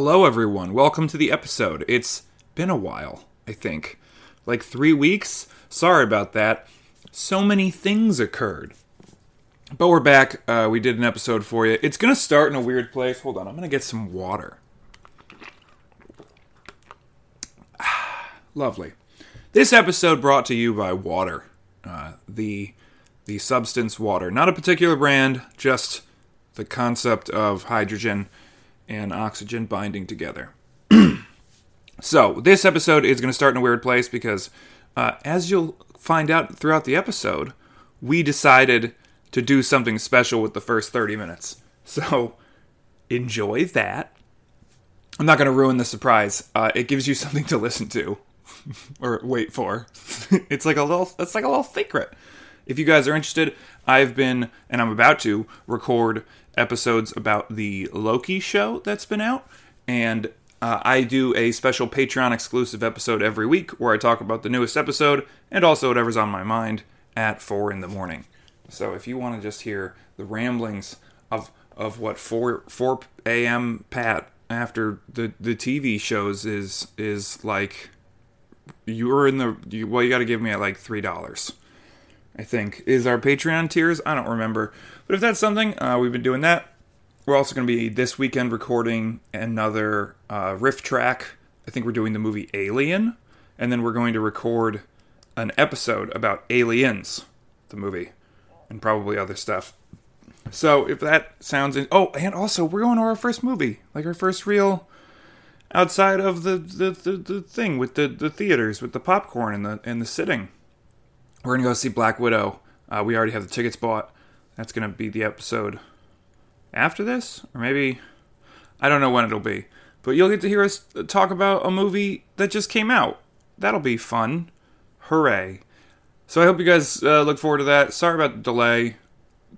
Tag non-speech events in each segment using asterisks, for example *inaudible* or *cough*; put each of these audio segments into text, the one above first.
Hello, everyone. Welcome to the episode. It's been a while, I think. Like three weeks? Sorry about that. So many things occurred. But we're back. Uh, we did an episode for you. It's going to start in a weird place. Hold on. I'm going to get some water. *sighs* Lovely. This episode brought to you by water. Uh, the the substance water. Not a particular brand, just the concept of hydrogen and oxygen binding together. *clears throat* so, this episode is going to start in a weird place because, uh, as you'll find out throughout the episode, we decided to do something special with the first 30 minutes. So, enjoy that. I'm not going to ruin the surprise. Uh, it gives you something to listen to *laughs* or wait for. *laughs* it's like a little it's like a little secret. If you guys are interested, I've been and I'm about to record episodes about the Loki show that's been out and uh, I do a special Patreon exclusive episode every week where I talk about the newest episode and also whatever's on my mind at 4 in the morning. So if you want to just hear the ramblings of of what 4 4 a.m. Pat after the the TV shows is is like you're in the you, well you got to give me at like three dollars i think is our patreon tiers i don't remember but if that's something uh, we've been doing that we're also going to be this weekend recording another uh, riff track i think we're doing the movie alien and then we're going to record an episode about aliens the movie and probably other stuff so if that sounds in- oh and also we're going to our first movie like our first real outside of the the, the, the thing with the, the theaters with the popcorn and the and the sitting. We're gonna go see Black Widow. Uh, we already have the tickets bought. That's gonna be the episode after this, or maybe I don't know when it'll be. But you'll get to hear us talk about a movie that just came out. That'll be fun. Hooray! So I hope you guys uh, look forward to that. Sorry about the delay.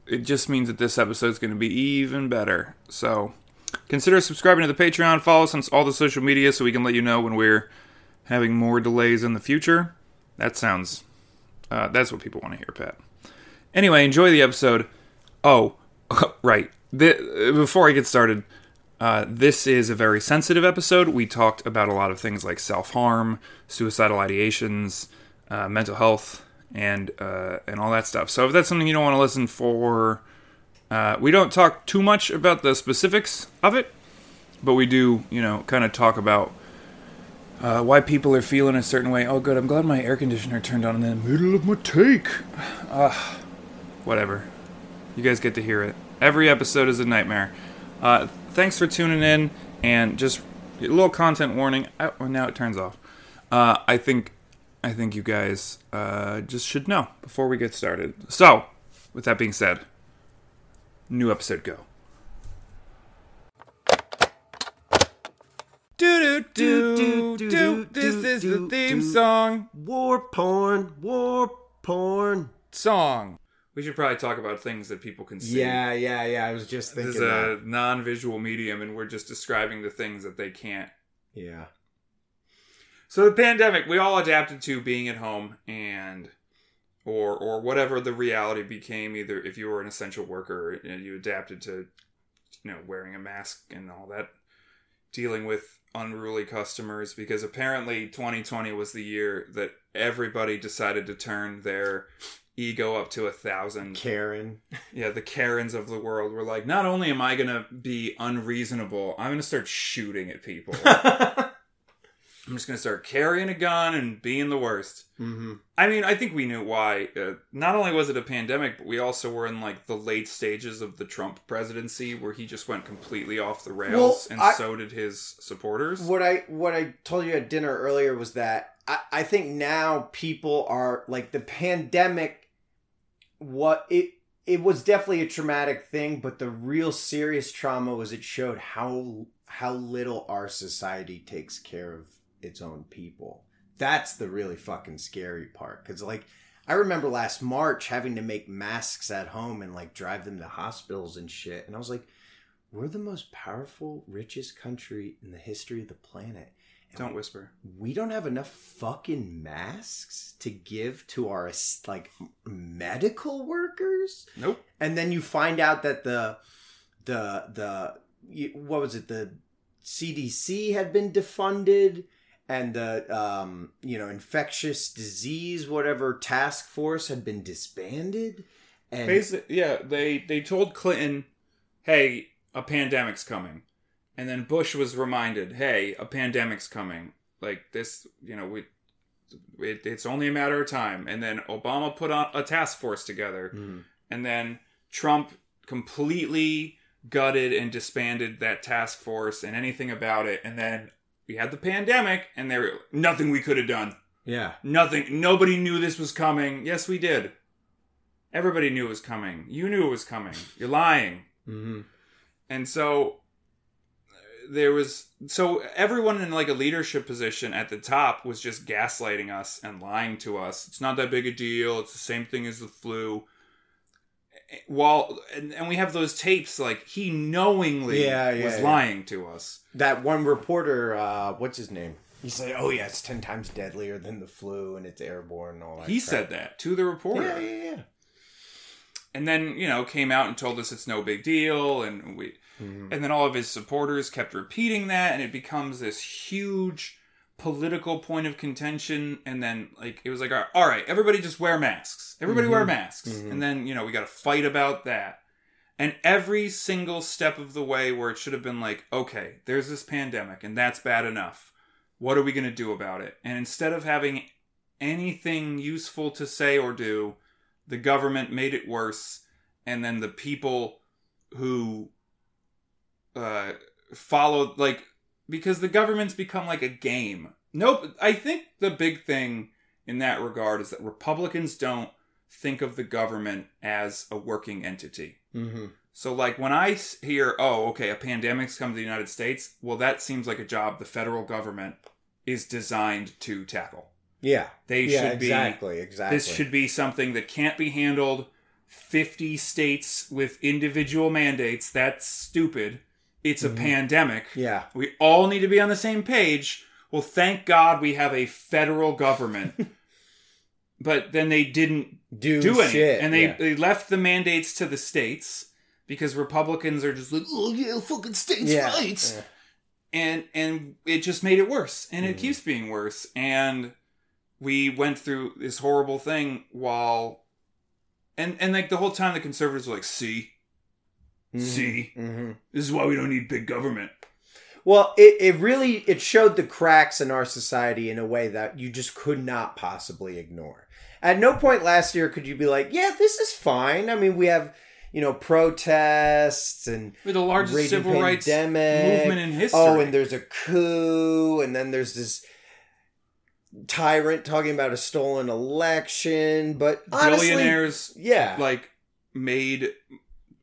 It just means that this episode is going to be even better. So Consider subscribing to the Patreon. Follow us on all the social media so we can let you know when we're having more delays in the future. That sounds. Uh, that's what people want to hear, Pat. Anyway, enjoy the episode. Oh, *laughs* right. The, before I get started, uh, this is a very sensitive episode. We talked about a lot of things like self harm, suicidal ideations, uh, mental health, and uh, and all that stuff. So if that's something you don't want to listen for uh, we don't talk too much about the specifics of it, but we do, you know, kind of talk about uh, why people are feeling a certain way. Oh, good. I'm glad my air conditioner turned on in the middle of my take. *sighs* Whatever. You guys get to hear it. Every episode is a nightmare. Uh, thanks for tuning in, and just a little content warning. Oh, now it turns off. Uh, I think, I think you guys uh, just should know before we get started. So, with that being said. New episode go. Do Do do do do. This is the theme song. War porn, war porn. Song. We should probably talk about things that people can see. Yeah, yeah, yeah. I was just This thinking is that. a non-visual medium, and we're just describing the things that they can't. Yeah. So the pandemic, we all adapted to being at home and or or whatever the reality became. Either if you were an essential worker, you, know, you adapted to you know wearing a mask and all that, dealing with unruly customers because apparently 2020 was the year that everybody decided to turn their ego up to a thousand. Karen. Yeah, the Karens of the world were like, not only am I gonna be unreasonable, I'm gonna start shooting at people. *laughs* I'm just gonna start carrying a gun and being the worst. hmm I mean, I think we knew why. Uh, not only was it a pandemic, but we also were in like the late stages of the Trump presidency, where he just went completely off the rails, Well, and I- so did his supporters. What I what I told you at dinner earlier was that I, I think now people are like the pandemic. What it it was definitely a traumatic thing, but the real serious trauma was it showed how how little our society takes care of its own people. That's the really fucking scary part. Because like I remember last March having to make masks at home and like drive them to hospitals and shit, and I was like, we're the most powerful, richest country in the history of the planet. Don't whisper. we don't have enough fucking masks to give to our like medical workers Nope. and then you find out that the the the what was it the CDC had been defunded and the um, you know infectious disease whatever task force had been disbanded and Basically, yeah, they they told Clinton, "Hey, a pandemic's coming," and then Bush was reminded, "Hey, a pandemic's coming." Like this, you know, we it, it's only a matter of time. And then Obama put on a task force together, Mhm. and then Trump completely gutted and disbanded that task force and anything about it. And then we had the pandemic, and there nothing we could have done. yeah Nothing. Nobody knew this was coming. Yes, we did. Everybody knew it was coming. You knew it was coming. You're lying. hmm And so there was so everyone in like a leadership position at the top was just gaslighting us and lying to us. It's not that big a deal. It's the same thing as the flu. While and, and we have those tapes like he knowingly Yeah, yeah, was yeah. lying to us. that one reporter uh, what's his name he said oh yeah it's 10 times deadlier than the flu and it's airborne and all that He crap. said that to the reporter. yeah yeah yeah and then you know came out and told us it's no big deal and we Mhm. and then all of his supporters kept repeating that and it becomes this huge political point of contention and then like it was like all right everybody just wear masks everybody wear Mhm. masks Mhm. and then you know we got to fight about that and every single step of the way where it should have been like okay there's this pandemic and that's bad enough what are we going to do about it and instead of having anything useful to say or do the government made it worse and then the people who uh followed like because the government's become like a game. Nope i think the big thing in that regard is that republicans don't think of the government as a working entity. Mhm. so like when I hear oh okay a pandemic's come to the united states well that seems like a job the federal government is designed to tackle yeah they yeah should be exactly exactly this should be something that can't be handled 50 states with individual mandates. That's stupid. It's a Mhm. pandemic. yeah We all need to be on the same page. Well, thank God we have a federal government. *laughs* but then they didn't do, do shit And they, yeah. they left the mandates to the states because Republicans are just like, oh, yeah, fucking states' yeah. rights yeah. and and it just made it worse and it Mhm. keeps being worse and we went through this horrible thing while and and like the whole time the conservatives were like see Mhm. see Mhm. this is why we don't need big government Well, it, it really it showed the cracks in our society in a way that you just could not possibly ignore. At no point last year could you be like, "Yeah, this is fine." I mean, we have you know protests and we're the largest civil rights movement in history Oh, and there's a coup, and then there's this tyrant talking about a stolen election. But honestly, billionaires yeah, like made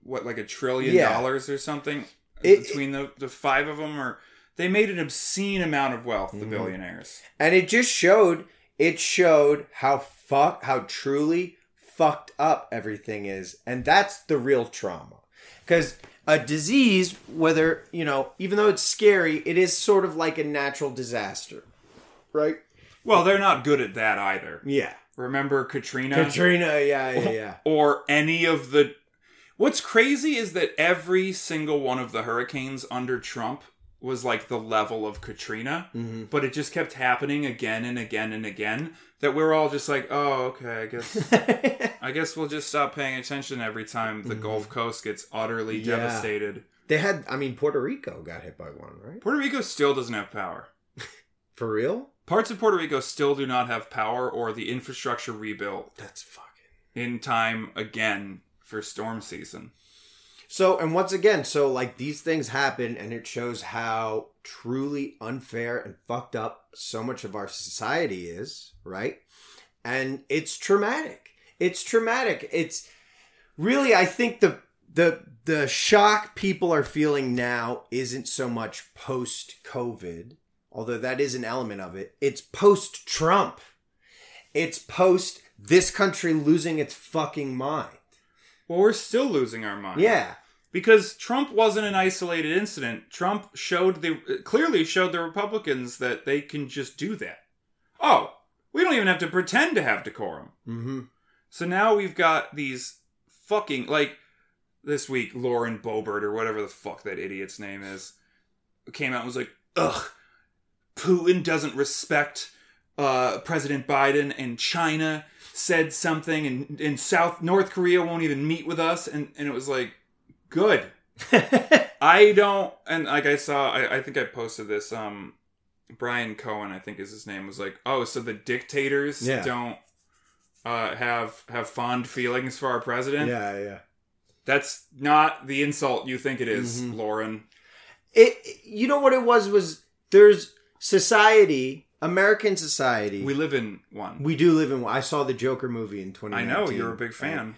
what like a trillion Yeah. dollars or something It- between the, the five of them or they made an obscene amount of wealth the Mhm. billionaires and it just showed it showed how fuck how truly fucked up everything is and that's the real trauma because a disease whether you know even though it's scary it is sort of like a natural disaster right well they're not good at that either yeah Remember Katrina? katrina yeah yeah yeah or any of the. What's crazy is that every single one of the hurricanes under Trump was like the level of Katrina, hmm but it just kept happening again and again and again. That we're all just like, oh, okay, I guess. *laughs* I guess we'll just stop paying attention every time the Mhm. Gulf Coast gets utterly Yeah. devastated. they had i mean puerto rico got hit by one right Puerto Rico still doesn't have power. *laughs* for real Parts of Puerto Rico still do not have power or the infrastructure rebuilt that's fucking in time again for storm season. So, and once again, so like these things happen, and it shows how truly unfair and fucked up so much of our society is, right? And it's traumatic. It's traumatic. It's really, I think the the the shock people are feeling now isn't so much post COVID, although that is an element of it. It's post Trump. It's post this country losing its fucking mind. Well, we're still losing our mind. Yeah. because Trump wasn't an isolated incident. Trump showed the clearly showed the Republicans that they can just do that. Oh, we don't even have to pretend to have decorum. Mm-hmm. So now we've got these fucking like this week Lauren Boebert or whatever the fuck that idiot's name is came out and was like, "Ugh, Putin doesn't respect uh, President Biden, and China said something, and, and South North Korea won't even meet with us," and and it was like, good. *laughs* I don't, and like I saw, I, I think I posted this. Um, Brian Cohen, I think is his name, was like, "Oh, so the dictators Yeah. don't uh, have have fond feelings for our president." yeah, yeah. That's not the insult you think it is, Mhm. Lauren. It, you know what it was was there's society, American society. We live in one. we do live in. one. I saw the Joker movie in I know you're a big fan.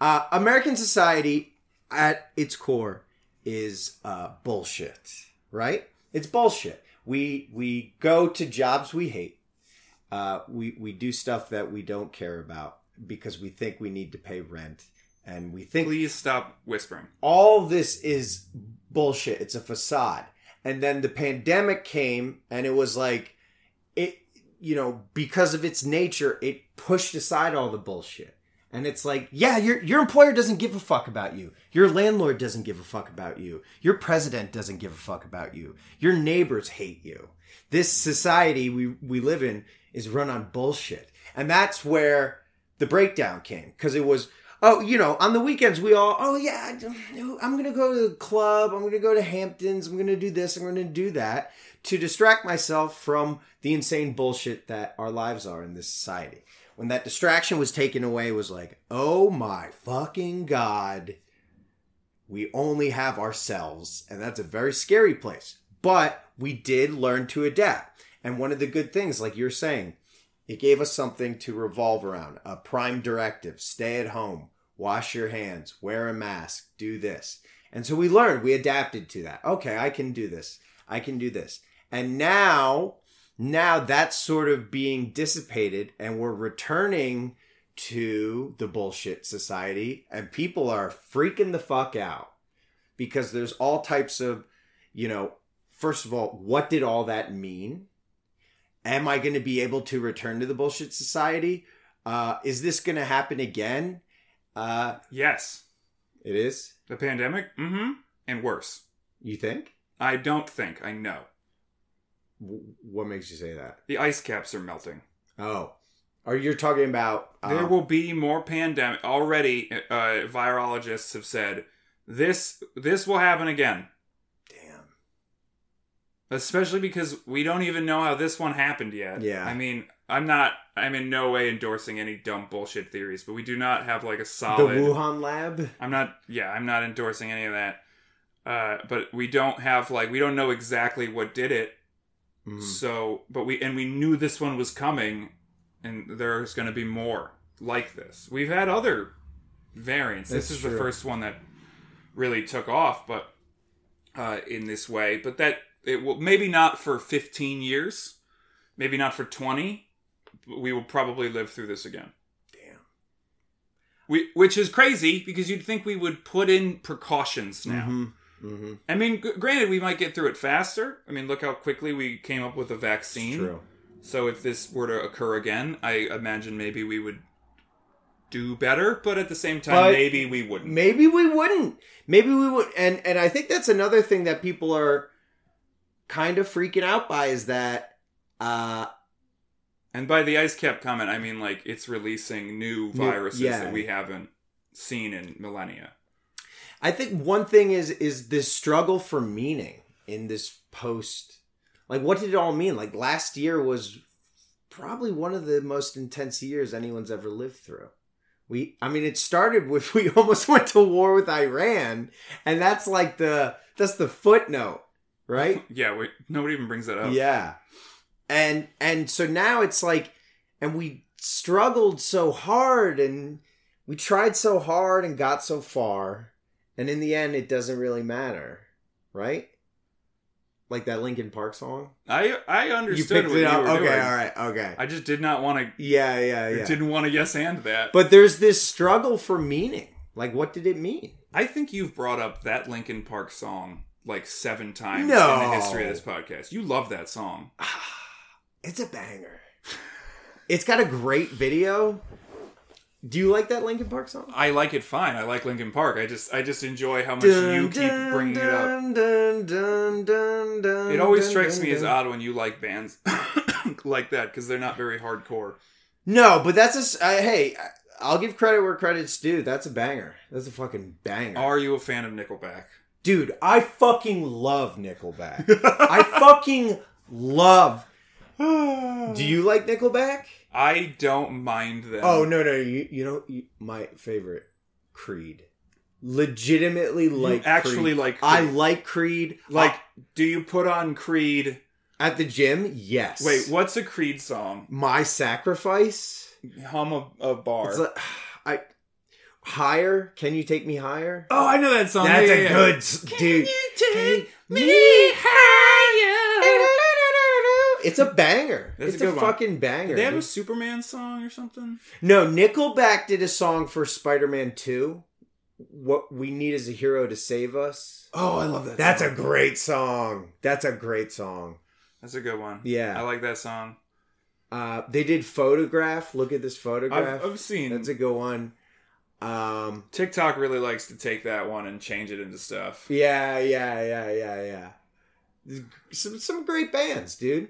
Uh, American society, at its core, is uh, bullshit. Right? It's bullshit. We we go to jobs we hate. Uh, we we do stuff that we don't care about because we think we need to pay rent, and we think Please stop whispering. all this is bullshit. It's a facade. And then the pandemic came and it was like it you know, because of its nature, it pushed aside all the bullshit. And it's like, yeah, your your employer doesn't give a fuck about you. Your landlord doesn't give a fuck about you. Your president doesn't give a fuck about you. Your neighbors hate you. This society we we live in is run on bullshit. And that's where the breakdown came because it was oh you know on the weekends we all oh yeah i'm gonna go to the club i'm gonna go to hamptons i'm gonna do this i'm gonna do that to distract myself from the insane bullshit that our lives are in this society. When that distraction was taken away it was like oh my fucking god we only have ourselves and that's a very scary place. But we did learn to adapt. And one of the good things like you're saying it gave us something to revolve around a prime directive stay at home wash your hands wear a mask do this. And so we learned we adapted to that. Okay i can do this. I can do this. And now now that's sort of being dissipated and we're returning to the bullshit society and people are freaking the fuck out because there's all types of you know first of all what did all that mean? Am I going to be able to return to the bullshit society? Uh, is this going to happen again? Uh, Yes. it is. The pandemic? Mm-hmm. And worse. You think? I don't think. I know. W- what makes you say that? The ice caps are melting. Oh, are you talking about? um, There will be more pandemic. Already, uh, virologists have said this. This will happen again, Damn. especially because we don't even know how this one happened yet. Yeah. I mean, I'm not. I'm in no way endorsing any dumb bullshit theories, but we do not have like a The solid. Wuhan lab. I'm not. Yeah, I'm not endorsing any of that. Uh, but we don't have like we don't know exactly what did it. Mhm. So, but we and we knew this one was coming, and there's going to be more like this. We've had other variants. That's this is true. the first one that really took off, but uh, in this way. But that it will maybe not for 15 years, maybe not for 20. We will probably live through this again. Damn. We, which is crazy because you'd think we would put in precautions now. Mhm. Mhm. I mean, g- granted, we might get through it faster. I mean, look how quickly we came up with a vaccine. True. So if this were to occur again, I imagine maybe we would do better, but at the same time, But- maybe we wouldn't. Maybe we wouldn't. Maybe we would. And and I think that's another thing that people are kind of freaking out by is that uh And by the ice cap comment, I mean like it's releasing new viruses yeah. that we haven't seen in millennia. I think one thing is is this struggle for meaning in this post. Like, what did it all mean? Like last year was probably one of the most intense years anyone's ever lived through. We, I mean, it started with *laughs* we almost went to war with Iran, and that's like the that's the footnote, right? *laughs* Yeah, we, nobody even brings that up. Yeah. And and so now it's like and we struggled so hard and we tried so hard and got so far and in the end it doesn't really matter, right? Like that Linkin Park song? I I understood you what you were okay, doing. all right. Okay. I just did not want to. yeah, yeah, yeah. Didn't want to yes and that. But there's this struggle for meaning. Like what did it mean? I think you've brought up that Linkin Park song like seven times No. in the history of this podcast. You love that song. *sighs* *sighs* It's a banger. It's got a great video. Do you like that Linkin Park song? I like it fine. I like Linkin Park. I just I just enjoy how much you keep bringing it up. Dun, dun, dun, dun, It always dun, strikes dun, me as odd when you like bands *coughs* like that because they're not very hardcore. No, but that's a. I- hey, I'll give credit where credit's due. That's a banger. That's a fucking banger. Are you a fan of Nickelback? Dude, I fucking love Nickelback. *laughs* I fucking love. *sighs* Do you like Nickelback? I don't mind them. Oh no, no, you you know you, my favorite Creed. Legitimately You like actually Creed. like I like Creed. like. Uh, Do you put on Creed? at the gym, yes. Wait, what's a Creed song? My sacrifice. Hum a, a bar. It's like, I higher. Can you take me higher? oh, I know that song. That's Yeah, a yeah, yeah. good s- dude. take me higher? It's a banger. That's it's a, one. fucking banger. Did they have a. Superman song or something? No, Nickelback did a song for Spider-Man 2. What we need is a hero to save us. Oh, I love that. That's a great song. That's a great song. That's a good one. Yeah. I like that song. Uh, they did photograph. Look at this photograph. I've, I've seen. That's a good one. Um, TikTok really likes to take that one and change it into stuff. yeah, yeah, yeah, yeah, yeah. Some some great bands, dude.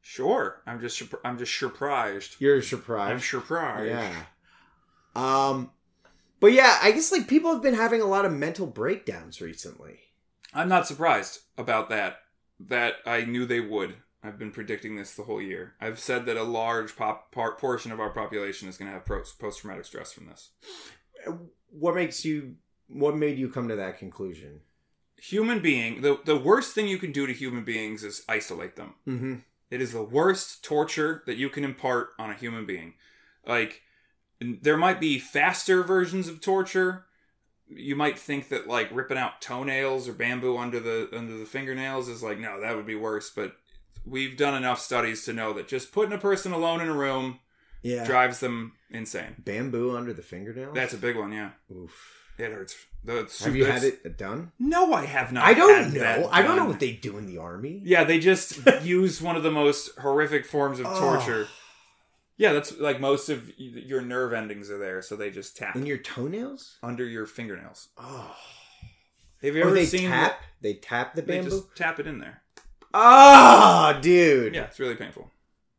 Sure, I'm just I'm just surprised. You're surprised. I'm surprised. Yeah. Um, but yeah, I guess like people have been having a lot of mental breakdowns recently. I'm not surprised about that. That I knew they would. I've been predicting this the whole year. I've said that a large pop part portion of our population is going to have post traumatic stress from this. What makes you? What made you come to that conclusion? Human being, the the worst thing you can do to human beings is isolate them. Mm-hmm. It is the worst torture that you can impart on a human being. Like, there might be faster versions of torture. You might think that like ripping out toenails or bamboo under the under the fingernails is like no, that would be worse. But we've done enough studies to know that just putting a person alone in a room Yeah. drives them insane. Bamboo under the fingernails. That's a big one, yeah. Oof. It hurts. That's, Have you had it done? No, I have not. I don't had know. that I don't know what they do in the army. Yeah, they just *laughs* use one of the most horrific forms of Oh. torture. Yeah, that's like most of your nerve endings are there, so they just tap In your toenails? under your fingernails. Oh. Have you Oh, ever they seen? tap. They tap the They bamboo. just tap it in there. Ah, dude. Yeah, it's really painful.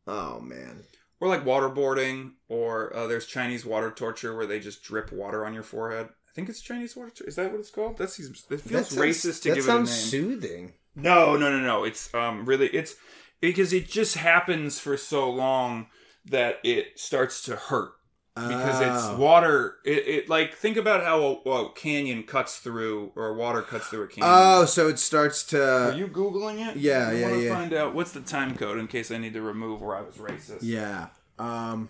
Oh man. Or like waterboarding, or uh, there's Chinese water torture where they just drip water on your forehead. I think it's Chinese water. Is that what it's called? That seems. It feels sounds- racist to give it a name. That sounds soothing. No, no, no, no. It's um really it's because it just happens for so long that it starts to hurt because it's Oh. water. It, it like think about how a, a canyon cuts through or water cuts through a canyon. Oh, so it starts to. Are you googling it? yeah, I yeah, yeah. Find out what's the time code in case I need to remove where I was racist. Yeah. Um,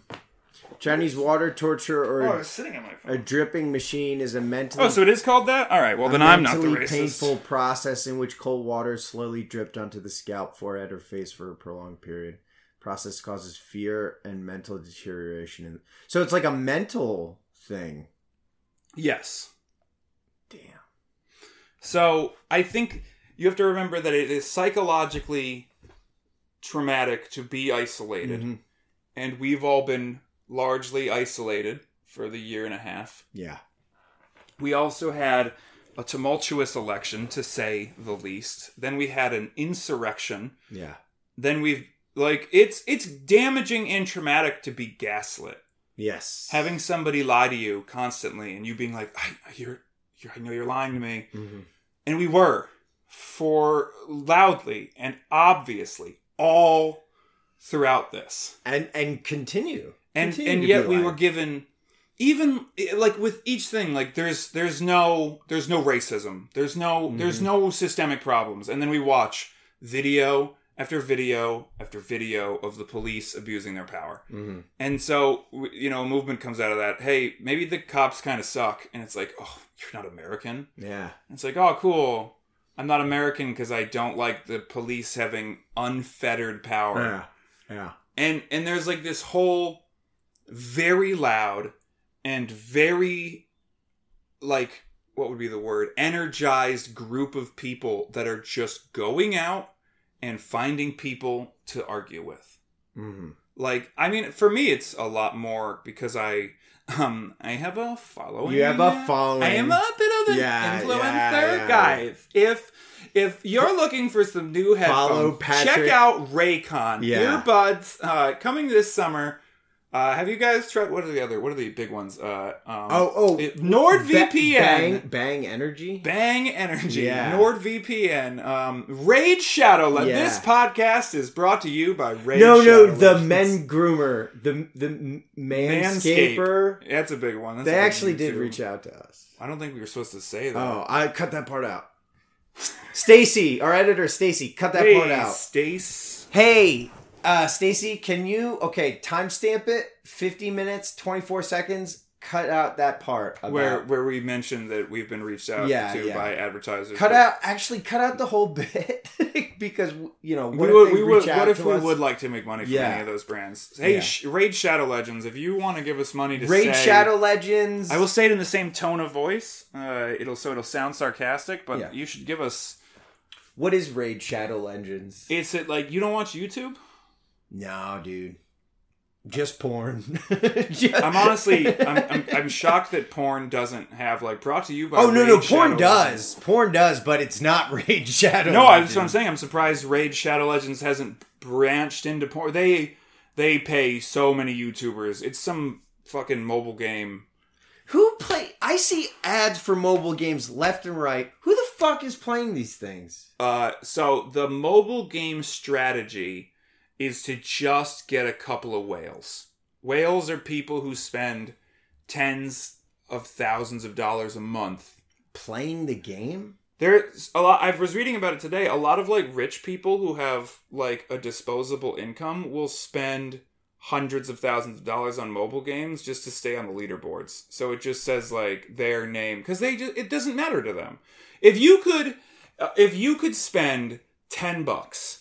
Chinese water torture or Oh, I sitting on my a dripping machine is a mentally Oh, so it is called that. All right. Well, then I'm not the racist. painful process in which cold water is slowly dripped onto the scalp, forehead, or face for a prolonged period. Process causes fear and mental deterioration. And so it's like a mental thing. Yes. Damn. So I think you have to remember that it is psychologically traumatic to be isolated, Mhm. and we've all been largely isolated for the year and a half. Yeah. We also had a tumultuous election, to say the least. Then we had an insurrection. Yeah. Then we've like it's it's damaging and traumatic to be gaslit. Yes. Having somebody lie to you constantly, and you being like, I, "You're, you're, I know you're lying to me." Mhm. And we were for loudly and obviously all throughout this. and and continue. And Continue and yet we lying. were given even like with each thing like there's there's no there's no racism. There's no there's Mhm. no systemic problems. And then we watch video after video after video of the police abusing their power. Mhm. And so, you know, a movement comes out of that. Hey, maybe the cops kind of suck. And it's like, oh, you're not American. Yeah. It's like, oh, cool. I'm not American because I don't like the police having unfettered power. Yeah. Yeah. And and there's like this whole very loud and very like what would be the word energized group of people that are just going out and finding people to argue with. hmm like I mean for me it's a lot more because I um I have a following. You have a following. I am a bit of an Yeah, influencer, yeah, yeah. guys. If if you're looking for some new headphones, check out Raycon Yeah. earbuds uh, coming this summer. Uh, have you guys tried? What are the other? What are the big ones? Uh, um, Oh, oh. NordVPN. Bang, bang energy. Bang Energy, Yeah. NordVPN, um, Raid Shadow. Yeah. This podcast is brought to you by Raid no, Shadow. no, the men groomer, the the manscaper. That's a big one. That's They actually did too. reach out to us. I don't think we were supposed to say that. Oh, I cut that part out. Stacy, our editor, Stacy, cut that hey, part out. Stace. Hey, uh, Stacy, can you okay timestamp it? Fifty minutes, twenty four seconds. Cut out that part. About, Where where we mentioned that we've been reached out Yeah, to yeah. by advertisers. cut out actually cut out the whole *laughs* bit because you know We what would, if we would, what if we us? would like to make money from Yeah. any of those brands? Hey. Sh- Raid Shadow Legends, if you want to give us money to Raid say, Shadow Legends. I will say it in the same tone of voice. Uh, it'll so it'll sound sarcastic, but you should give us. What is Raid Shadow Legends? It's it like you don't watch YouTube. No, dude. Just porn. *laughs* Just- I'm honestly, I'm, I'm, I'm shocked that porn doesn't have like brought to you by. Oh no, Raid no, Shadow porn Legends. does. Porn does, but it's not *laughs* Raid Shadow. No, Legends. that's what I'm saying. I'm surprised Raid Shadow Legends hasn't branched into porn. They they pay so many YouTubers. It's some fucking mobile game. Who play? I see ads for mobile games left and right. Who the fuck is playing these things? Uh, so the mobile game strategy is to just get a couple of whales. Whales are people who spend tens of thousands of dollars a month Playing the game? There's a lot. I was reading about it today. A lot of like rich people who have like a disposable income will spend hundreds of thousands of dollars on mobile games just to stay on the leaderboards. So it just says like their name because they just it doesn't matter to them. If you could, uh, if you could spend ten bucks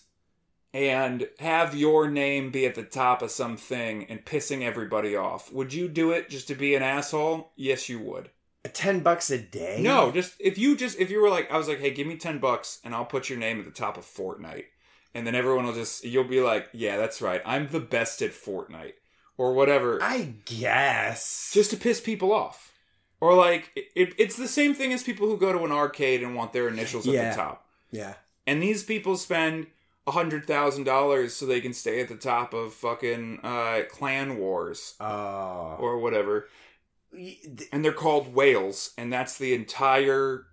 and have your name be at the top of something and pissing everybody off, would you do it just to be an asshole? Yes, you would. Ten bucks a day? No, just if you just if you were like I was like, hey, give me ten bucks and I'll put your name at the top of Fortnite, and then everyone will just you'll be like, yeah, that's right, I'm the best at Fortnite or whatever, I guess. just to piss people off, or like it, it's the same thing as people who go to an arcade and want their initials at Yeah. the top, yeah. and these people spend hundred thousand dollars so they can stay at the top of fucking uh, Clan Wars Oh. or whatever. And they're called whales, and that's the entire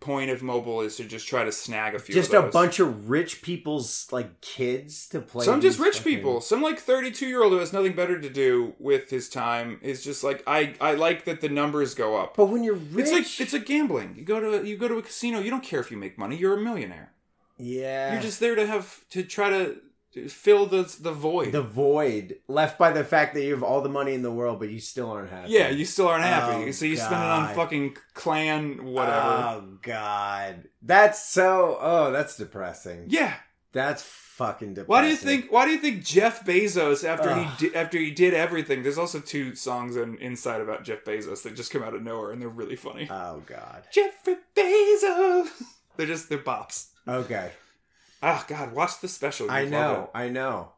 point of mobile is to just try to snag a few. just a bunch of rich people's like kids to play. Some just rich fucking- people. Some like thirty-two year old who has nothing better to do with his time is just like I. I like that the numbers go up. But when you're rich, It's like it's like gambling. You go to you go to a casino. You don't care if you make money. You're a millionaire. Yeah, You're just there to have to try to fill the the void. the void left by the fact that you have all the money in the world, but you still aren't happy. yeah, you still aren't happy, Oh, so you spend it on fucking clan whatever. Oh God, that's so. Oh, that's depressing. yeah, That's fucking depressing. Why do you think? Why do you think Jeff Bezos, after Ugh. he di- after he did everything, there's also two songs on Inside about Jeff Bezos that just come out of nowhere and they're really funny. Oh God. Jeffrey Bezos. They're just they're bops. Okay, Oh God, watch the special. I know. I know.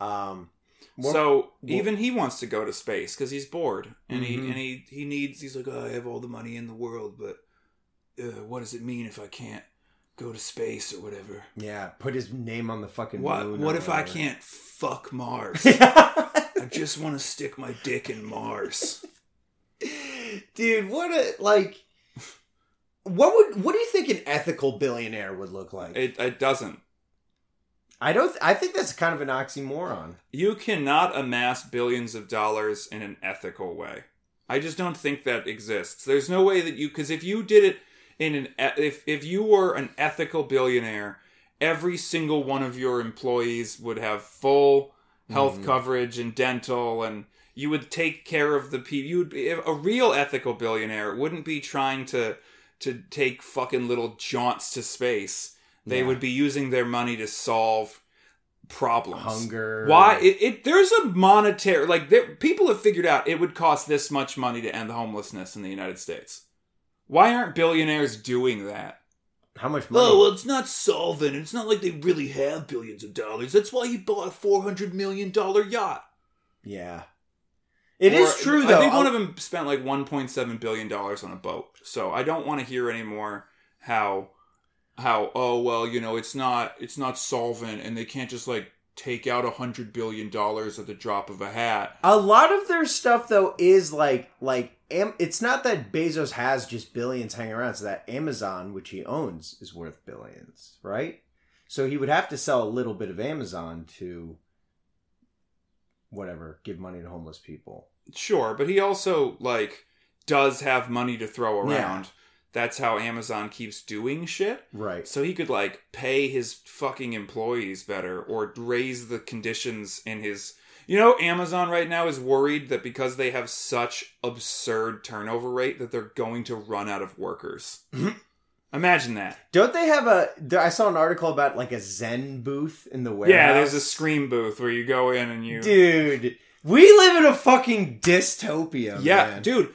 Um. what- So what- even he wants to go to space because he's bored and he Mhm. and he he needs. He's like, oh, I have all the money in the world, but uh, what does it mean if I can't go to space or whatever? yeah, put his name on the fucking. What moon what if I can't fuck Mars? *laughs* I just want to stick my dick in Mars. *laughs* Dude, what a like. What would what do you think an ethical billionaire would look like? It, it doesn't. I don't. I think that's kind of an oxymoron. You cannot amass billions of dollars in an ethical way. I just don't think that exists. There's no way that you because if you did it in an if if you were an ethical billionaire, every single one of your employees would have full health Mhm. coverage and dental and you would take care of the people you would be a real ethical billionaire wouldn't be trying to to take fucking little jaunts to space they Yeah. would be using their money to solve problems Hunger. why it, it there's a monetary like there, people have figured out it would cost this much money to end the homelessness in the united states why aren't billionaires doing that How much money? Oh, well, it's not solvent. It's not like they really have billions of dollars. That's why he bought a four hundred million dollar yacht. yeah. It is Or- true though. I think one I'll- of them spent like 1.7 billion dollars on a boat. So I don't want to hear anymore how how oh well you know it's not it's not solvent and they can't just like take out a hundred billion dollars at the drop of a hat. A lot of their stuff though is like like Am- it's not that Bezos has just billions hanging around. It's that Amazon, which he owns, is worth billions, right? So he would have to sell a little bit of Amazon to whatever, give money to homeless people. Sure, but he also like does have money to throw around. Yeah. That's how Amazon keeps doing shit. Right. So he could like pay his fucking employees better or raise the conditions in his You know Amazon right now is worried that because they have such absurd turnover rate that they're going to run out of workers. *laughs* Imagine that. Don't they have a? I saw an article about like a Zen booth in the warehouse. Yeah, there's a scream booth where you go in and you dude. We live in a fucking dystopia. Yeah, man. dude.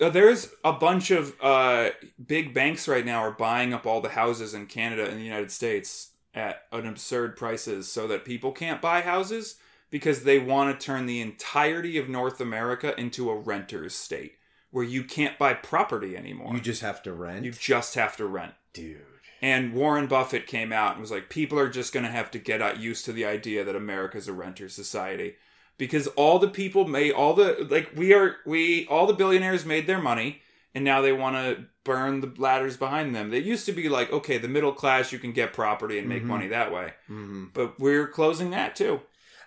uh, There's a bunch of uh, big banks right now are buying up all the houses in Canada and the United States at an absurd prices so that people can't buy houses because they want to turn the entirety of North America into a renter's state where you can't buy property anymore. You just have to rent, You just have to rent. dude. And Warren Buffett came out and was like, people are just going to have to get used to the idea that America's a renter society. Because all the people made, all the, like, we are, we, all the billionaires made their money and now they want to burn the ladders behind them. They used to be like, okay, the middle class, you can get property and make Mhm. money that way. Mm-hmm. But we're closing that too.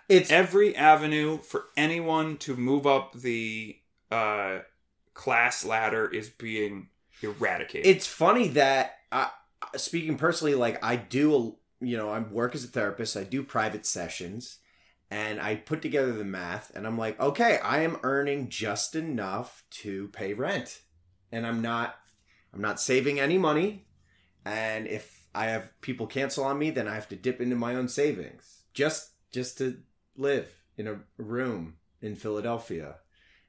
It's Every avenue for anyone to move up the uh, class ladder is being eradicated. it's funny that I, speaking personally, like I do, you know, I work as a therapist. I do private sessions, and I put together the math, and I'm like, okay, I am earning just enough to pay rent, and I'm not, I'm not saving any money, and if I have people cancel on me, then I have to dip into my own savings just just to live in a room in Philadelphia.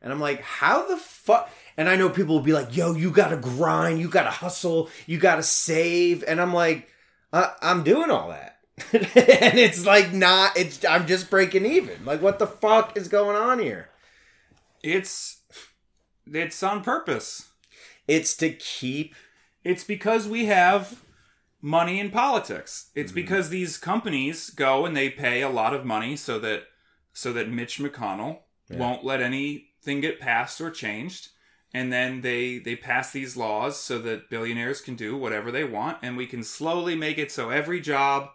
And I'm like, how the fuck? And I know people will be like, yo, you gotta grind, you gotta hustle, you gotta save. And I'm like, uh, I'm doing all that. *laughs* and it's like, not, it's, I'm just breaking even. Like, what the fuck is going on here? it's, it's on purpose. It's to keep, It's because we have money in politics. It's Mhm. because these companies go and they pay a lot of money so that so that Mitch McConnell Yeah. won't let anything get passed or changed. And then they they pass these laws so that billionaires can do whatever they want and we can slowly make it so every job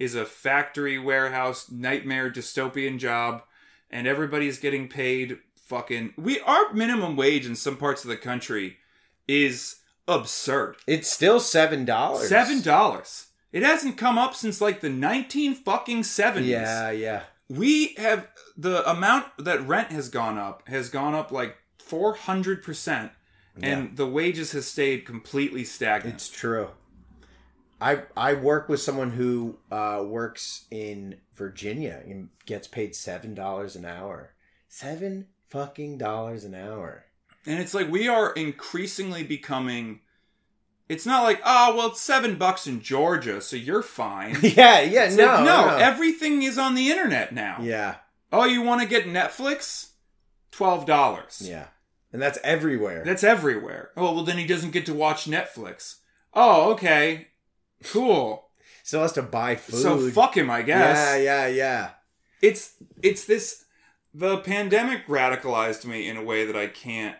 is a factory warehouse nightmare dystopian job and everybody's getting paid fucking we our minimum wage in some parts of the country is absurd. it's still $7. Seven dollars. It hasn't come up since like the nineteen fucking seventies. Yeah, yeah. We have the amount that rent has gone up has gone up like four hundred percent, and the wages has stayed completely stagnant. It's true. I I work with someone who uh, works in Virginia and gets paid seven dollars an hour. Seven fucking dollars an hour. and it's like we are increasingly becoming. It's not like oh well, it's seven bucks in Georgia, so you're fine. *laughs* yeah, yeah, no, like, no, no. everything is on the internet now. yeah, Oh, you want to get Netflix? Twelve dollars. yeah, and that's everywhere. That's everywhere. Oh, well, then he doesn't get to watch Netflix. Oh, okay. Cool. Still has to buy food. So fuck him, I guess. Yeah, yeah, yeah. It's it's this the pandemic radicalized me in a way that I can't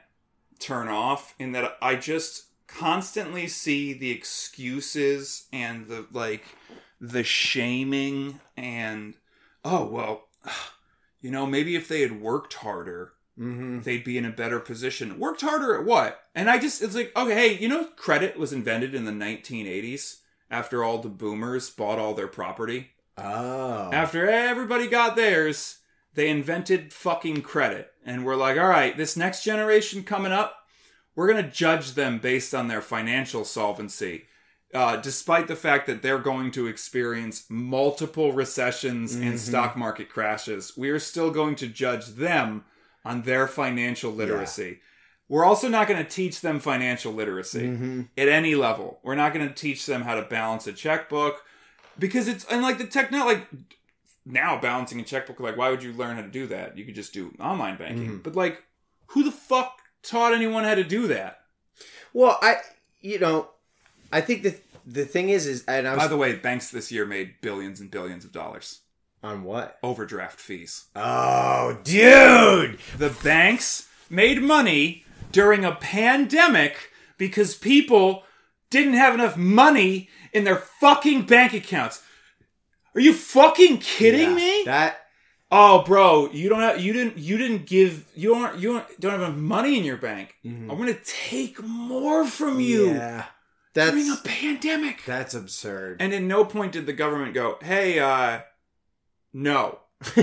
turn off in that I just constantly see the excuses and the like the shaming and oh, well, *sighs* you know, maybe if they had worked harder, Mm-hmm. they'd be in a better position. Worked harder at what? And I just, it's like, okay, hey, you know, credit was invented in the 1980s after all the boomers bought all their property. Oh, After everybody got theirs, they invented fucking credit. And we're like, all right, this next generation coming up, we're going to judge them based on their financial solvency. Uh, despite the fact that they're going to experience multiple recessions and Mhm. stock market crashes, we are still going to judge them on their financial literacy. we're also not going to teach them financial literacy Mhm. at any level. We're not going to teach them how to balance a checkbook because it's and like the techno like now balancing a checkbook like why would you learn how to do that? You could just do online banking. Mhm. But like who the fuck taught anyone how to do that? Well, I you know, I think the the thing is is and I was By the way, banks this year made billions and billions of dollars on what? overdraft fees. Oh, dude. The banks made money during a pandemic because people didn't have enough money in their fucking bank accounts. Are you fucking kidding Yeah, me? That oh, bro, you don't have you didn't you didn't give you aren't you don't, don't have enough money in your bank. Mhm. I'm gonna take more from you Yeah. That's during a pandemic. that's absurd. And in no point did the government go, "Hey, uh, no, *laughs*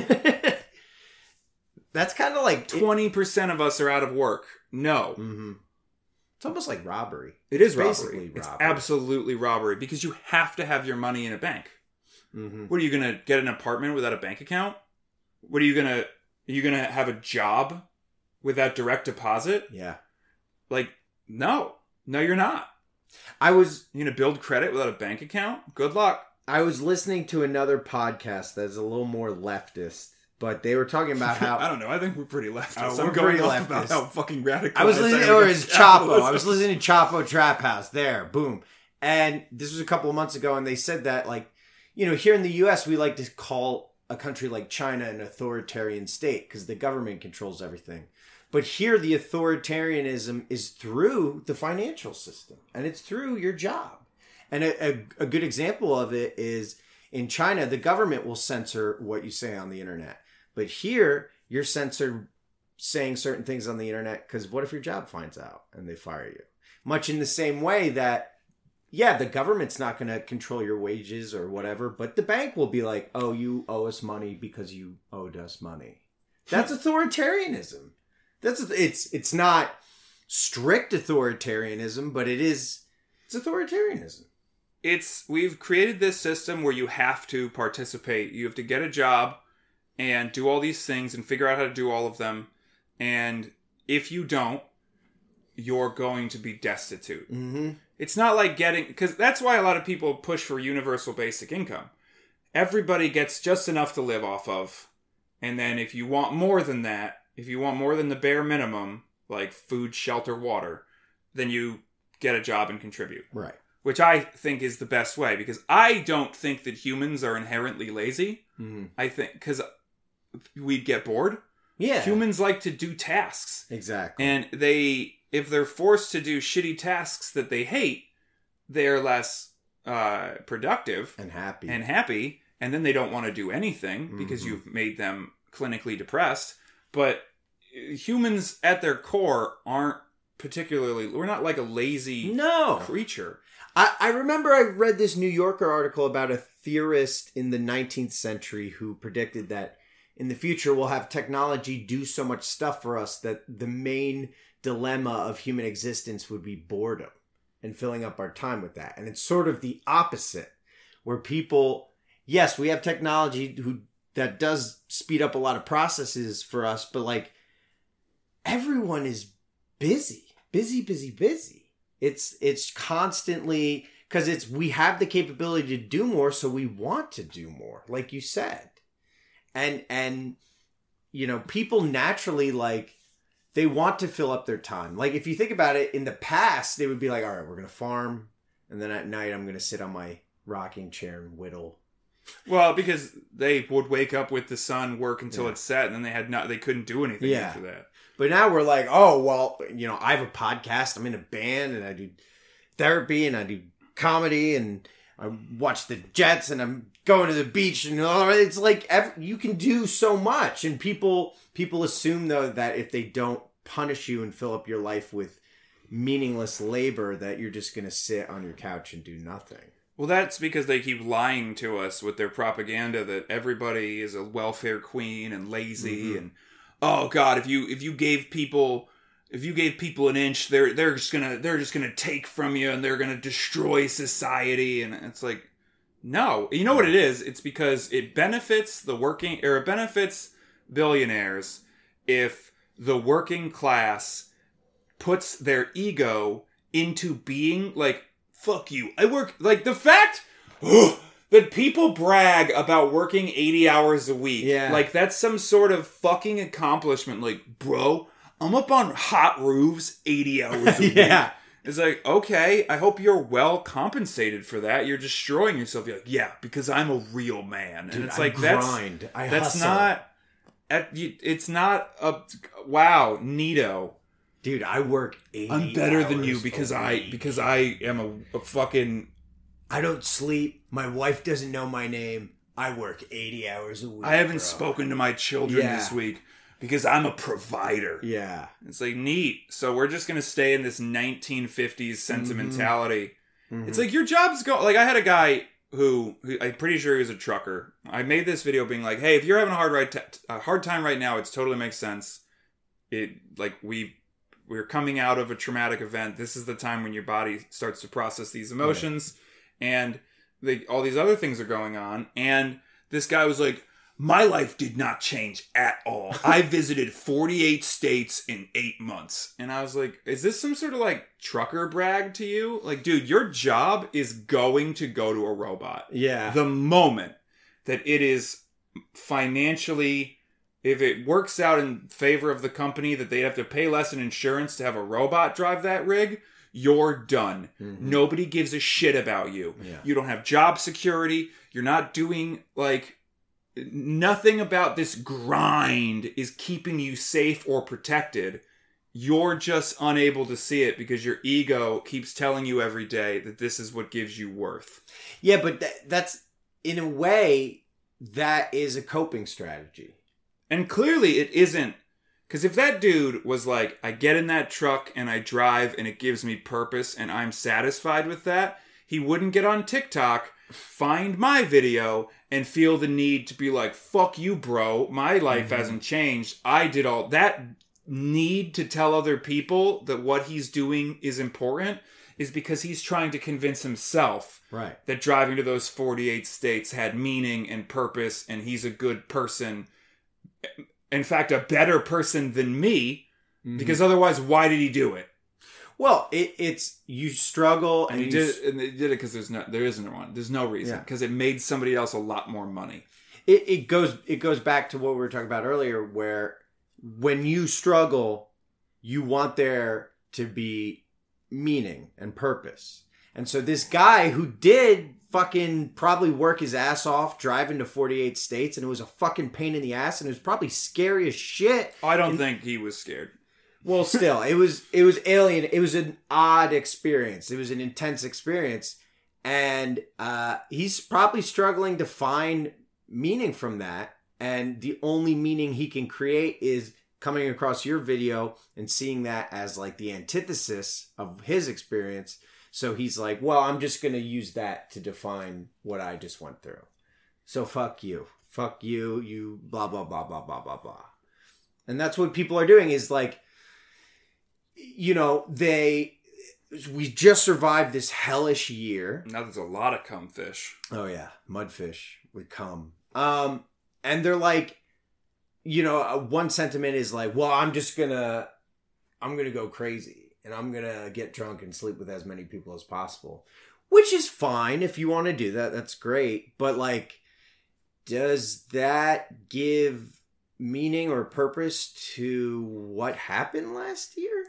that's kind of like twenty percent of us are out of work." No, hmm It's almost like robbery. it is basically robbery. It's absolutely robbery because you have to have your money in a bank. Mm-hmm. What are you gonna get an apartment without a bank account? What are you gonna? Are you gonna have a job with that direct deposit? Yeah. Like, no, no, you're not. I was You gonna build credit without a bank account? Good luck. I was listening to another podcast that's a little more leftist, but they were talking about *laughs* how I don't know. I think we're pretty leftist. Oh, I'm going pretty off about how fucking radical. I was listening, or it's Chapo. I was *laughs* listening to Chapo Trap House. There, boom. And this was a couple of months ago, and they said that, like, you know, here in the U.S., we like to call a country like China an authoritarian state because the government controls everything. But here, the authoritarianism is through the financial system, and it's through your job. And a, a, a good example of it is in China, the government will censor what you say on the internet. But here, you're censored saying certain things on the internet because what if your job finds out and they fire you? Much in the same way that, yeah, the government's not going to control your wages or whatever, but the bank will be like, oh, you owe us money because you owed us money. That's authoritarianism. That's it's it's not strict authoritarianism, but it is it's authoritarianism. it's we've created this system where you have to participate. You have to get a job and do all these things and figure out how to do all of them. And if you don't, you're going to be destitute. Mm-hmm. It's not like getting because that's why a lot of people push for universal basic income. Everybody gets just enough to live off of, and then if you want more than that, if you want more than the bare minimum, like food, shelter, water, then you get a job and contribute Right. which I think is the best way because I don't think that humans are inherently lazy. Mm-hmm. I think because we'd get bored. Yeah. Humans like to do tasks, Exactly. and they if they're forced to do shitty tasks that they hate, they're less uh, productive and happy. and happy, and then they don't want to do anything because Mhm. you've made them clinically depressed. But humans, at their core, aren't particularly. We're not like a lazy no. creature. I, I remember I read this New Yorker article about a theorist in the 19th century who predicted that in the future we'll have technology do so much stuff for us that the main dilemma of human existence would be boredom and filling up our time with that. And it's sort of the opposite, where people, yes, we have technology who that does speed up a lot of processes for us, but like everyone is busy, busy, busy, busy. It's it's constantly because it's we have the capability to do more, so we want to do more, like you said, and and you know people naturally like they want to fill up their time. Like if you think about it, in the past they would be like, all right, we're gonna farm, and then at night I'm gonna sit on my rocking chair and whittle. Well, because they would wake up with the sun, work until Yeah. it's set, and then they had not they couldn't do anything Yeah. after that. But now we're like, oh well, you know, I have a podcast, I'm in a band, and I do therapy, and I do comedy, and I watch the Jets, and I'm going to the beach, and all it's like ev you can do so much, and people people assume though that if they don't punish you and fill up your life with meaningless labor, that you're just gonna sit on your couch and do nothing. Well, that's because they keep lying to us with their propaganda that everybody is a welfare queen and lazy Mhm. and oh god, if you if you gave people if you gave people an inch, they're they're just gonna they're just gonna take from you and they're gonna destroy society and it's like no, you know what it is? It's because it benefits the working or it benefits billionaires if the working class puts their ego into being like fuck you. I work like the fact that people brag about working 80 hours a week. Yeah. Like that's some sort of fucking accomplishment like bro, I'm up on hot roofs 80 hours a *laughs* week. It's like, okay, I hope you're well compensated for that. You're destroying yourself. You're like, yeah, because I'm a real man. And it's I like that's grind. I that's hustle. not at, it's not a wow, neato. Dude, I work 80 I'm better than you because I because I am a, a fucking I don't sleep. My wife doesn't know my name. I work 80 hours a week. I haven't bro. spoken to my children Yeah. this week because I'm a provider. Yeah. It's like neat. So we're just gonna stay in this 1950s sentimentality. Mhm. It's like your job's go. Like I had a guy who, who I'm pretty sure he was a trucker. I made this video being like, "Hey, if you're having a hard right t- a hard time right now, it totally makes sense. It like we we're coming out of a traumatic event. This is the time when your body starts to process these emotions, and they, all these other things are going on. And this guy was like, "My life did not change at all. I *laughs* visited 48 states in eight months." And I was like, "Is this some sort of like trucker brag to you? Like, dude, your job is going to go to a robot." yeah. the moment that it is financially if it works out in favor of the company that they have to pay less in insurance to have a robot drive that rig you're done Mhm. nobody gives a shit about you Yeah. you don't have job security you're not doing like nothing about this grind is keeping you safe or protected you're just unable to see it because your ego keeps telling you every day that this is what gives you worth Yeah, but that, that's in a way that is a coping strategy. And clearly it isn't. Because if that dude was like, I get in that truck and I drive and it gives me purpose and I'm satisfied with that, he wouldn't get on TikTok, find my video, and feel the need to be like, fuck you, bro. My life Mhm. hasn't changed. I did all that need to tell other people that what he's doing is important is because he's trying to convince himself Right. that driving to those 48 states had meaning and purpose and he's a good person in fact a better person than me Mm-hmm. because otherwise why did he do it well, it, it's you struggle and and, you did and they did it because there's no there isn't one. There's no reason Yeah. because it made somebody else a lot more money. It, it goes it goes back to what we were talking about earlier where when you struggle you want there to be meaning and purpose. And so this guy who did fucking probably work his ass off driving to 48 states and it was a fucking pain in the ass and it was probably scary as shit. I don't think he was scared well still it was it was alien it was an odd experience. It was an intense experience. And uh he's probably struggling to find meaning from that. And the only meaning he can create is coming across your video and seeing that as like the antithesis of his experience. So he's like well i'm just gonna use that to define what i just went through. So fuck you. Fuck you you blah blah blah blah blah blah blah. And that's what people are doing is like you know they we just survived this hellish year. Now there's a lot of cum fish. Oh yeah. Mudfish would come um and they're like you know uh, one sentiment is like well i'm just gonna i'm gonna go crazy and i'm gonna get drunk and sleep with as many people as possible which is fine if you want to do that. That's great. But like does that give meaning or purpose to what happened last year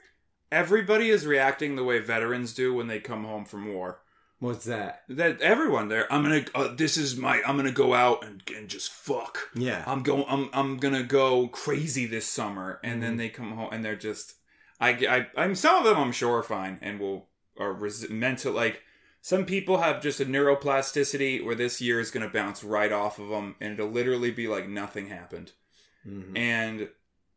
everybody is reacting the way veterans do when they come home from war what's that that everyone there i'm gonna uh, this is my i'm gonna go out and, and just fuck yeah I'm going. I'm I'm gonna go crazy this summer, and then Mhm. they come home and they're just. I I I'm some of them I'm sure are fine and will are res- mental like some people have just a neuroplasticity where this year is gonna bounce right off of them and it'll literally be like nothing happened Mhm. and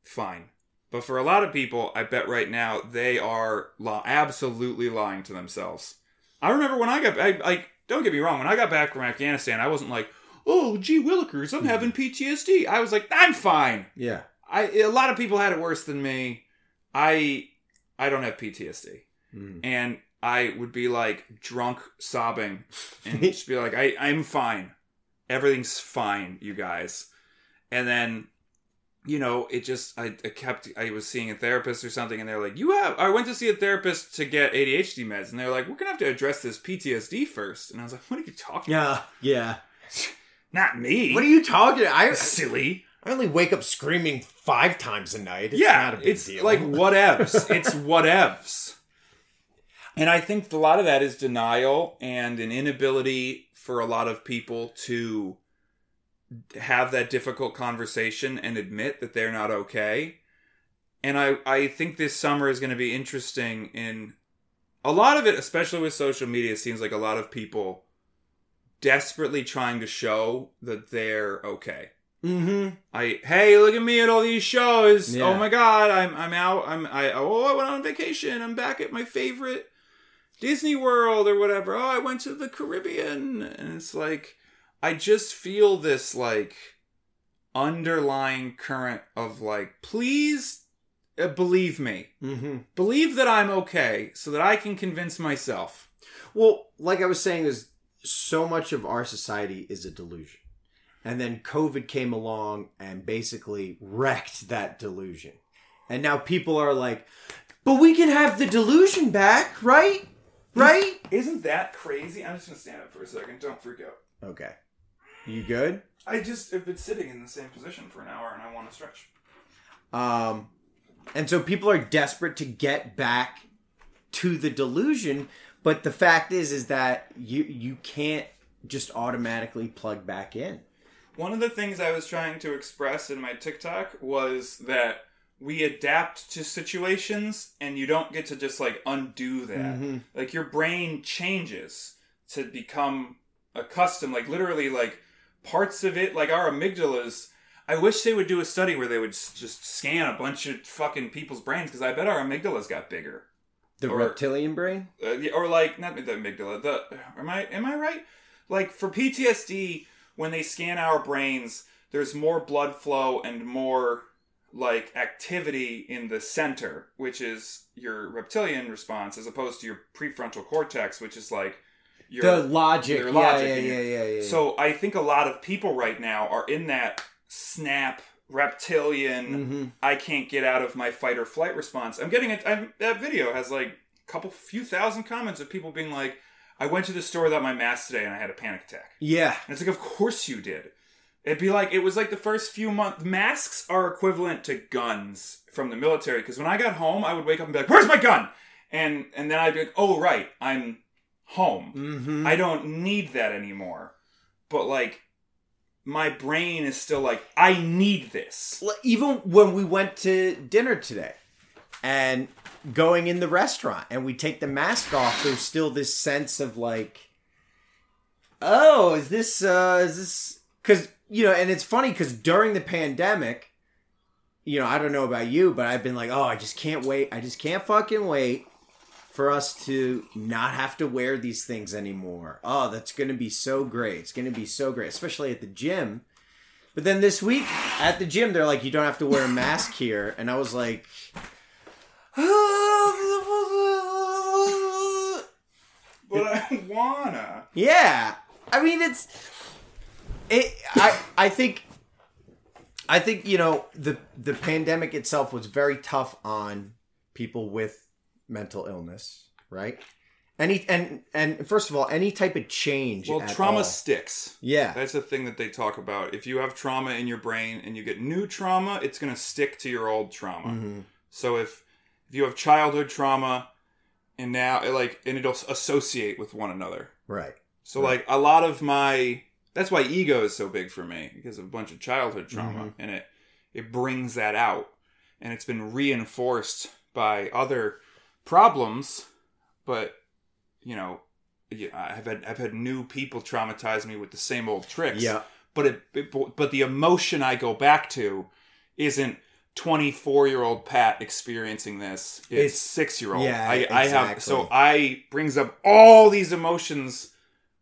fine. But for a lot of people, I bet right now they are li- absolutely lying to themselves. I remember when I got I like don't get me wrong when I got back from Afghanistan, I wasn't like oh, gee willikers, I'm having PTSD. I was like, I'm fine. Yeah. I a lot of people had it worse than me. I I don't have PTSD, Mm. and I would be like drunk, sobbing, and *laughs* just be like, I I'm fine. Everything's fine, you guys. And then you know, it just I, I kept I was seeing a therapist or something, and they're like, "You have." I went to see a therapist to get ADHD meds, and they're like, "We're gonna have to address this PTSD first. And I was like, "What are you talking? Yeah, yeah. *laughs* Not me. What are you talking? I silly? I only wake up screaming five times a night. It's yeah, not a big it's deal. like *laughs* whatevs. it's whatevs. And I think a lot of that is denial and an inability for a lot of people to have that difficult conversation and admit that they're not okay. And I, I think this summer is going to be interesting in a lot of it, especially with social media, seems like a lot of people desperately trying to show that they're okay. Mm-hmm. I hey, look at me at all these shows. Yeah. Oh my god, I'm I'm out. I'm I oh I went on vacation. I'm back at my favorite Disney World or whatever. Oh, I went to the Caribbean, and it's like I just feel this like underlying current of like, please uh, believe me, Mm-hmm. believe that I'm okay, so that I can convince myself. Well, like I was saying, is so much of our society is a delusion. And then COVID came along and basically wrecked that delusion. And now people are like, but we can have the delusion back, right? Right? Isn't that crazy? I'm just gonna stand up for a second. Don't freak out. Okay. You good? I just have been sitting in the same position for an hour, and I want to stretch. Um, and so people are desperate to get back to the delusion, but the fact is, is that you you can't just automatically plug back in. One of the things I was trying to express in my TikTok was that we adapt to situations and you don't get to just like undo that. Mhm. Like your brain changes to become accustomed, like literally, like parts of it, like our amygdalas. I wish they would do a study where they would s- just scan a bunch of fucking people's brains because I bet our amygdalas got bigger. The Or- reptilian brain. uh, yeah, or like not the amygdala. The am I am I right? Like for PTSD, when they scan our brains, there's more blood flow and more like activity in the center, which is your reptilian response, as opposed to your prefrontal cortex, which is like your the logic. your yeah, logic yeah, yeah, yeah, yeah, yeah. So I think a lot of people right now are in that snap reptilian. Mhm. I can't get out of my fight or flight response. I'm getting it. That video has like a couple few thousand comments of people being like, "I went to the store without my mask today and I had a panic attack." yeah, And it's like, of course you did. It'd be like it was like the first few months. Masks are equivalent to guns from the military because when I got home, I would wake up and be like, "Where's my gun?" And and then I'd be like, "Oh right, I'm home. mm-hmm. I don't need that anymore." But like, my brain is still like, "I need this." even when we went to dinner today and going in the restaurant and we take the mask off there's still this sense of like oh is this uh is this because you know and it's funny because during the pandemic you know i don't know about you but i've been like oh i just can't wait i just can't fucking wait for us to not have to wear these things anymore oh that's gonna be so great it's gonna be so great especially at the gym but then this week at the gym, they're like, you don't have to wear a mask *laughs* here. And I was like, But I wanna. yeah. I mean, it's it. I I think I think you know the the pandemic itself was very tough on people with mental illness, right? Any and and first of all, any type of change. Well, trauma all. sticks. Yeah, That's the thing that they talk about. If you have trauma in your brain and you get new trauma, it's going to stick to your old trauma. Mhm. So if if you have childhood trauma and now like and it'll associate with one another. right. So like a lot of my that's why ego is so big for me because of a bunch of childhood trauma Mhm. and it it brings that out and it's been reinforced by other problems but you know I've had I've had new people traumatize me with the same old tricks Yeah, but it, it but the emotion I go back to isn't 24 year old Pat experiencing this. It's, It's- six year old. yeah, I, I have so. I brings up all these emotions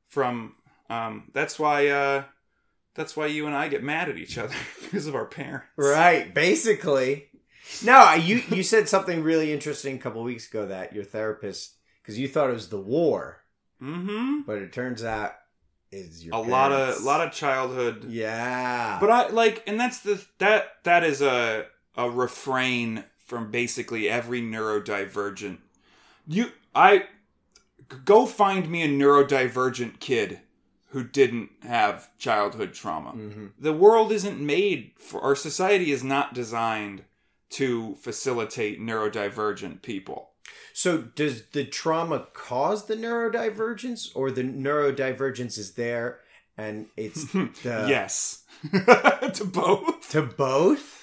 from um that's why uh that's why you and I get mad at each other *laughs* because of our parents. right. Basically, no. You you said something really interesting a couple weeks ago that your therapist because you thought it was the war, Mm-hmm. but it turns out is your a lot of a lot of childhood yeah. But I like, and that's the that that is a a refrain from basically every neurodivergent. You, I go find me a neurodivergent kid who didn't have childhood trauma. hmm The world isn't made for our society is not designed to facilitate neurodivergent people. So does the trauma cause the neurodivergence, or the neurodivergence is there and it's *laughs* the yes, *laughs* to both. to both?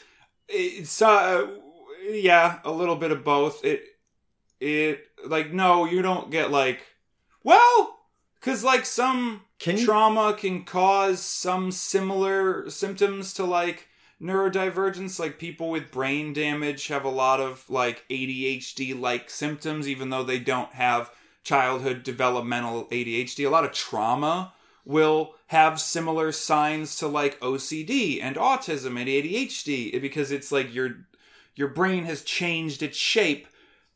it's uh yeah a little bit of both it it like no you don't get like well because like some Can you trauma can cause some similar symptoms to like neurodivergence like people with brain damage have a lot of like adhd like symptoms even though they don't have childhood developmental adhd a lot of trauma will have similar signs to like OCD and autism and ADHD because it's like your your brain has changed its shape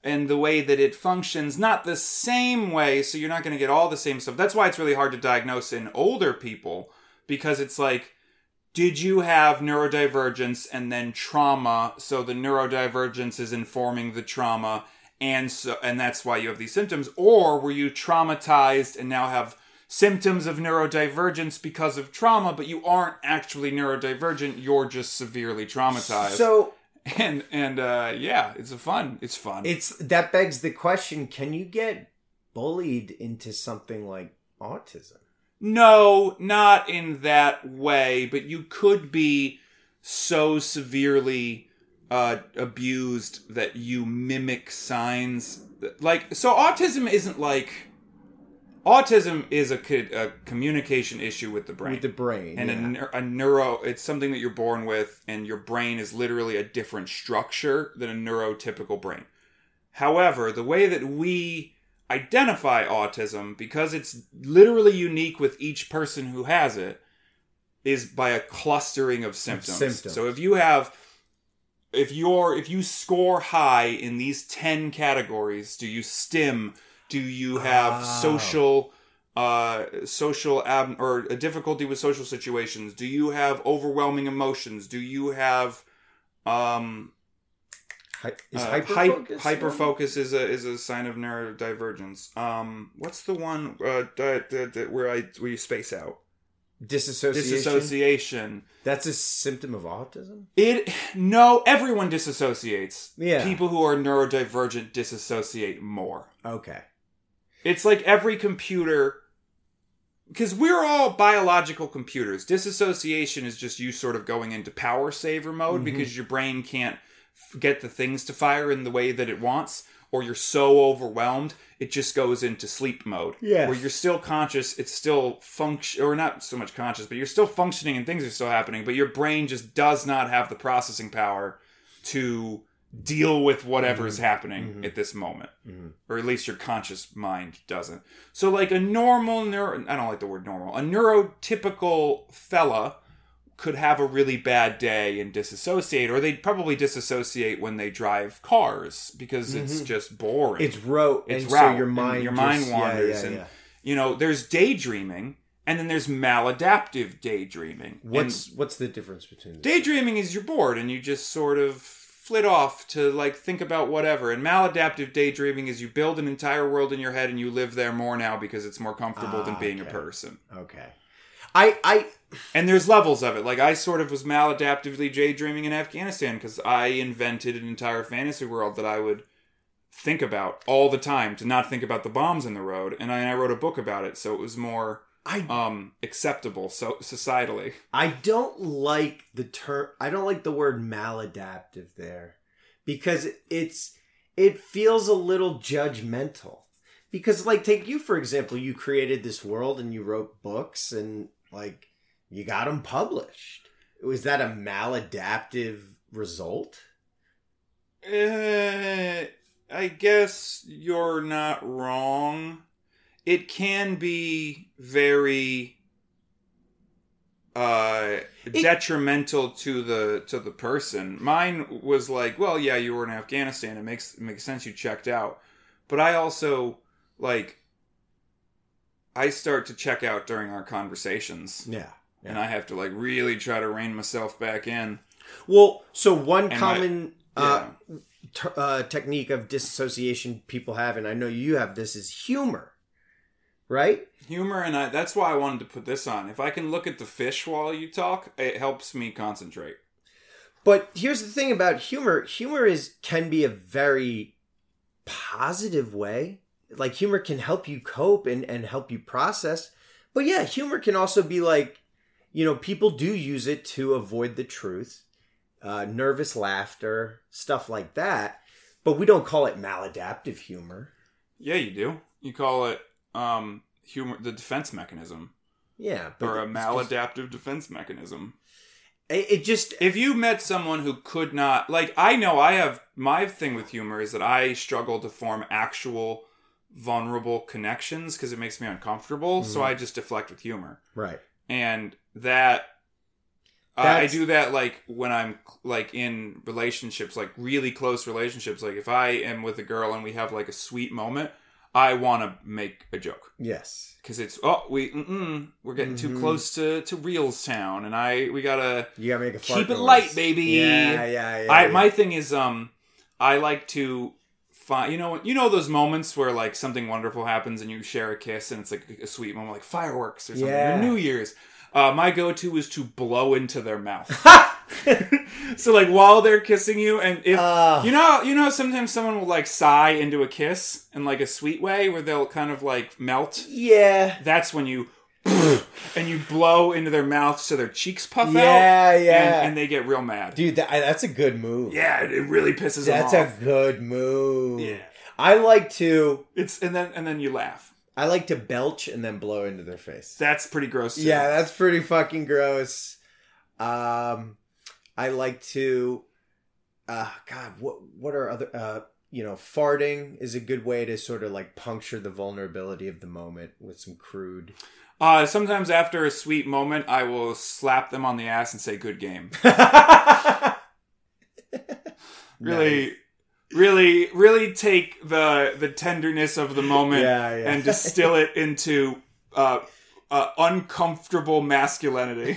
and the way that it functions not the same way so you're not going to get all the same stuff. That's why it's really hard to diagnose in older people because it's like did you have neurodivergence and then trauma? So the neurodivergence is informing the trauma and so and that's why you have these symptoms. Or were you traumatized and now have symptoms of neurodivergence because of trauma but you aren't actually neurodivergent you're just severely traumatized. So and and uh yeah it's a fun it's fun. It's that begs the question: Can you get bullied into something like autism? No, not in that way, but you could be so severely uh, abused that you mimic signs. Like, so autism isn't like. Autism is a, a communication issue with the brain. With the brain, and yeah. neur- a neuro, it's something that you're born with, and your brain is literally a different structure than a neurotypical brain. However, the way that we identify autism, because it's literally unique with each person who has it, is by a clustering of symptoms. symptoms. So if you have if you're if you score high in these 10 categories, do you stim? Do you have Oh. social uh social ab or a difficulty with social situations? Do you have overwhelming emotions? Do you have um Hy- is uh, hyperfocus? hyper one? focus is a is a sign of neurodivergence. Um, what's the one uh, that, that, that where I where you space out? Disassociation. Disassociation. That's a symptom of autism. It no, everyone disassociates. Yeah. People who are neurodivergent disassociate more. Okay. It's like every computer because we're all biological computers. Disassociation is just you sort of going into power saver mode Mhm. because your brain can't get the things to fire in the way that it wants, or you're so overwhelmed it just goes into sleep mode. Yes. Where you're still conscious, it's still function, or not so much conscious, but you're still functioning and things are still happening, but your brain just does not have the processing power to deal with whatever is happening Mhm. at this moment Mhm. or at least your conscious mind doesn't. So, like a normal neuro, I don't like the word normal, a neurotypical fella could have a really bad day and disassociate, or they'd probably disassociate when they drive cars because it's Mhm. just boring. It's rote, It's and route, so your and mind your just- mind yeah, wanders, yeah, and yeah. you know, there's daydreaming, and then there's maladaptive daydreaming. And What's what's the difference between daydreaming is you're bored and you just sort of flit off to like think about whatever and maladaptive daydreaming is you build an entire world in your head and you live there more now because it's more comfortable than Ah, being okay. a person Okay. I I and there's levels of it like i sort of was maladaptively daydreaming in afghanistan because i invented an entire fantasy world that i would think about all the time to not think about the bombs in the road and i, I wrote a book about it so it was more I um acceptable so societally I don't like the term. I don't like the word maladaptive there because it's it feels a little judgmental. Because like take you for example, you created this world and you wrote books and like you got them published. Was that a maladaptive result? Uh, I guess you're not wrong. It can be very uh detrimental to the to the person. Mine was like, well, yeah, you were in Afghanistan. It makes it makes sense you checked out. But I also like I start to check out during our conversations, Yeah. And I have to like really try to rein myself back in. Well, so one And common uh, Yeah. t- uh, technique of disassociation people have, and I know you have this, is humor, right? Humor and I that's why I wanted to put this on. If I can look at the fish while you talk, it helps me concentrate. But here's the thing about humor: humor is can be a very positive way. Like humor can help you cope and and help you process. But yeah, humor can also be like, you know, people do use it to avoid the truth, uh, nervous laughter, stuff like that. But we don't call it maladaptive humor. Yeah, you do. You call it um humor the defense mechanism Yeah, but or a it's just- maladaptive defense mechanism. It, just If you met someone who could not like I know I have my thing with humor is that I struggle to form actual vulnerable connections because it makes me uncomfortable, so Mhm. I just deflect with humor. right. And that I I do that like when I'm like in relationships, like really close relationships. Like if I am with a girl and we have like a sweet moment, I want to make a joke Yes. because it's oh we we're getting too Mhm. close to to Reelstown, and I we gotta You gotta make a keep it noise. light, baby. Yeah, yeah, yeah. I yeah. my thing is um I like to find you know you know those moments where like something wonderful happens and you share a kiss and it's like a sweet moment like fireworks or something Yeah. or New Year's. Uh, my go-to is to blow into their mouth. *laughs* *laughs* so like while they're kissing you and if Uh, you know you know sometimes someone will like sigh into a kiss in like a sweet way where they'll kind of like melt. yeah. That's when you *laughs* and you blow into their mouth so their cheeks puff out Yeah, yeah. and, and they get real mad. Dude, that, that's a good move. Yeah, it really pisses That's them off. That's a good move. yeah. I like to It's and then and then you laugh. I like to belch and then blow into their face. That's pretty gross too. Yeah, that's pretty fucking gross. Um I like to uh god, what what are other uh you know, farting is a good way to sort of like puncture the vulnerability of the moment with some crude. Uh, sometimes after a sweet moment, I will slap them on the ass and say "good game." *laughs* Really, Nice. really, really take the the tenderness of the moment Yeah, yeah. and distill it into uh, uh, uncomfortable masculinity.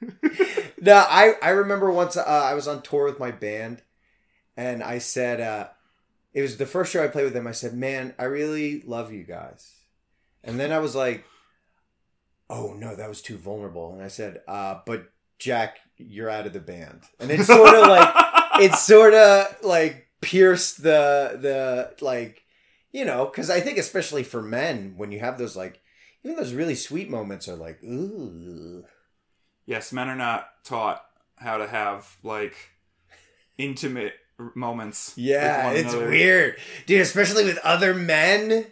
*laughs* no, I I remember once uh, I was on tour with my band, and I said uh, it was the first show I played with them. I said, "Man, I really love you guys," and then I was like, "Oh no, that was too vulnerable." And I said, uh, "But Jack, you're out of the band," and it's sort of like *laughs* it's sort of like pierced the the like you know because I think especially for men when you have those like even those really sweet moments are like ooh. yes, men are not taught how to have like intimate moments. Yeah, it's another. weird, dude. Especially with other men.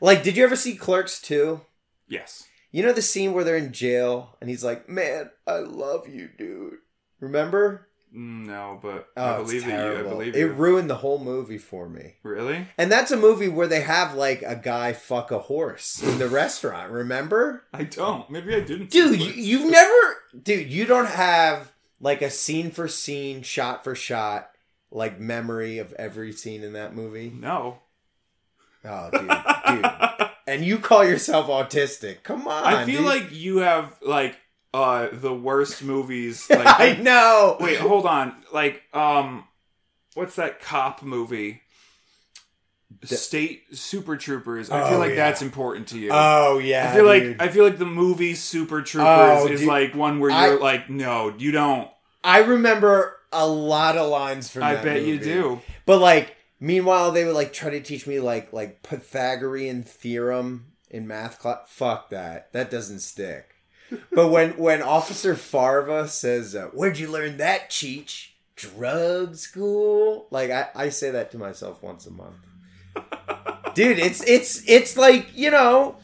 Like, did you ever see Clerks 2? Yes. You know the scene where they're in jail and he's like, "Man, I love you, dude." Remember? No, but Oh, I believe that you. I believe it you. ruined the whole movie for me. really? And that's a movie where they have like a guy fuck a horse in the *laughs* restaurant. Remember? I don't. Maybe I didn't. Dude, you, you've never, dude, you don't have like a scene for scene, shot for shot, like memory of every scene in that movie. No. Oh, dude, dude. *laughs* And you call yourself autistic? Come on. I feel dude. like you have like uh the worst movies. *laughs* Like I know. wait, hold on. Like um, what's that cop movie? The- State Super Troopers. I feel Oh, like yeah. that's important to you. Oh yeah. I feel dude. like I feel like the movie Super Troopers Oh, is dude. like one where you're like, no, you don't. I remember a lot of lines from. I bet you do. But like, meanwhile, they would like try to teach me like like Pythagorean theorem in math class. Fuck that. That doesn't stick. *laughs* But when when Officer Farva says, uh, "Where'd you learn that, Cheech? Drug school?" Like I, I say that to myself once a month. *laughs* Dude, it's it's it's like you know.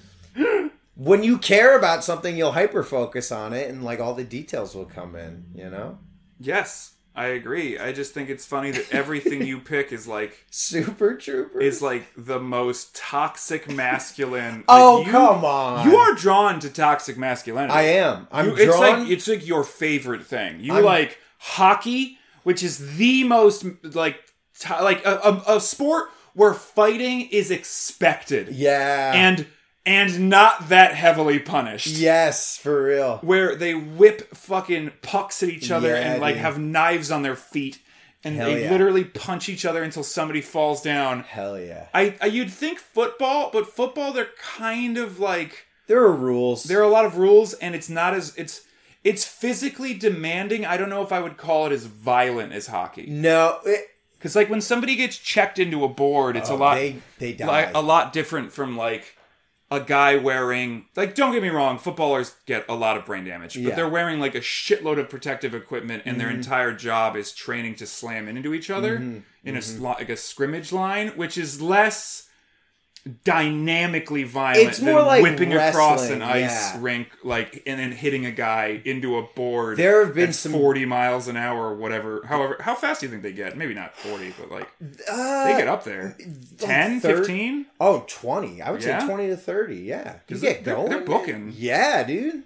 When you care about something, you'll hyper focus on it, and like all the details will come in. You know, Yes, I agree. I just think it's funny that everything you pick is like *laughs* Super Troopers is like the most toxic masculine. like, Oh you- come on! You are drawn to toxic masculinity. I am. I'm You- it's drawn. like it's like your favorite thing. You I'm- like hockey, which is the most like to- like a, a, a sport where fighting is expected, yeah. and and not that heavily punished. Yes, for real. Where they whip fucking pucks at each other Yeah, and like dude. have knives on their feet and Hell they yeah. literally punch each other until somebody falls down. Hell yeah. I, I you'd think football, but football they're kind of like There are rules. there are a lot of rules and it's not as it's it's physically demanding. I don't know if I would call it as violent as hockey. no, it, Cuz like when somebody gets checked into a board, it's a oh, lot They they die. like a lot different from like a guy wearing like don't get me wrong footballers get a lot of brain damage but Yeah. they're wearing like a shitload of protective equipment and their mm-hmm. entire job is training to slam into each other mm-hmm. in a mm-hmm. like a scrimmage line which is less dynamically violent It's than more like whipping across an ice yeah. rink like and then hitting a guy into a board There have been at some- 40 miles an hour or whatever however how fast do you think they get maybe not 40 but like Uh, they get up there 10 third- 15 Oh, 20. I would Yeah? say 20 to 30. Yeah. You get they're- going. they're man. booking. Yeah, dude.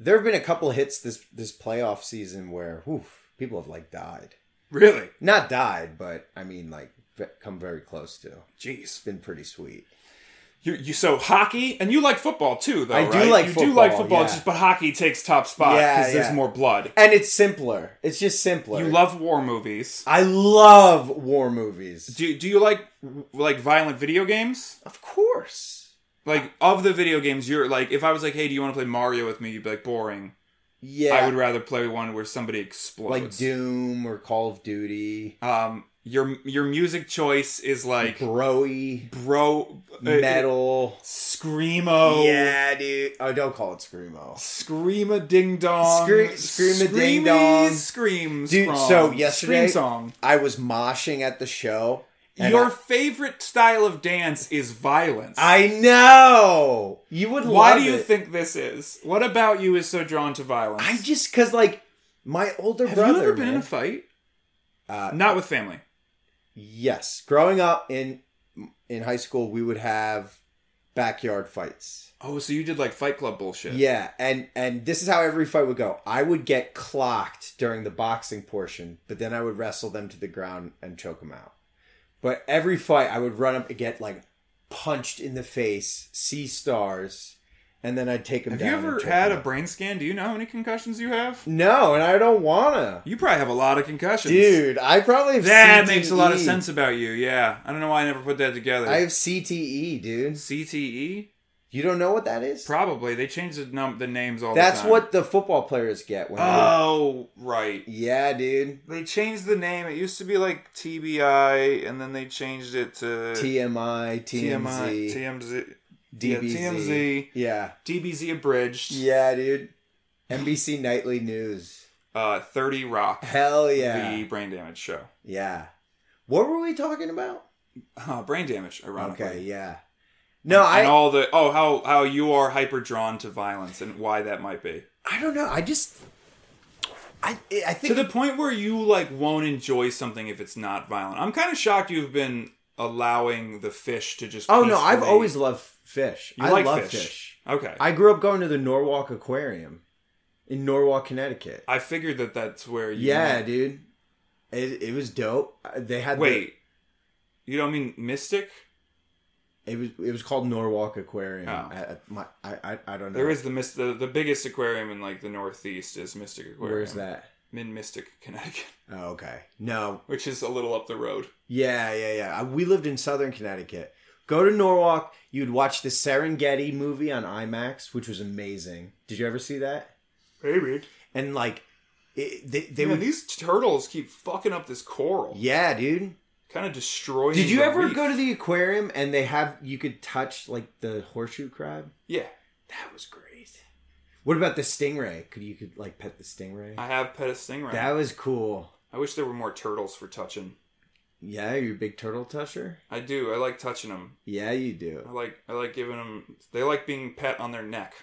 There have been a couple hits this this playoff season where oof, people have like died. really Not died, but I mean like come very close to. Jeez. It's been pretty sweet. You, you so hockey and you like football too, though. I do like you do like football, football, yeah. just but hockey takes top spot Yeah, because there's more blood. And it's simpler. It's just simpler. You love war movies. I love war movies. Do do you like like violent video games? Of course. Like of the video games, you're like if I was like, hey, do you want to play Mario with me? You'd be like boring. Yeah. I would rather play one where somebody explodes. like Doom or Call of Duty. Um, your your music choice is like Broy. bro uh, Metal. screamo. Yeah, dude. Oh, don't call it Screamo. Scream a ding dong. Scre- scream a ding dong. Screams. Dude, so yesterday- Scream song. I was moshing at the show. Your I, favorite style of dance is violence. I know you would. Why do you it. think this is? What about you is so drawn to violence? I just because like my older Have brother. you ever been in a fight? uh, Not with family. Yes, growing up in in high school, we would have backyard fights. Oh, so you did like Fight Club bullshit. Yeah, and and this is how every fight would go. I would get clocked during the boxing portion, but then I would wrestle them to the ground and choke them out. But every fight, I would run up and get like punched in the face, see stars, and then I'd take them Have you ever had a brain scan? Do you know how many concussions you have? No, and I don't wanna, You probably have a lot of concussions. dude. I probably have That CTE. makes a lot of sense about you. Yeah. I don't know why I never put that together. I have CTE, dude. CTE? You don't know what that is? Probably. They change the num- the names all That's the time. what the football players get when. they- Oh, right. yeah, dude. They changed the name. It used to be like TBI, and then they changed it to TMI, TMI, TMZ, TMZ, DBZ. yeah, TMZ, Yeah. DBZ abridged, Yeah, dude. NBC Nightly News. uh, Thirty Rock, Hell yeah. the brain damage show. Yeah. What were we talking about? Uh, brain damage, ironically. Okay, yeah. No, I and all the oh how how you are hyper drawn to violence and why that might be I don't know. I just I I think. to the point where you like won't enjoy something if it's not violent. I'm kind of shocked you've been allowing the fish to just. Oh no, I've always loved fish. You I like love fish. fish. Okay, I grew up going to the Norwalk Aquarium in Norwalk, Connecticut. I figured that that's where you. Yeah, went. dude. It, it was dope. They had the- Wait, you don't mean Mystic? it was it was called Norwalk Aquarium. Oh. At, my, I, I I don't know. There is the Mist. The, the biggest aquarium in like the Northeast is Mystic Aquarium. Where's that? In Mystic, Connecticut, *laughs* Oh, okay. No. which is a little up the road. Yeah, yeah, yeah. Uh, We lived in Southern Connecticut. Go to Norwalk. You'd watch the Serengeti movie on IMAX, which was amazing. Did you ever see that? Maybe. And like, it, they they Man, would. these turtles keep fucking up this coral. Yeah, dude. Kind of destroying. Did you the ever reef. go to the aquarium and they have you could touch like the horseshoe crab? Yeah, That was great. What about the stingray? Could you could like pet the stingray? I have pet a stingray. That was cool. I wish there were more turtles for touching. Yeah, you're a big turtle toucher. I do. I like touching them. Yeah, you do. I like. I like giving them. They like being pet on their neck.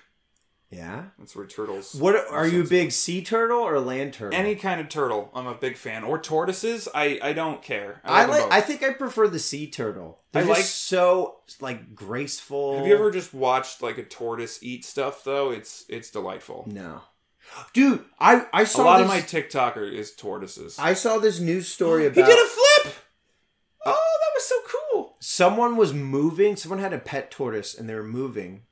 Yeah. That's where turtles. What are you a big sea turtle or land turtle? Any kind of turtle, I'm a big fan. Or tortoises, I I don't care. I them like. I think I prefer the sea turtle. They're I just like- so like graceful. Have you ever just watched like a tortoise eat stuff though? It's it's delightful. No, dude. I I saw a lot this, of my TikToker is tortoises. I saw this news story about he did a flip. Uh, oh, that was so cool. someone was moving. Someone had a pet tortoise, and they were moving,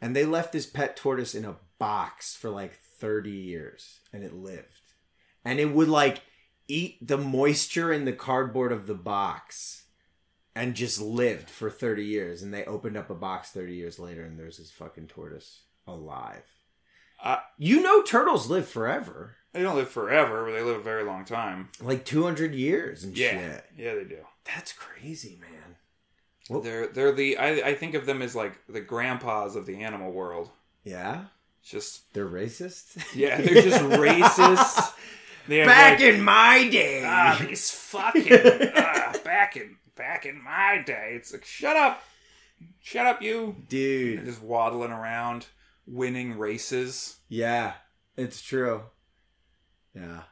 and they left this pet tortoise in a box for like thirty years, and it lived, and it would like eat the moisture in the cardboard of the box. And just lived for 30 years. And they opened up a box 30 years later, and there's this fucking tortoise alive. I- you know, turtles live forever. They don't live forever, but they live a very long time. Like 200 years and Yeah, shit. yeah, they do. That's crazy, man. Well- They're they're the I, I think of them as like the grandpas of the animal world. Yeah? It's just They're racist? *laughs* yeah, they're just racist. *laughs* They Back like, in my day. ah these fucking ah, back in back in my day. It's like shut up, shut up, you. They're Dude. just waddling around, winning races. Yeah, it's true. Yeah.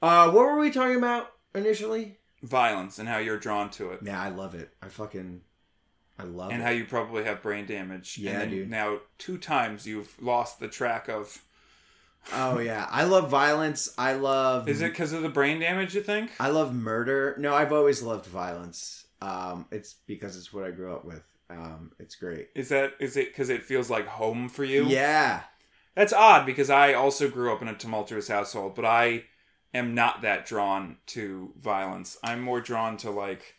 Uh, what were we talking about initially? Violence and how you're drawn to it, Yeah, I love it. I fucking, I love and it. how you probably have brain damage. Yeah, and then dude. Now two times you've lost the track of. oh yeah, I love violence. I love. Is it because of the brain damage? You think? I love murder. No, I've always loved violence. Um, it's because it's what I grew up with. Um, it's great. Is that is it because it feels like home for you? Yeah. That's odd because I also grew up in a tumultuous household, but I am not that drawn to violence. I'm more drawn to like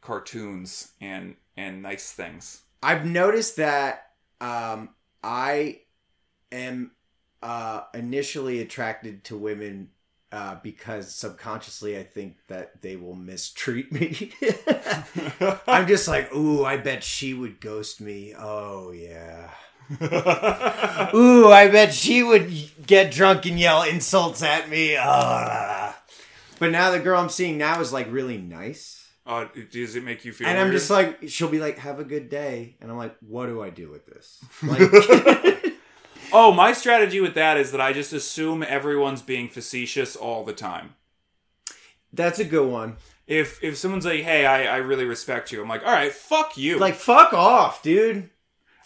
cartoons and and nice things. I've noticed that um, I am uh, initially attracted to women uh, because subconsciously I think that they will mistreat me. *laughs* *laughs* I'm just like, ooh, I bet she would ghost me. Oh yeah. *laughs* Ooh, I bet she would get drunk and yell insults at me. Ah. But now the girl I'm seeing now is like really nice. uh, does it make you feel? And I'm weird? just like, she'll be like, have a good day. And I'm like, what do I do with this? Like, *laughs* *laughs* oh, my strategy with that is that I just assume everyone's being facetious all the time. that's a good one. If if someone's like, "Hey, I, I really respect you," I'm like, "All right, fuck you." Like, fuck off, dude.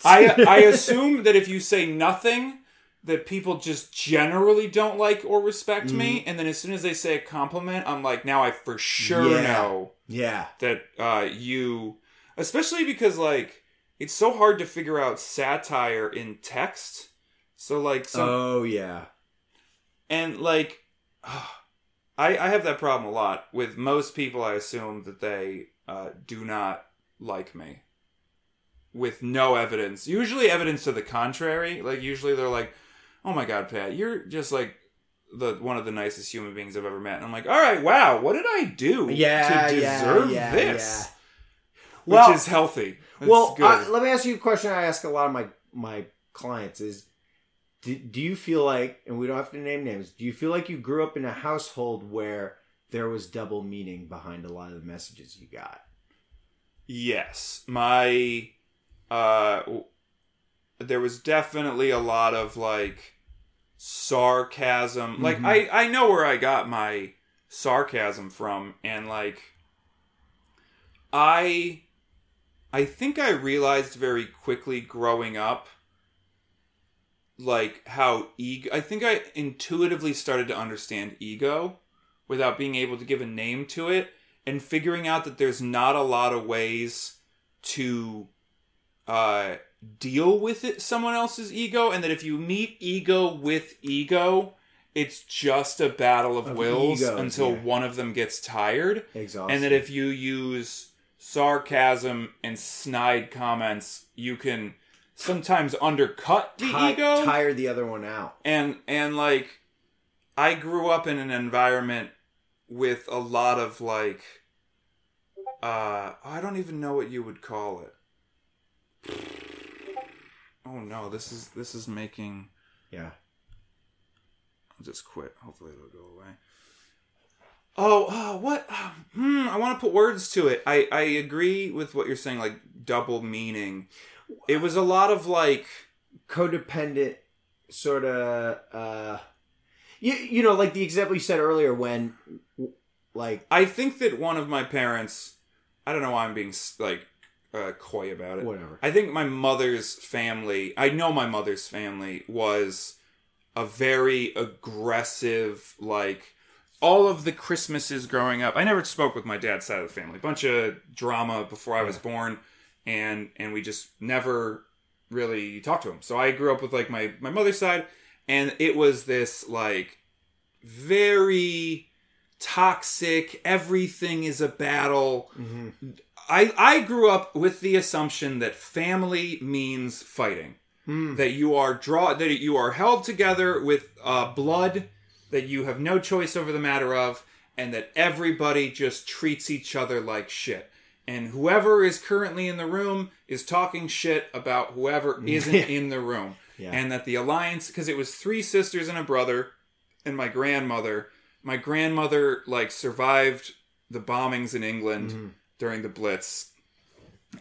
I *laughs* I assume that if you say nothing, that people just generally don't like or respect me, Mm-hmm. and then as soon as they say a compliment, I'm like, now I for sure Yeah. know Yeah. that uh, you, especially because like it's so hard to figure out satire in text. So like some oh, yeah. and like *sighs* I I have that problem a lot with most people. I assume that they uh, do not like me with no evidence. Usually evidence to the contrary. Like usually they're like, "Oh my god, Pat, you're just like the one of the nicest human beings I've ever met." And I'm like, "All right, wow, what did I do Yeah, to deserve yeah, this?" yeah. Which Well- is healthy. That's well. I, let me ask you a question I ask a lot of my, my clients is, do, do you feel like, and we don't have to name names, do you feel like you grew up in a household where there was double meaning behind a lot of the messages you got? Yes, my uh there was definitely a lot of like sarcasm. Like Mhm. I I know where I got my sarcasm from and like I I think I realized very quickly growing up like how ego I think I intuitively started to understand ego without being able to give a name to it and figuring out that there's not a lot of ways to uh, deal with it someone else's ego and that if you meet ego with ego it's just a battle of, Of wills egos, until yeah. one of them gets tired Exhausting. and that if you use sarcasm and snide comments you can sometimes undercut the Ti- ego tire the other one out. and and like i grew up in an environment with a lot of like uh i don't even know what you would call it oh no this is this is making Yeah. i'll just quit. Hopefully it'll go away. Oh uh, what hmm i want to put words to it. I i agree with what you're saying like double meaning. It was a lot of like codependent sort of uh you, you know like the example you said earlier when like I think that one of my parents, I don't know why I'm being like uh, coy about it. whatever I think my mother's family, I know my mother's family was a very aggressive, like, all of the Christmases growing up. I never spoke with my dad's side of the family. Bunch of drama before I was born, and and we just never really talked to him. So I grew up with like my my mother's side, and it was this like very toxic. Everything is a battle. I I grew up with the assumption that family means fighting. That you are draw that you are held together with uh, blood that you have no choice over the matter of, and that everybody just treats each other like shit. And whoever is currently in the room is talking shit about whoever *laughs* isn't in the room. Yeah. And that the alliance, because it was three sisters and a brother, and my grandmother. My grandmother like survived the bombings in England Mm-hmm. During the Blitz,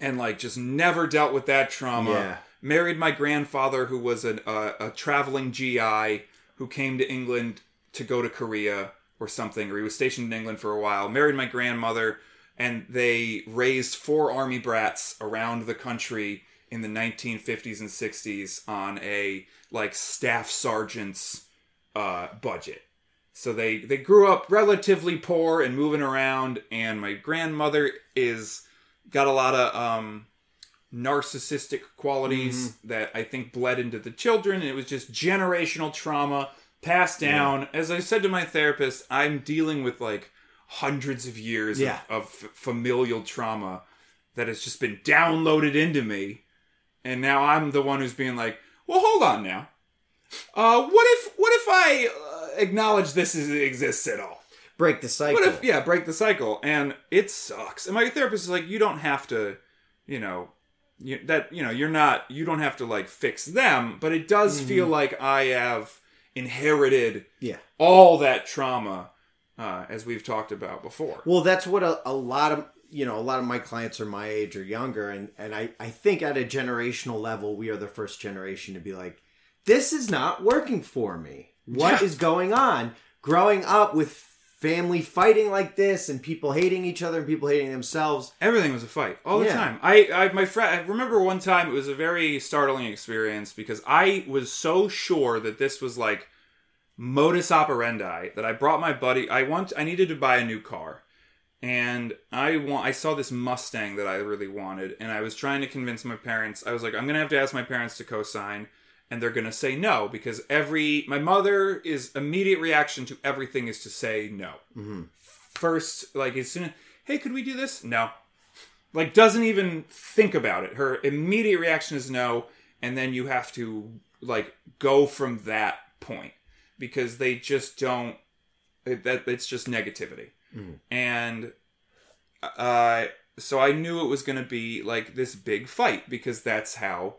and like just never dealt with that trauma. Yeah. Married my grandfather, who was an, uh, a traveling GI who came to England to go to Korea or something, or he was stationed in England for a while. Married my grandmother, and they raised four army brats around the country in the 1950s and 60s on a like staff sergeant's uh, budget. So they they grew up relatively poor and moving around, and my grandmother is got a lot of um, narcissistic qualities that I think bled into the children. And it was just generational trauma passed down. As I said to my therapist, I'm dealing with like hundreds of years Yeah. of, of familial trauma that has just been downloaded into me. And now I'm the one who's being like, well, hold on now. Uh, what if what if I acknowledge this is, exists at all? Break the cycle. What if yeah, break the cycle? And it sucks. And my therapist is like, you don't have to, you know, you, that you know, you're not, you don't have to like fix them, but it does feel like I have inherited yeah. all that trauma, uh, as we've talked about before. Well, that's what a, a lot of you know a lot of my clients are my age or younger, and and I I think at a generational level we are the first generation to be like, this is not working for me. What is Yeah. going on? Growing up with family fighting like this and people hating each other and people hating themselves. Everything was a fight all the Yeah. time. I, I, my friend, I remember one time it was a very startling experience because I was so sure that this was like modus operandi that I brought my buddy. I want, I needed to buy a new car, and I want, I saw this Mustang that I really wanted, and I was trying to convince my parents. I was like, I'm gonna have to ask my parents to co-sign. And they're gonna say no because every my mother is immediate reaction to everything is to say no. First like as soon hey could we do this? No. Like doesn't even think about it. Her immediate reaction is no and then you have to like go from that point because they just don't it, that it's just negativity. And uh so i knew it was going to be like this big fight because that's how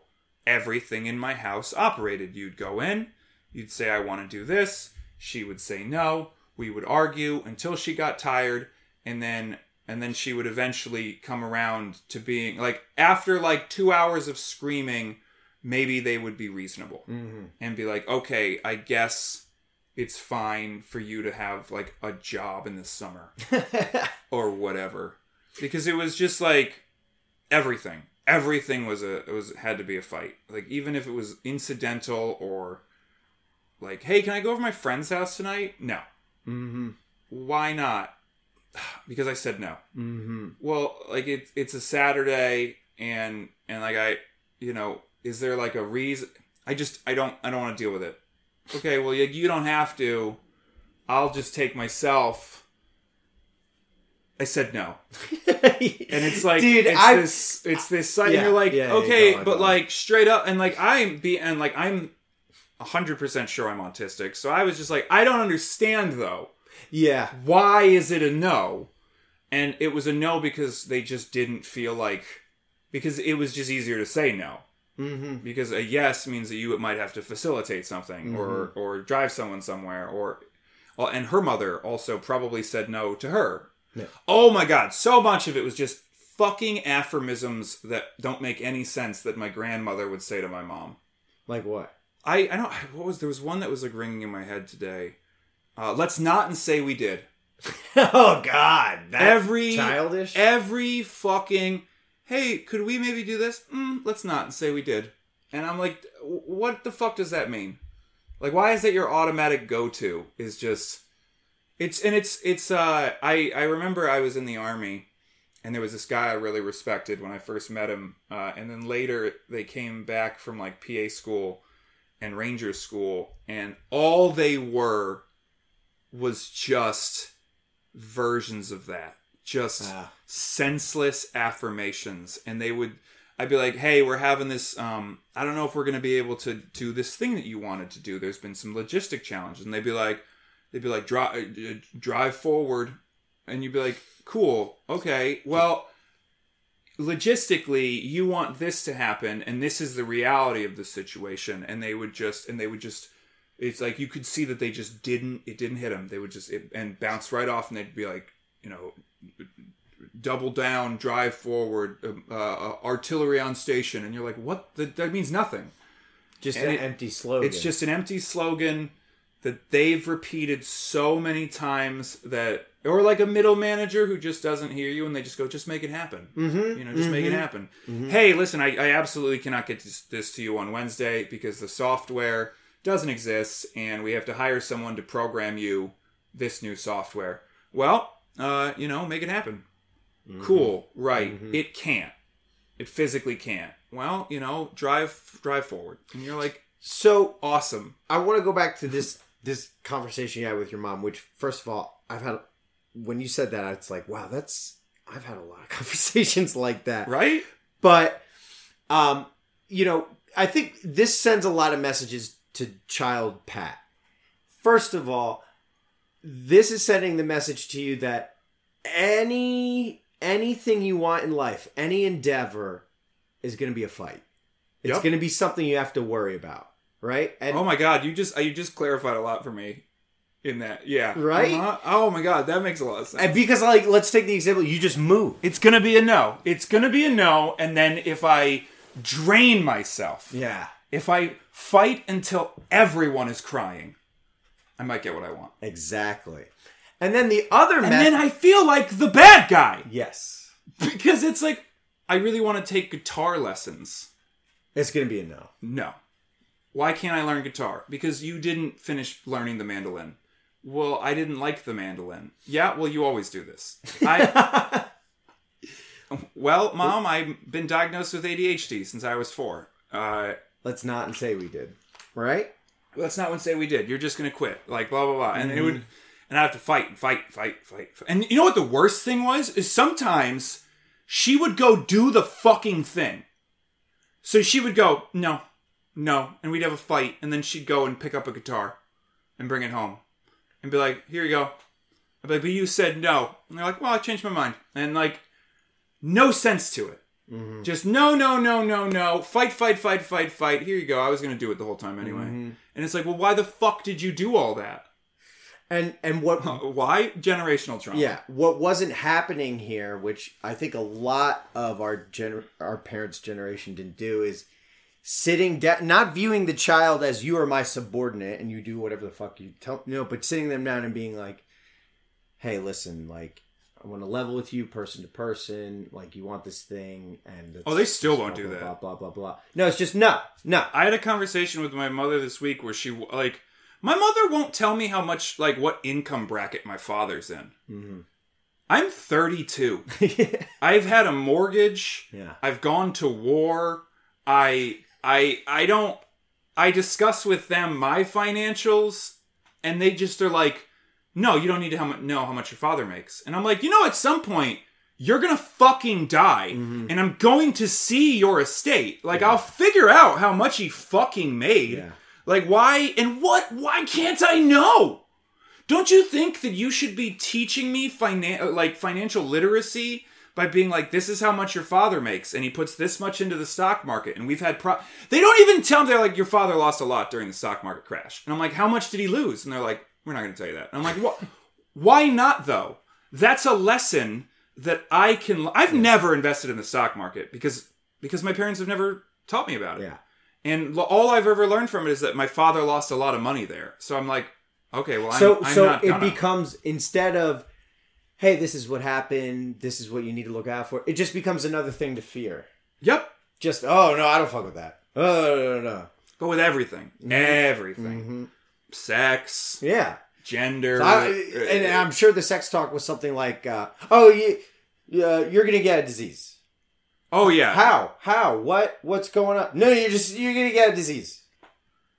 everything in my house operated. You'd go in you'd say i want to do this. She would say no. We would argue until she got tired and then and then she would eventually come around to being like after like 2 hours of screaming maybe they would be reasonable mm-hmm. and be like okay i guess it's fine for you to have like a job in the summer *laughs* or whatever. Because it was just like everything everything was a it was had to be a fight. Like even if it was incidental or like hey can i go over to my friend's house tonight? No. Mm-hmm. why not? *sighs* Because i said no. Mm-hmm. well like it's it's a saturday and and like i you know is there like a reason i just i don't i don't want to deal with it. Okay well you, you don't have to. I'll just take myself i said no. *laughs* And it's like dude, it's I this it's this site Yeah, and you're like yeah, yeah, okay go on, but like straight up and like i'm be and like i'm 100% sure i'm autistic. So i was just like i don't understand though. Yeah. why is it a no? And it was a no because they just didn't feel like because it was just easier to say no. Mm-hmm. because a yes means that you might have to facilitate something or or drive someone somewhere or well, and her mother also probably said no to her Yeah. oh my god. So much of it was just fucking aphorisms that don't make any sense that my grandmother would say to my mom. Like what? i i don't what was there was one that was like ringing in my head today. Uh, let's not and say we did. *laughs* Oh God, that Every- childish. every fucking hey could we maybe do this? Mm, let's not and say we did. And i'm like what the fuck does that mean? Like why is that your automatic go-to is just It's and it's it's uh I I remember I was in the army and there was this guy I really respected when I first met him uh, and then later they came back from like PA school and Ranger school and all they were was just versions of that just Ah. senseless affirmations and they would I'd be like, "Hey, we're having this. Um, I don't know if we're going to be able to do this thing that you wanted to do. There's been some logistic challenges." And they'd be like, "They'd be like, drive, drive forward," and you'd be like, "Cool, okay. Well, logistically, you want this to happen, and this is the reality of the situation." And they would just, and they would just. It's like you could see that they just didn't. It didn't hit them. They would just it, and bounce right off, and they'd be like, you know, double down, drive forward, uh, uh, artillery on station, and you're like, what? That, that means nothing. Just And an it- empty slogan. It's just an empty slogan that they've repeated so many times that, or like a middle manager who just doesn't hear you, and they just go, just make it happen. Mm-hmm, you know, just make it happen. Hey, listen, I, I absolutely cannot get this, this to you on Wednesday because the software doesn't exist, and we have to hire someone to program you this new software. Well, uh, you know, make it happen. Cool, right? It can't. It physically can't. Well, you know, drive drive forward, and you're like, so awesome. I want to go back to this this conversation you had with your mom. Which, first of all, I've had when you said that, it's like, wow, that's I've had a lot of *laughs* conversations like that. Right? But, um, you know, I think this sends a lot of messages to child Pat. First of all, this is sending the message to you that any anything you want in life, any endeavor, is going to be a fight. It's Yep. going to be something you have to worry about, right? And Oh my god, you just you just clarified a lot for me in that. Yeah. Right? Uh-huh. Oh my god, that makes a lot of sense. And because like let's take the example you just move. it's gonna be a no. It's gonna be a no, and then if I drain myself, Yeah. if I fight until everyone is crying, I might get what I want. Exactly. And then the other And method then I feel like the bad guy Yes. *laughs* because it's like I really want to take guitar lessons. It's going to be a no. No. Why can't I learn guitar? Because you didn't finish learning the mandolin. Well, I didn't like the mandolin. Yeah, well, you always do this. I *laughs* well, mom, I've been diagnosed with ADHD since I was four. Uh, Let's not say we did. Right? let's not say we did. You're just gonna quit, like blah blah blah, and it would, and I have to fight and fight, fight, fight, fight. And you know what the worst thing was is sometimes she would go do the fucking thing. So she would go no, no, and we'd have a fight, and then she'd go and pick up a guitar and bring it home, and be like, "Here you go." I'd be like, "But you said no," and they're like, "Well, I changed my mind," and like, no sense to it. Mm-hmm. Just no, no, no, no, no. Fight, fight, fight, fight, fight. Here you go. I was gonna do it the whole time anyway. Mm-hmm. And it's like, well, why the fuck did you do all that? And and what *laughs* Why generational trauma? yeah, what wasn't happening here, which I think a lot of our gener- our parents' generation didn't do is sitting down not viewing the child as you are my subordinate and you do whatever the fuck you tell no, but sitting them down and being like, "Hey, listen, like I want to level with you person to person. Like you want this thing, and Oh, they still blah, won't do blah, that. Blah blah blah blah. No, it's just no, no. I had a conversation with my mother this week where she like my mother won't tell me how much like what income bracket my father's in. Mm-hmm. I'm 32. *laughs* I've had a mortgage. Yeah. I've gone to war. I I I don't I discuss with them my financials and they just are like, "No, you don't need to know how much your father makes." And I'm like, "You know at some point you're going to fucking die Mm-hmm. and I'm going to see your estate. Like I'll figure out how much he fucking made." Yeah. Like why and what why can't I know? Don't you think that you should be teaching me finan- like financial literacy by being like this is how much your father makes and he puts this much into the stock market and we've had pro They don't even tell them, they're like your father lost a lot during the stock market crash. And I'm like how much did he lose? And they're like we're not going to tell you that. And I'm like what why not though? That's a lesson that I can I've never invested in the stock market because because my parents have never taught me about it. Yeah. And all I've ever learned from it is that my father lost a lot of money there. So I'm like, okay, well, I'm, so I'm so not it gonna. becomes instead of hey this is what happened this is what you need to look out for it just becomes another thing to fear Yep. just oh no i don't fuck with that oh no no no But with everything, everything, sex, yeah gender. I, uh, and I'm sure the sex talk was something like, uh, "Oh, you, uh, you're gonna get a disease. oh yeah, How? How? What? What's going on? No, you're just you're gonna get a disease.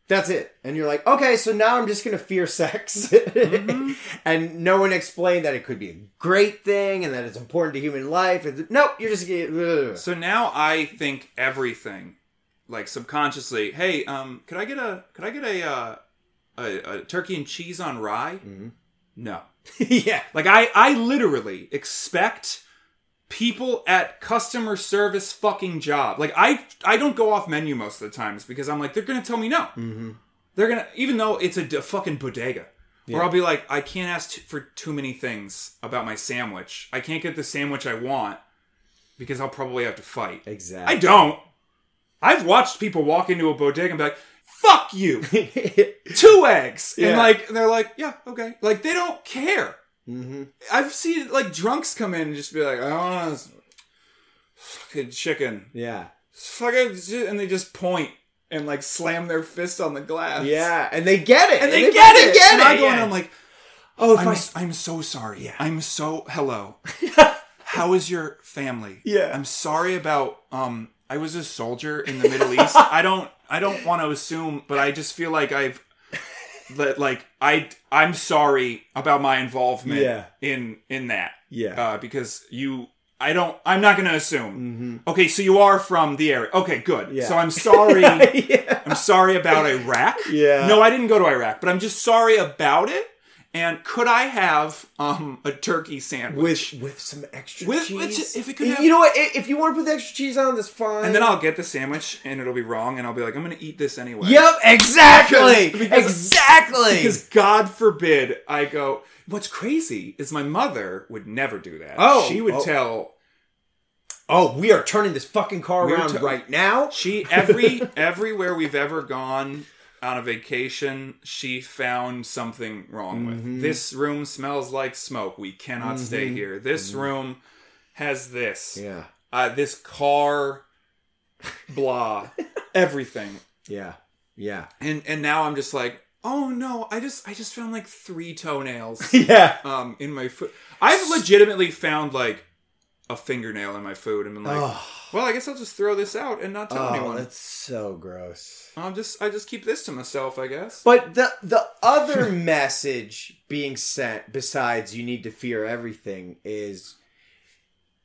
That's it. And you're like, okay, so now I'm just gonna fear sex. Mm-hmm. *laughs* and no one explained that it could be a great thing and that it's important to human life. And nope, you're just. So now I think everything, like subconsciously. Hey, um, could I get a could I get a uh, a, a turkey and cheese on rye? Mhm. No. *laughs* yeah. Like I I literally expect people at customer service fucking job. Like I I don't go off menu most of the times because I'm like they're gonna tell me no. Mm-hmm. They're gonna even though it's a d- fucking bodega. Or I'll be like, I can't ask t- for too many things about my sandwich. I can't get the sandwich I want because I'll probably have to fight. Exactly. I don't. I've watched people walk into a bodega and be like, "Fuck you, *laughs* two eggs," Yeah. and like they're like, "Yeah, okay." Like they don't care. Hmm I've seen like drunks come in and just be like, "I don't want this fucking chicken, Yeah. fucking," and they just point and like slam their fist on the glass. Yeah. And they get it. and they, fucking get it. Get and it. I go yeah. and I'm like, oh, I'm, I, I'm so sorry. Yeah. I'm so hello. *laughs* How is your family? Yeah. I'm sorry about um I was a soldier in the Middle East. *laughs* I don't I don't want to assume, but I just feel like I've that like I I'm sorry about my involvement Yeah. in in that. yeah. Uh because you I don't I'm not going to assume. mm-hmm. Okay, so you are from the area. Okay, good. Yeah. So I'm *laughs* sorry yeah. I'm sorry about Iraq. Yeah. No, I didn't go to Iraq, but I'm just sorry about it. And could I have um a turkey sandwich? With with some extra With- cheese. with- if it could you, have- you know what? If you want to put the extra cheese on, that's fine. And then I'll get the sandwich and it'll be wrong and I'll be like, I'm gonna eat this anyway. Yep. Exactly. Because- because- exactly. Because God forbid I go. What's crazy is my mother would never do that. Oh, she would oh. tell oh, we are turning this fucking car We're around t- right now. she every everywhere we've ever gone on a vacation, she found something wrong with. Mhm. This room smells like smoke. We cannot stay Mhm. here. This room has this. Yeah. Uh, this car, blah, *laughs* everything. Yeah. Yeah. And and now I'm just like, oh no, I just I just found like three toenails *laughs* yeah. um in my foot. I've legitimately found like a fingernail in my food and been like, oh, well, I guess I'll just throw this out and not tell oh, anyone. that's so gross. I'm just I just keep this to myself, I guess. But the the *laughs* other message being sent besides you need to fear everything is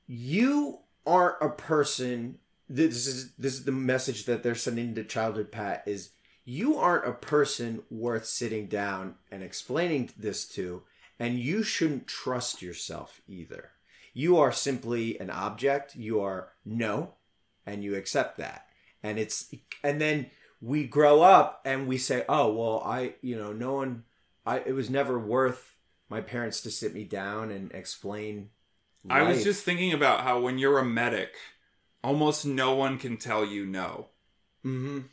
you aren't a person this is this is the message that they're sending to childhood pat is you aren't a person worth sitting down and explaining this to and you shouldn't trust yourself either you are simply an object you are no and you accept that and it's and then we grow up and we say oh well i you know no one i it was never worth my parents to sit me down and explain I was just thinking about how when you're a medic, almost no one can tell you no. Mhm.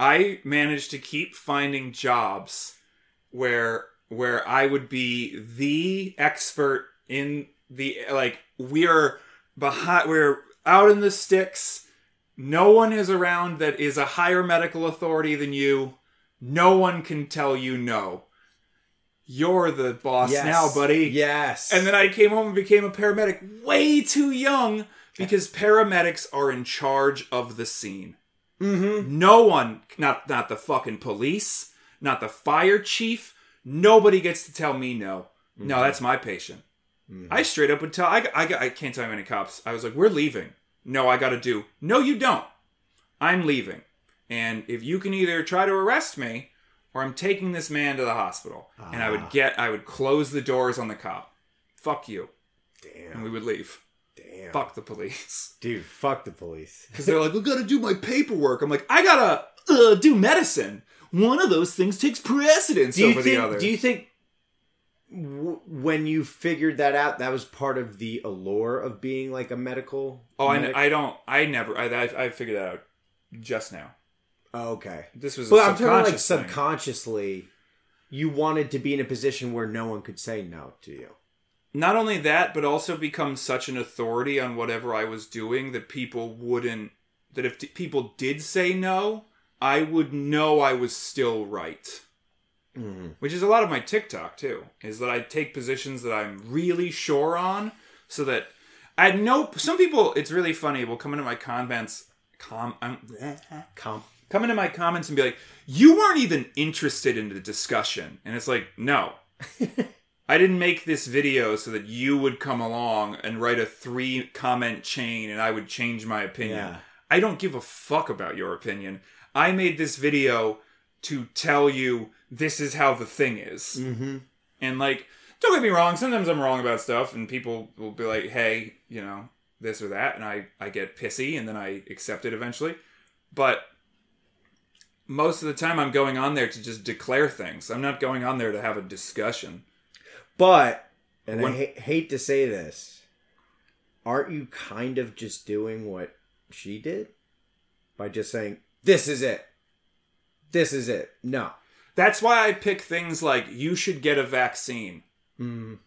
I managed to keep finding jobs where where I would be the expert in the like we're behind we're out in the sticks. No one is around that is a higher medical authority than you. No one can tell you no. You're the boss Yes. now, buddy. yes And then I came home and became a paramedic way too young because paramedics are in charge of the scene. mm-hmm. No one, not not the fucking police, not the fire chief, nobody gets to tell me no. No, that's my patient. I straight up would tell. I, I, I can't tell how many cops. I was like, "We're leaving." No, I got to do. No, you don't. I'm leaving, and if you can either try to arrest me, or I'm taking this man to the hospital, and I Ah. would get, I would close the doors on the cop. Fuck you, Damn. and we would leave. damn Fuck the police, *laughs* dude fuck the police because they're like, "We got to do my paperwork." I'm like, "I gotta uh, do medicine." One of those things takes precedence do you over think the other. do you think w- when you figured that out that was part of the allure of being like a medical oh, I, medic- I don't. I never. I, I, I figured that out just now. oh, okay This was. But I'm talking like thing. subconsciously, you wanted to be in a position where no one could say no to you. not only that, but also become such an authority on whatever I was doing that people wouldn't. That if t- people did say no, I would know I was still right. Mhm. which is a lot of my TikTok too. Is that I take positions that I'm really sure on, so that I know some people. It's really funny. Will come into my comments, com, um, *laughs* Comp. come into my comments and be like, "You weren't even interested in the discussion," and it's like, no. *laughs* I didn't make this video so that you would come along and write a three comment chain and I would change my opinion. Yeah. I don't give a fuck about your opinion. I made this video to tell you this is how the thing is. Mm-hmm. And like, don't get me wrong, sometimes I'm wrong about stuff and people will be like, hey, you know, this or that, and I, I get pissy and then I accept it eventually. But most of the time I'm going on there to just declare things. I'm not going on there to have a discussion. But, and When- I ha- hate to say this, aren't you kind of just doing what she did by just saying, "This is it. This is it." No. That's why I pick things like you should get a vaccine Mm.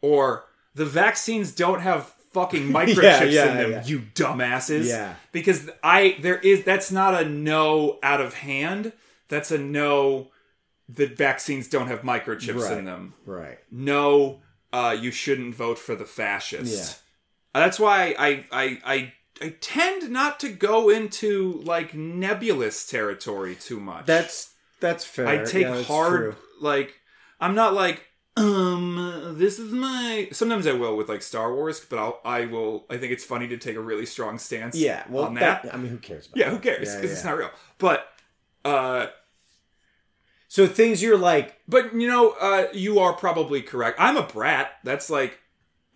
or the vaccines don't have fucking *laughs* microchips Yeah, yeah, in them, yeah. you dumbasses. Yeah. Because I there is that's not a no out of hand. That's a no that vaccines don't have microchips Right. in them. Right. No, uh, you shouldn't vote for the fascist. That's why I, I I I tend not to go into like nebulous territory too much. That's that's fair. I take Yeah, hard true. like I'm not like um this is my sometimes I will with like Star Wars, but I'll I will I think it's funny to take a really strong stance Yeah. Well, on that. that, I mean, who cares? About yeah, that? who cares? Yeah, Because it's not real. But uh So things you're like, but you know, uh you are probably correct. I'm a brat. That's like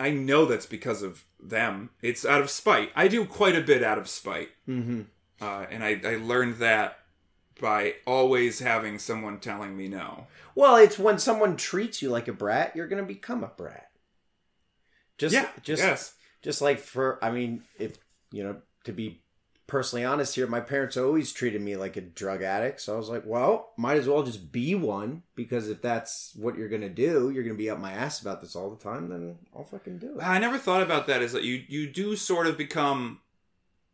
I know that's because of them. It's out of spite. I do quite a bit out of spite. mm-hmm. Uh and I, I learned that by always having someone telling me no. well, it's when someone treats you like a brat, you're gonna become a brat. Just, yeah, just, yes. just like for, I mean, if you know, to be personally honest here, my parents always treated me like a drug addict. So I was like, well, might as well just be one because if that's what you're gonna do, you're gonna be up my ass about this all the time. Then I'll fucking do it. I never thought about that. Is that you you do sort of become,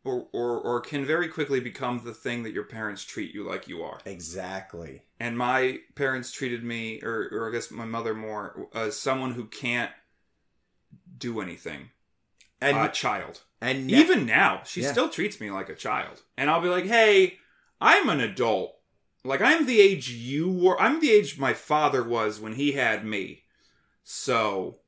or or or can very quickly become the thing that your parents treat you like you are. Exactly. And my parents treated me, or or I guess my mother more, as someone who can't do anything. And a child. and ne- Even now, she Yeah. still treats me like a child. And I'll be like, hey, I'm an adult. Like, I'm the age you were. I'm the age my father was when he had me. So,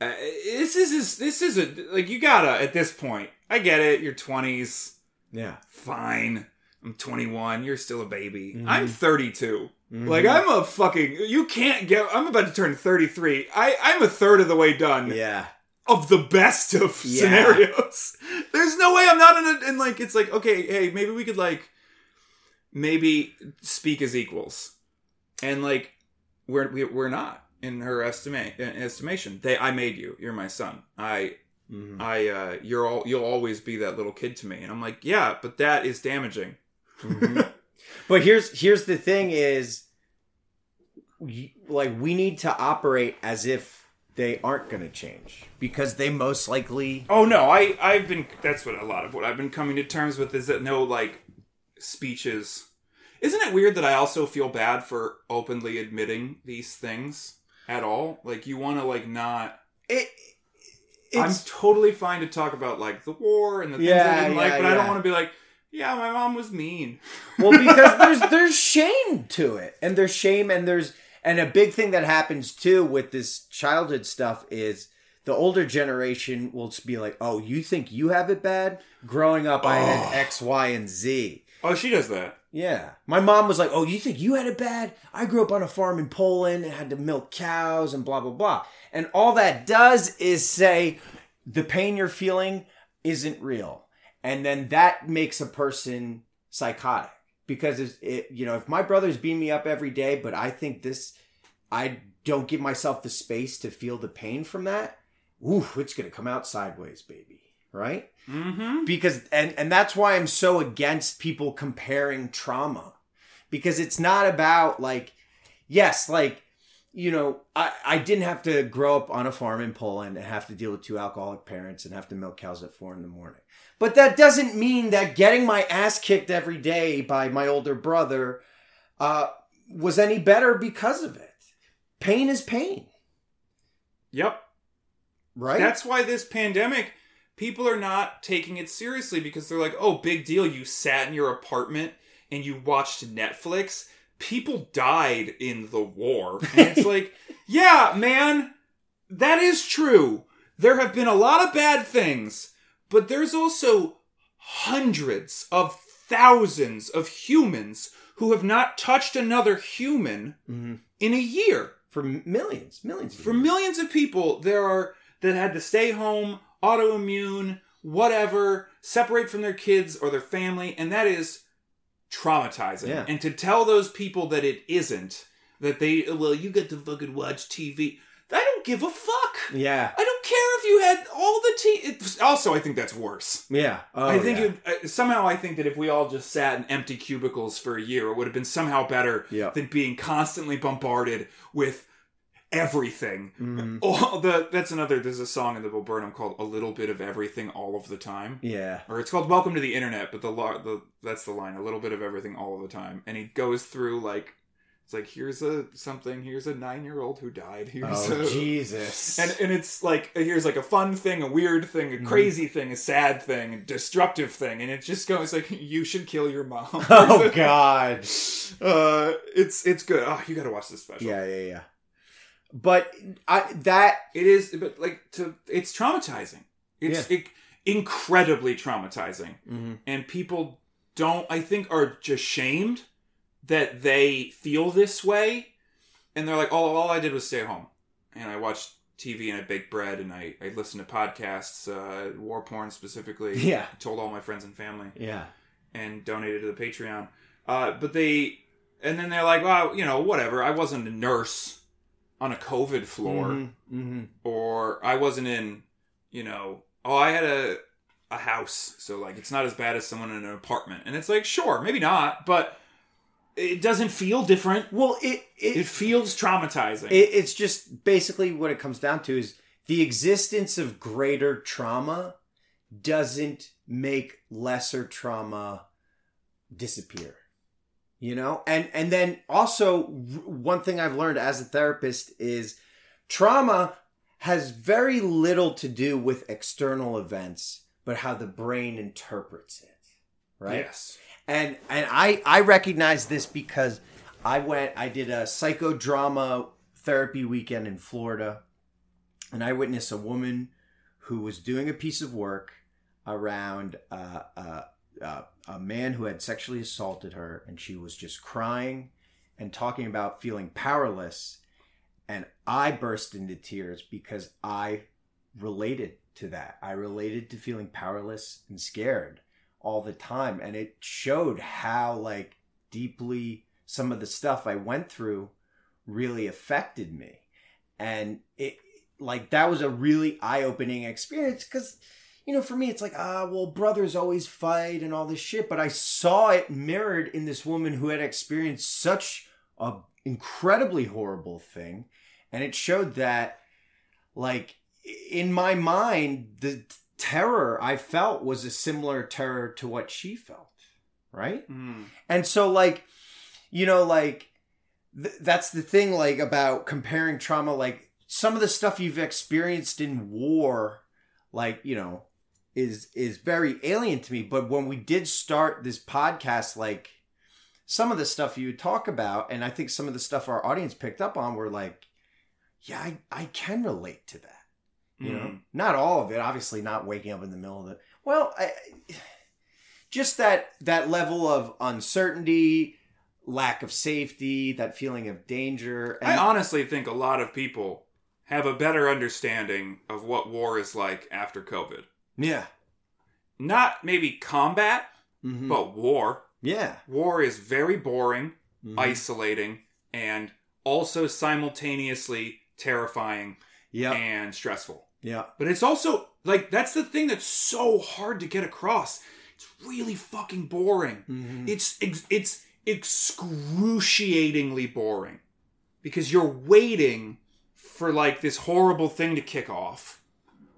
uh, this is this is a like you gotta at this point. I get it. You're 20s, yeah. fine. I'm 21. You're still a baby. Mhm. I'm 32. Mhm. Like I'm a fucking. You can't get. I'm about to turn 33. I I'm a third of the way done yeah. of the best of Yeah. scenarios. *laughs* There's no way I'm not in a, and like it's like okay, hey, maybe we could like maybe speak as equals, and like we're we, we're not in her estimate estimation. They I made you. You're my son. I Mhm. I uh you're all you'll always be that little kid to me. And I'm like yeah, but that is damaging. Mhm. *laughs* But here's here's the thing is like we need to operate as if they aren't going to change because they most likely Oh no, I I've been that's what a lot of what I've been coming to terms with is that no like speeches. Isn't it weird that I also feel bad for openly admitting these things at all? Like you want to like not it I'm totally fine to talk about like the war and the things Yeah, I didn't like, yeah, but I don't want to be like, yeah, my mom was mean. *laughs* well because there's *laughs* there's shame to it and there's shame and there's and a big thing that happens too with this childhood stuff is the older generation will just be like, "Oh, you think you have it bad? Growing up, I Oh. had X, Y, and Z." Oh, she does that. Yeah. My mom was like, Oh, you think you had it bad? I grew up on a farm in Poland and had to milk cows and blah, blah, blah. And all that does is say the pain you're feeling isn't real. And then that makes a person psychotic because it's, it, you know, if my brothers beam me up every day, but I think this, I don't give myself the space to feel the pain from that. Ooh, it's going to come out sideways, baby. Right? Mm-hmm. because and and that's why I'm so against people comparing trauma because it's not about like yes like you know I I didn't have to grow up on a farm in Poland and have to deal with two alcoholic parents and have to milk cows at four in the morning but that doesn't mean that getting my ass kicked every day by my older brother uh was any better because of it. Pain is pain, Yep. right? That's why this pandemic, people are not taking it seriously because they're like, oh, big deal. You sat in your apartment and you watched Netflix. People died in the war. And it's *laughs* like, yeah, man, that is true. There have been a lot of bad things, but there's also hundreds of thousands of humans who have not touched another human Mhm. in a year for millions, millions. Of for years. millions of people there are that had to stay home autoimmune whatever separate from their kids or their family and that is traumatizing Yeah. and to tell those people that it isn't that they well you get to fucking watch tv i don't give a fuck Yeah, i don't care if you had all the t also i think that's worse yeah. Oh, I think yeah. it, uh, somehow I think that if we all just sat in empty cubicles for a year, it would have been somehow better Yeah. than being constantly bombarded with everything. Mhm. *laughs* All the that's another. There's a song in the Bo Burnham called "A Little Bit of Everything All of the Time," Yeah. or it's called "Welcome to the Internet." But the the that's the line: "A little bit of everything all of the time," and he goes through like it's like here's a something, here's a nine year old who died, here's Oh a, *laughs* Jesus. and and it's like here's like a fun thing, a weird thing, a Mm-hmm. crazy thing, a sad thing, a destructive thing, and it just goes like *laughs* you should kill your mom. oh God. Uh, it's it's good. Oh, you got to watch this special. Yeah, yeah, yeah. But I that it is, but like to it's traumatizing. It's it, incredibly traumatizing, Mhm. and people don't. I think are just shamed that they feel this way, and they're like, "Oh, all I did was stay home, and I watched." TV and I baked bread and I, I listened to podcasts, uh, war porn specifically. *laughs* Yeah. told all my friends and family yeah. and donated to the Patreon. Uh, but they, and then they're like, well, you know, whatever. I wasn't a nurse on a COVID floor, Mhm, mhm. or I wasn't in, you know, oh, I had a a house, so like it's not as bad as someone in an apartment. And it's like, sure, maybe not, but it doesn't feel different. Well, it it, It feels traumatizing. it it's just basically what it comes down to is the existence of greater trauma doesn't make lesser trauma disappear you know and and then also one thing i've learned as a therapist is trauma has very little to do with external events but how the brain interprets it right Yes. and and I I recognize this because I went I did a psychodrama therapy weekend in Florida, and I witnessed a woman who was doing a piece of work around uh, uh, uh, a man who had sexually assaulted her, and she was just crying and talking about feeling powerless, and I burst into tears because I related to that. I related to feeling powerless and scared all the time. And it showed how like deeply some of the stuff I went through really affected me. And it like that was a really eye-opening experience cuz you know for me it's like ah well brothers always fight and all this shit but I saw it mirrored in this woman who had experienced such a incredibly horrible thing and it showed that like in my mind the terror I felt was a similar terror to what she felt, right? Mm. And so, like, you know, like, th- that's the thing, like, about comparing trauma. Like, some of the stuff you've experienced in war, like, you know, is is very alien to me. But when we did start this podcast, like, some of the stuff you talk about, and I think some of the stuff our audience picked up on were like, yeah, I, I can relate to that you know Mm. not all of it obviously not waking up in the middle of the well I, just that that level of uncertainty lack of safety that feeling of danger I honestly think a lot of people have a better understanding of what war is like after COVID. Yeah Not maybe combat, Mhm. but war. yeah War is very boring, Mhm. isolating, and also simultaneously terrifying yeah and stressful. yeah But it's also like that's the thing that's so hard to get across. It's really fucking boring. Mhm. It's ex- it's excruciatingly boring because you're waiting for like this horrible thing to kick off.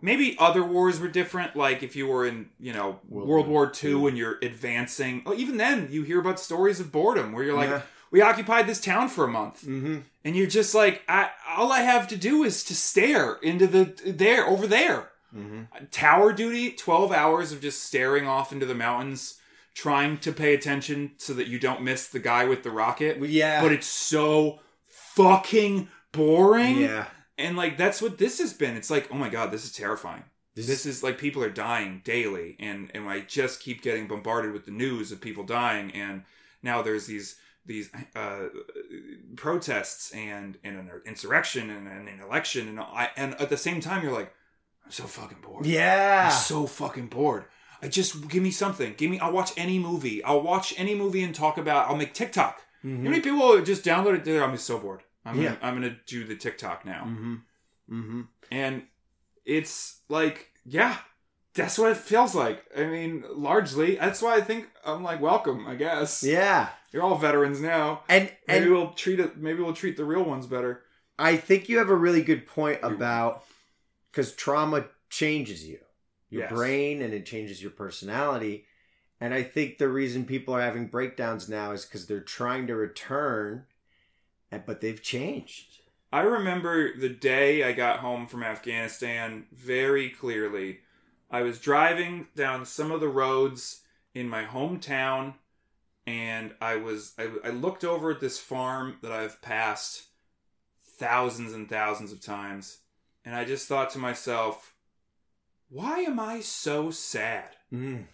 Maybe other wars were different, like if you were in, you know, World World, War II and you're advancing. Oh, even then, you hear about stories of boredom where you're like, Yeah. we occupied this town for a month, Mm-hmm. and you're just like, I, all I have to do is to stare into the there over there. Mm-hmm. Tower duty, twelve hours of just staring off into the mountains, trying to pay attention so that you don't miss the guy with the rocket. Yeah. But it's so fucking boring. yeah. And like that's what this has been. It's like, oh my god, this is terrifying. This, This is like people are dying daily, and and I just keep getting bombarded with the news of people dying, and now there's these these uh, protests and and an insurrection and, and an election, and I and at the same time you're like, I'm so fucking bored. yeah. I'm so fucking bored. I just give me something. Give me. I'll watch any movie. I'll watch any movie and talk about. I'll make TikTok. Know how many people just download it? I'm so bored. I'm Yeah. gonna, I'm gonna do the TikTok now Mm-hmm. Mm-hmm. and it's like yeah that's what it feels like i mean largely that's why i think i'm like welcome i guess Yeah. you're all veterans now And maybe and we'll treat it maybe we'll treat the real ones better I think you have a really good point about because trauma changes you, your Yes. brain, and it changes your personality. And I think the reason people are having breakdowns now is because they're trying to return, but they've changed. i remember the day i got home from afghanistan very clearly i was driving down some of the roads in my hometown and i was i, I looked over at this farm that i've passed thousands and thousands of times and i just thought to myself why am i so sad Mm.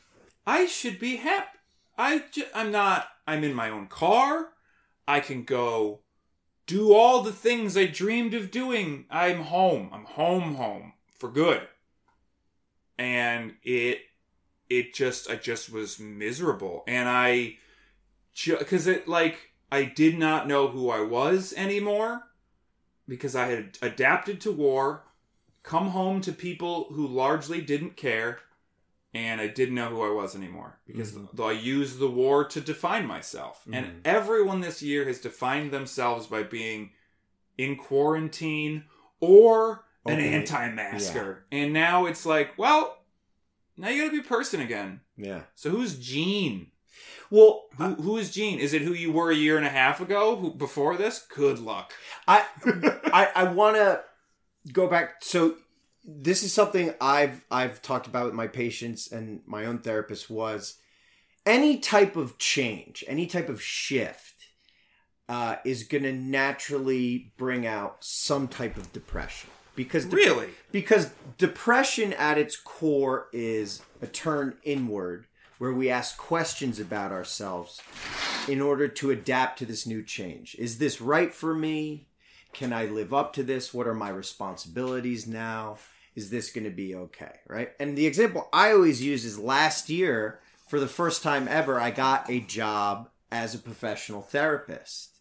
i should be happy i i'm not i'm in my own car i can go do all the things i dreamed of doing. I'm home. I'm home home for good. And it it just i just was miserable. And i because it like i did not know who i was anymore because i had adapted to war come home to people who largely didn't care and i didn't know who i was anymore because Mhm. i used the war to define myself Mhm. and everyone this year has defined themselves by being in quarantine or an anti-masker and now it's like well now you gotta be a person again Yeah. so who's Gene? Well, Who, who is Gene? Is it who you were a year and a half ago? Who, before this? Good luck. I *laughs* I, I want to go back. So this is something I've I've talked about with my patients and my own therapist was any type of change, any type of shift uh, is going to naturally bring out some type of depression because de- Really? because depression at its core is a turn inward where we ask questions about ourselves in order to adapt to this new change. Is this right for me? Can I live up to this? What are my responsibilities now? Is this going to be okay? Right. And the example I always use is last year, for the first time ever, I got a job as a professional therapist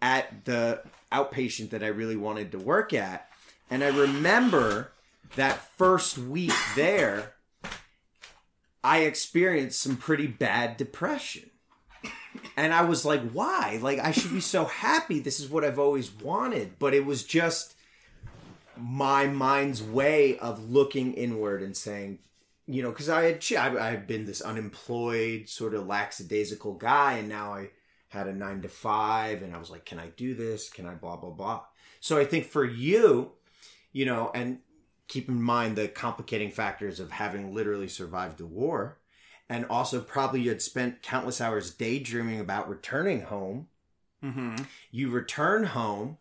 at the outpatient that I really wanted to work at. And I remember that first week there, I experienced some pretty bad depression. And I was like, why? Like, I should be so happy. This is what I've always wanted. But it was just my mind's way of looking inward and saying, you know, because I had I had been this unemployed, sort of lackadaisical guy, and now I had a nine to five, and I was like, can I do this? Can I blah blah blah? So I think for you, you know, and keep in mind the complicating factors of having literally survived a war, and also probably you had spent countless hours daydreaming about returning home. Mm-hmm. You return home,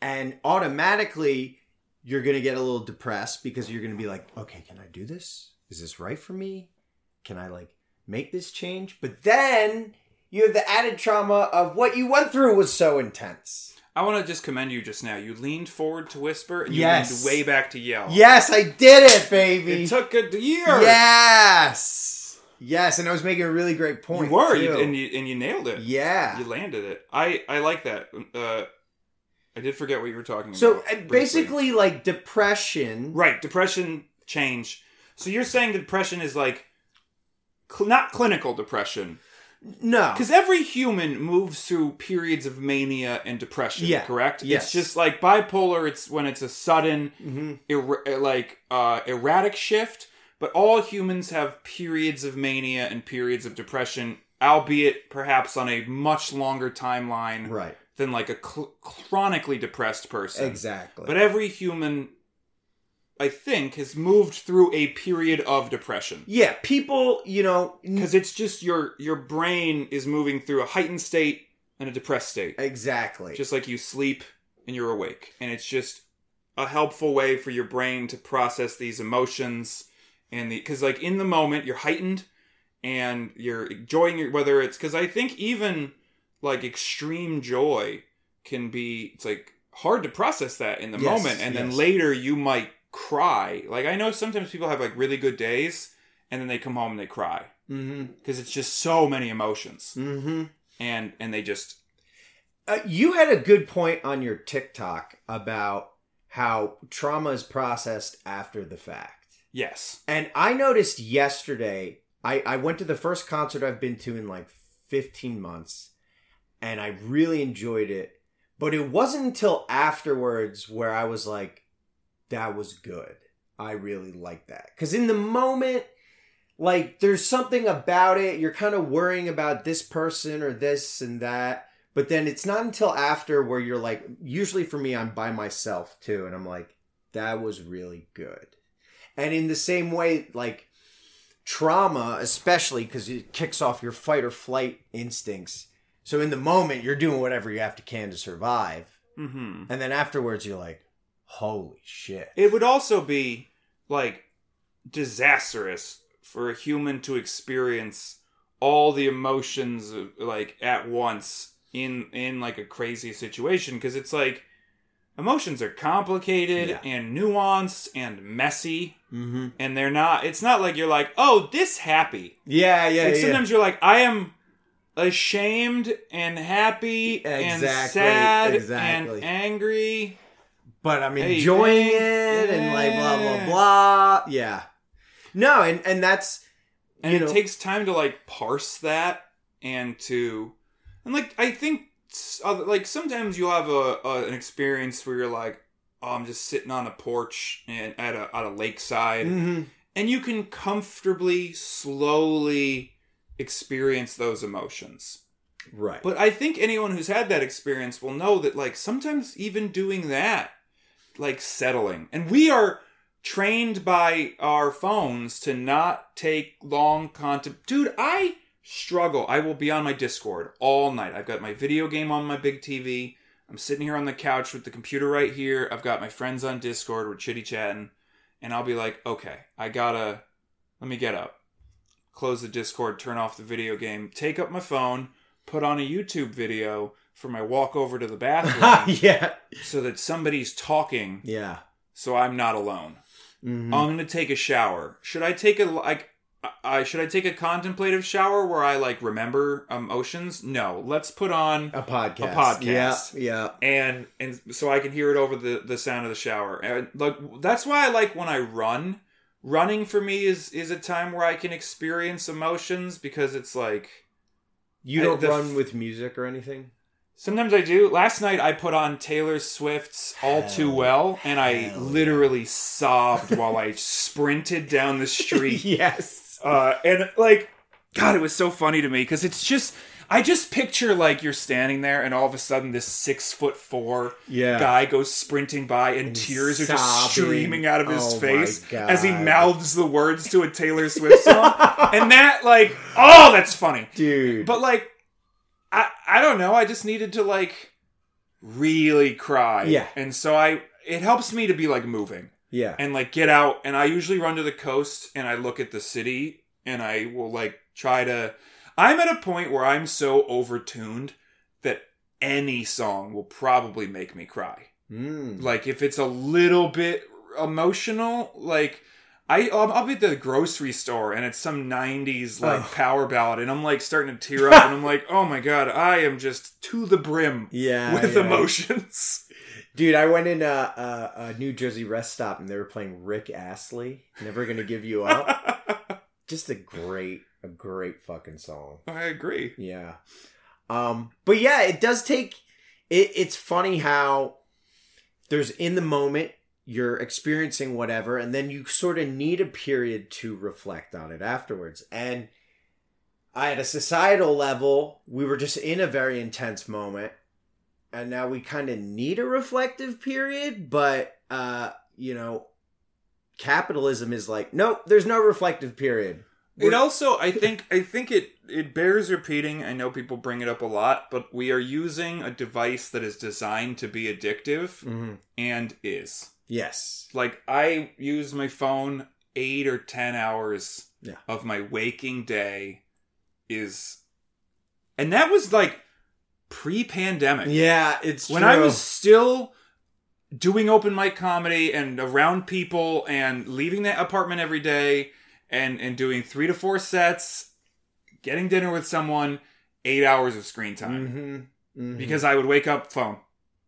and automatically you're going to get a little depressed because you're going to be like, okay, can I do this? Is this right for me? Can I like make this change? But then you have the added trauma of what you went through was so intense. I want to just commend you just now. You leaned forward to whisper, and you Yes. leaned way back to yell. Yes, I did it, baby. It took a year. Yes. Yes, and I was making a really great point. You were, you, and you and you nailed it. yeah. You landed it. I I like that. Uh, I did forget what you were talking So about. So basically, like depression. right, depression change. So you're saying depression is like cl- not clinical depression. No. Because every human moves through periods of mania and depression, Yeah. correct? Yes. It's just like bipolar, it's when it's a sudden, hmm er- like, uh, erratic shift. But all humans have periods of mania and periods of depression albeit perhaps on a much longer timeline Right. Than like a cl- chronically depressed person. Exactly. But every human, I think, has moved through a period of depression yeah, people, you know, n- because it's just your your brain is moving through a heightened state and a depressed state, exactly. just like you sleep and you're awake, and it's just a helpful way for your brain to process these emotions and the because like in the moment you're heightened and you're enjoying your whether it's because I think even like extreme joy can be it's like hard to process that in the Yes, moment and then yes. later you might cry like i know sometimes people have like really good days and then they come home and they cry mm-hmm. because it's just so many emotions Mm-hmm. and and they just Uh, you had a good point on your TikTok about how trauma is processed after the fact. yes And I noticed yesterday, I, I went to the first concert I've been to in like 15 months, and I really enjoyed it. But it wasn't until afterwards where I was like, that was good. I really like that. Because in the moment, like, there's something about it. You're kind of worrying about this person or this and that. But then it's not until after where you're like, usually for me, I'm by myself too. And I'm like, that was really good. And in the same way, like trauma, especially because it kicks off your fight or flight instincts. So in the moment, you're doing whatever you have to can to survive. hmm And then afterwards, you're like, holy shit. it would also be like disastrous for a human to experience all the emotions like at once in in like a crazy situation because it's like emotions are complicated Yeah. and nuanced and messy Mm-hmm. and they're not it's not like you're like oh this happy Yeah, yeah, yeah. sometimes you're like i am ashamed and happy and Exactly, sad exactly. and angry but I'm enjoying thank- it and like blah blah blah. Yeah. No, and and that's and it know- takes time to like parse that and to and like i think like sometimes you'll have a, a an experience where you're like oh i'm just sitting on a porch and at a at a lakeside Mhm. and you can comfortably slowly experience those emotions. Right. but i think anyone who's had that experience will know that like sometimes even doing that like settling. And we are trained by our phones to not take long content dude i struggle. I will be on my discord all night. I've got my video game on my big tv i'm sitting here on the couch with the computer right here. I've got my friends on discord. We're chitty chatting and i'll be like okay i gotta let me get up close the discord turn off the video game take up my phone put on a youtube video for my walk over to the bathroom *laughs* yeah. so that somebody's talking Yeah. so i'm not alone Mhm. i'm gonna take a shower should i take a like I should I take a contemplative shower where I like remember emotions? No. Let's put on a podcast. A podcast. Yeah. Yeah. and and so I can hear it over the the sound of the shower. And like that's why I like when I run. Running for me is is a time where I can experience emotions because it's like You don't the run f- with music or anything? sometimes I do. Last night I put on Taylor Swift's All Too Well and I hell yeah. literally sobbed while I sprinted down the *laughs* street yes. uh, and like god it was so funny to me because it's just i just picture like you're standing there and all of a sudden this six foot four Yeah. guy goes sprinting by and, And tears are just streaming out of his Oh face as he mouths the words to a taylor swift song *laughs* and that like oh that's funny Dude. but like i i don't know i just needed to like really cry Yeah. and so i it helps me to be like moving yeah. and like get out and i usually run to the coast and i look at the city and i will like try to i'm at a point where i'm so overtuned that any song will probably make me cry Mm. like if it's a little bit emotional like I, I'll, I'll be at the grocery store and it's some 90s like Oh. power ballad and I'm like starting to tear *laughs* up and I'm like, oh my god, I am just to the brim Yeah. with yeah. emotions. Dude, I went in a, a, a New Jersey rest stop and they were playing Rick Astley. Never gonna give you up. *laughs* Just a great, a great fucking song. I agree. Yeah. Um, but yeah, it does take it, it's funny how there's in the moment you're experiencing whatever and then you sort of need a period to reflect on it afterwards. And I, at a societal level, we were just in a very intense moment, and now we kind of need a reflective period. But uh, you know, capitalism is like, nope, there's no reflective period. It also, I think, I think it it bears repeating. I know people bring it up a lot, but we are using a device that is designed to be addictive Mhm. and is. Yes. Like I use my phone eight or ten hours Yeah. of my waking day is, and that was like pre-pandemic. Yeah, it's when true. I was still doing open mic comedy and around people and leaving that apartment every day and and doing three to four sets, getting dinner with someone, eight hours of screen time Mhm. Mhm. because I would wake up phone,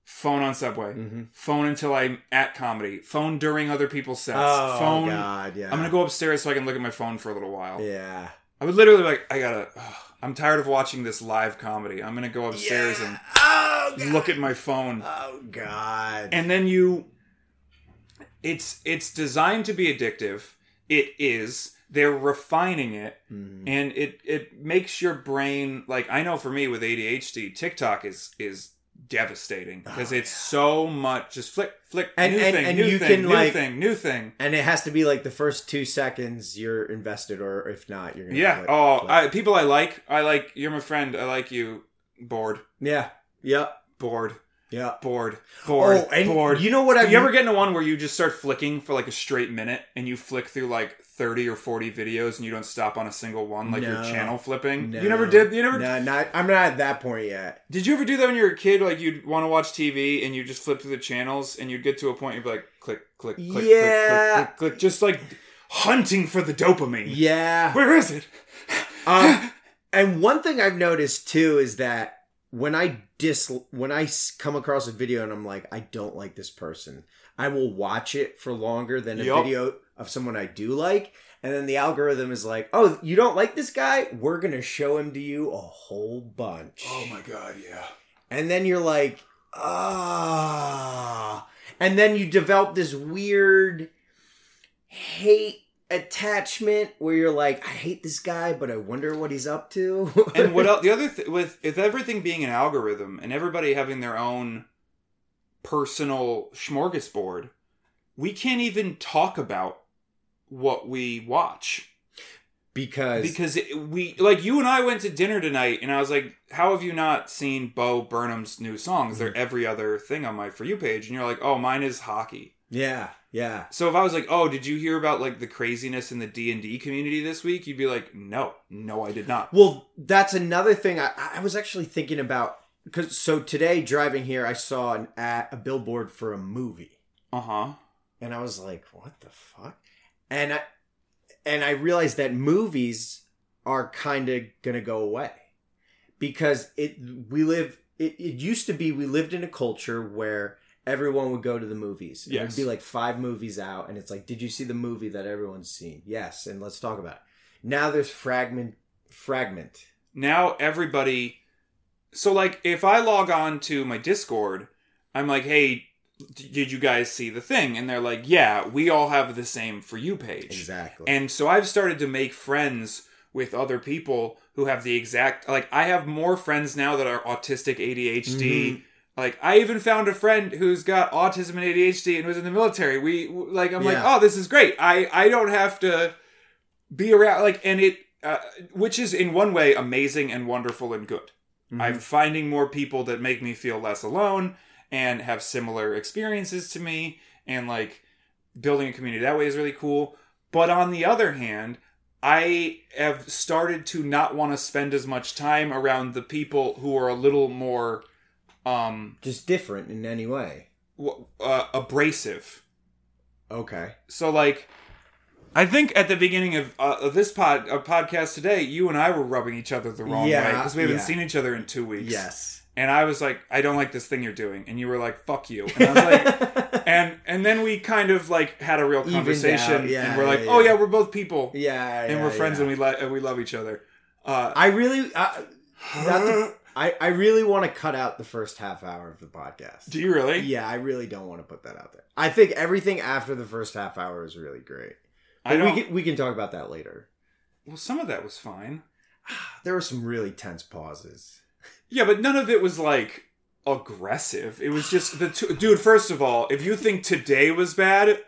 phone on subway, Mhm. phone until I'm at comedy, phone during other people's sets, Oh phone. God, yeah. I'm gonna go upstairs so I can look at my phone for a little while. Yeah. I would literally be like, I gotta. ugh, I'm tired of watching this live comedy. I'm gonna go upstairs Yeah. Oh, and look at my phone. Oh God. and then you it's it's designed to be addictive it is they're refining it Mhm. and it it makes your brain like i know for me with adhd tiktok is is devastating because Oh, it's so much just flick flick And- new and- thing and new you thing can, new like- thing new thing And it has to be like the first two seconds you're invested, or if not, you're gonna. yeah flip- oh flip. I, people i like i like you're my friend i like you bored yeah, yep, bored yeah. bored bored oh, and bored you know what? Do I you ever get into one where you just start flicking for like a straight minute and you flick through like 30 or 40 videos and you don't stop on a single one like you're channel flipping? No. You never did? You never No, not. I'm not at that point yet. Did you ever do that when you were a kid like you'd want to watch TV and you just flip through the channels and you'd get to a point you'd be like click click click click, Yeah. click click click just like hunting for the dopamine. Yeah. Where is it? Um, and one thing I've noticed too is that when I dis when I come across a video and I'm like I don't like this person, I will watch it for longer than a Yup. video of someone I do like. And then the algorithm is like, "Oh, you don't like this guy? We're gonna show him to you a whole bunch." Oh my god, yeah. and then you're like, ah, and then you develop this weird hate attachment where you're like, I hate this guy, but I wonder what he's up to. *laughs* and what else? The other th- with with everything being an algorithm and everybody having their own personal smorgasbord, we can't even talk about what we watch because because it, we like you and I went to dinner tonight, and I was like, "How have you not seen Bo Burnham's new songs? They're mm-hmm. every other thing on my for you page," and you're like, "Oh, mine is hockey." Yeah, yeah, So if I was like, "Oh, did you hear about like the craziness in the D and D community this week?" You'd be like, "No, no, I did not." Well, that's another thing I, I was actually thinking about because so today driving here, I saw an ad, a billboard for a movie. Uh huh. and I was like, "What the fuck?" And I and I realized that movies are kind of gonna go away because it we live. It, it used to be we lived in a culture where everyone would go to the movies. Yes. There'd be like five movies out, and it's like, "Did you see the movie that everyone's seen?" Yes, and let's talk about it. Now there's fragment, fragment. now everybody so like if i log on to my discord i'm like hey did you guys see the thing and they're like yeah we all have the same for you page Exactly. and so i've started to make friends with other people who have the exact like i have more friends now that are autistic adhd Mhm. Like i even found a friend who's got autism and adhd and was in the military. We like i'm like oh this is great. I i don't have to be around like and it uh, which is in one way amazing and wonderful and good. Mhm. i'm finding more people that make me feel less alone and have similar experiences to me. And like building a community that way is really cool. But on the other hand i have started to not want to spend as much time around the people who are a little more um just different in any way. w- uh, abrasive Okay. so like I think at the beginning of, uh, of this pod uh, podcast today, you and I were rubbing each other the wrong Yeah, way because we haven't yeah. seen each other in two weeks. Yes. and I was like, I don't like this thing you're doing, and you were like, "Fuck you," and I was like, *laughs* and and then we kind of like had a real Evened conversation, out, yeah, and we're like, yeah, "Oh yeah. yeah, we're both people, yeah, and we're friends, and we like and we love each other." Uh, I really, I, not to, *gasps* *clears throat* I, I really want to cut out the first half hour of the podcast. do you really? Yeah, I really don't want to put that out there. I think everything after the first half hour is really great. I But don't. we can, we can talk about that later. well, some of that was fine. *sighs* There were some really tense pauses. Yeah, but none of it was like aggressive. It was just the two, dude. First of all, if you think today was bad,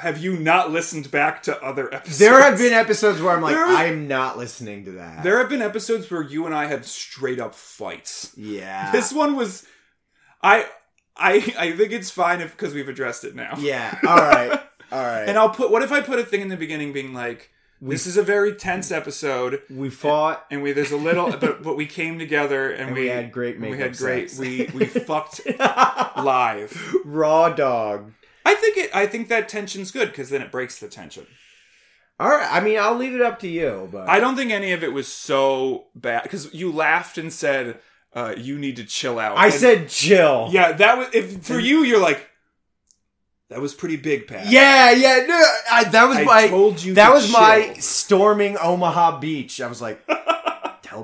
have you not listened back to other episodes? There have been episodes where I'm like, was- I'm not listening to that. there have been episodes where you and I had straight up fights. yeah. This one was, I, I, I think it's fine if because we've addressed it now. yeah. All right. *laughs* All right. And I'll put. What if I put a thing in the beginning, being like, "This is a very tense episode." we fought. and we there's a little *laughs* but but we came together and, And we had great we had great sex. we we *laughs* fucked live Raw dog. I think it i think that tension's good because then it breaks the tension All right. I mean, I'll leave it up to you, but i don't think any of it was so bad because you laughed and said uh you need to chill out I And- said chill. yeah that was if for you you're like that was pretty big pat Yeah, yeah. No, I, that was I my. told you that was my storming Omaha Beach. I was like, *laughs*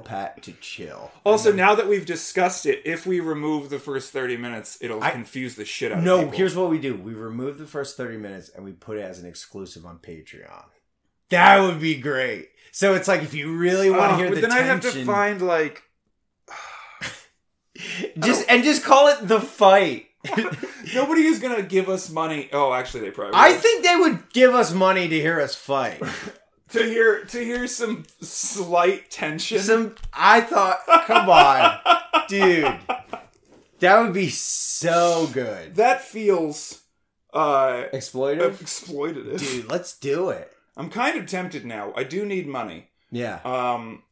Pat to chill. also now that we've discussed it if we remove the first 30 minutes it'll I- confuse the shit out of No, here's what we do: we remove the first thirty minutes and we put it as an exclusive on Patreon. That would be great. So it's like if you really want to Oh, hear but the then tension, i'd have to find like *sighs* just and just call it the fight. *laughs* Nobody is gonna give us money. Oh, actually, they probably. I think they would give us money to hear us fight. *laughs* to hear to hear some slight tension. Some, I thought, come on, dude, that would be so good. that feels uh Exploitive, exploitative. dude. Let's do it. I'm kind of tempted now. I do need money. Yeah. Um,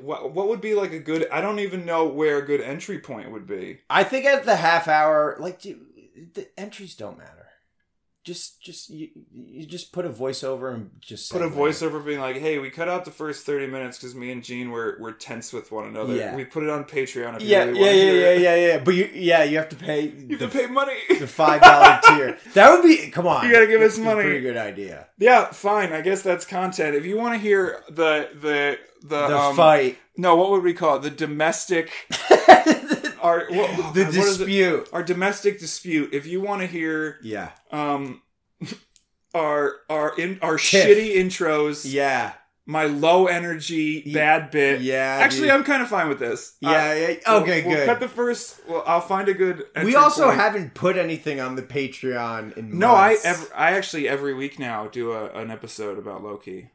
what what would be like a good? I don't even know where a good entry point would be. I think at the half hour, like, dude, the entries don't matter. Just, just you, you just put a voiceover and just Put a voiceover being like, "Hey, we cut out the first thirty minutes because me and Gene were were tense with one another. Yeah. We put it on Patreon. If you Yeah, really yeah, wanna yeah, hear yeah, yeah, yeah. But you, yeah, you have to pay You the, have to pay money. the five dollar *laughs* tier. That would be. Come on, You gotta give us money. Pretty good idea. Yeah, fine. I guess that's content. If you want to hear the the the, The um, fight, no, what would we call it? The domestic *laughs* our *laughs* the it? dispute. Our domestic dispute. If you want to hear Yeah, um *laughs* our our in our Tiff. shitty intros, yeah, my low energy bad bit. yeah. Actually, dude. I'm kind of fine with this. yeah, Uh, yeah. we'll- Okay, we'll, good. cut the first. Well, I'll find a good. we also point. haven't put anything on the Patreon in No, I months. I actually every week now do a, an episode about Loki.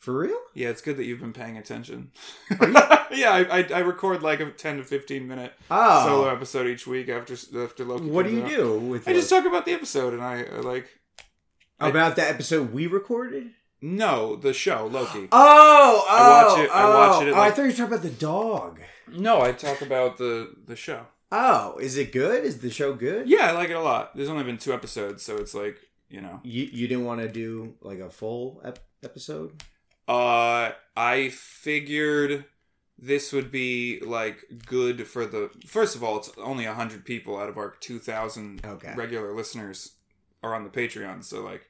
For real. Yeah, it's good that you've been paying attention. *laughs* Yeah, I, I, I record like a ten to fifteen minute Oh, solo episode each week after after Loki. what do you out. do with? I just talk about the episode, and I, uh, I like about the episode we recorded. no the show Loki. Oh, *gasps* oh, I watch it- I watch oh, it at, oh, I thought you were talking about the dog. no, I talk about the the show. Oh, is it good? Is the show good? Yeah, I like it a lot. There's only been two episodes, so it's like you know. You you didn't want to do like a full ep- episode? Uh, I figured this would be like good for the. First of all, it's only hundred people out of our two thousand Okay. regular listeners are on the Patreon, so like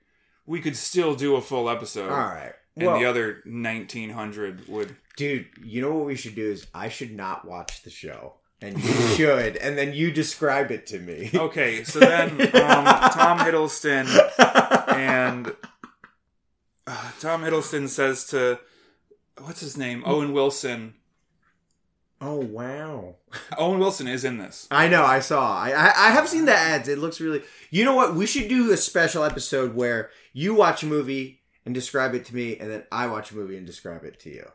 we could still do a full episode. All right. And Well, the other nineteen hundred would. dude, you know what we should do is I should not watch the show, and you *laughs* should, and then you describe it to me. Okay, so then um, Tom *laughs* Hiddleston *laughs* and uh, Tom Hiddleston says to what's his name Owen Wilson. Oh wow! *laughs* Owen Wilson is in this. I know. I saw. I, I I have seen the ads. It looks really. You know what? We should do a special episode where you watch a movie and describe it to me, and then I watch a movie and describe it to you.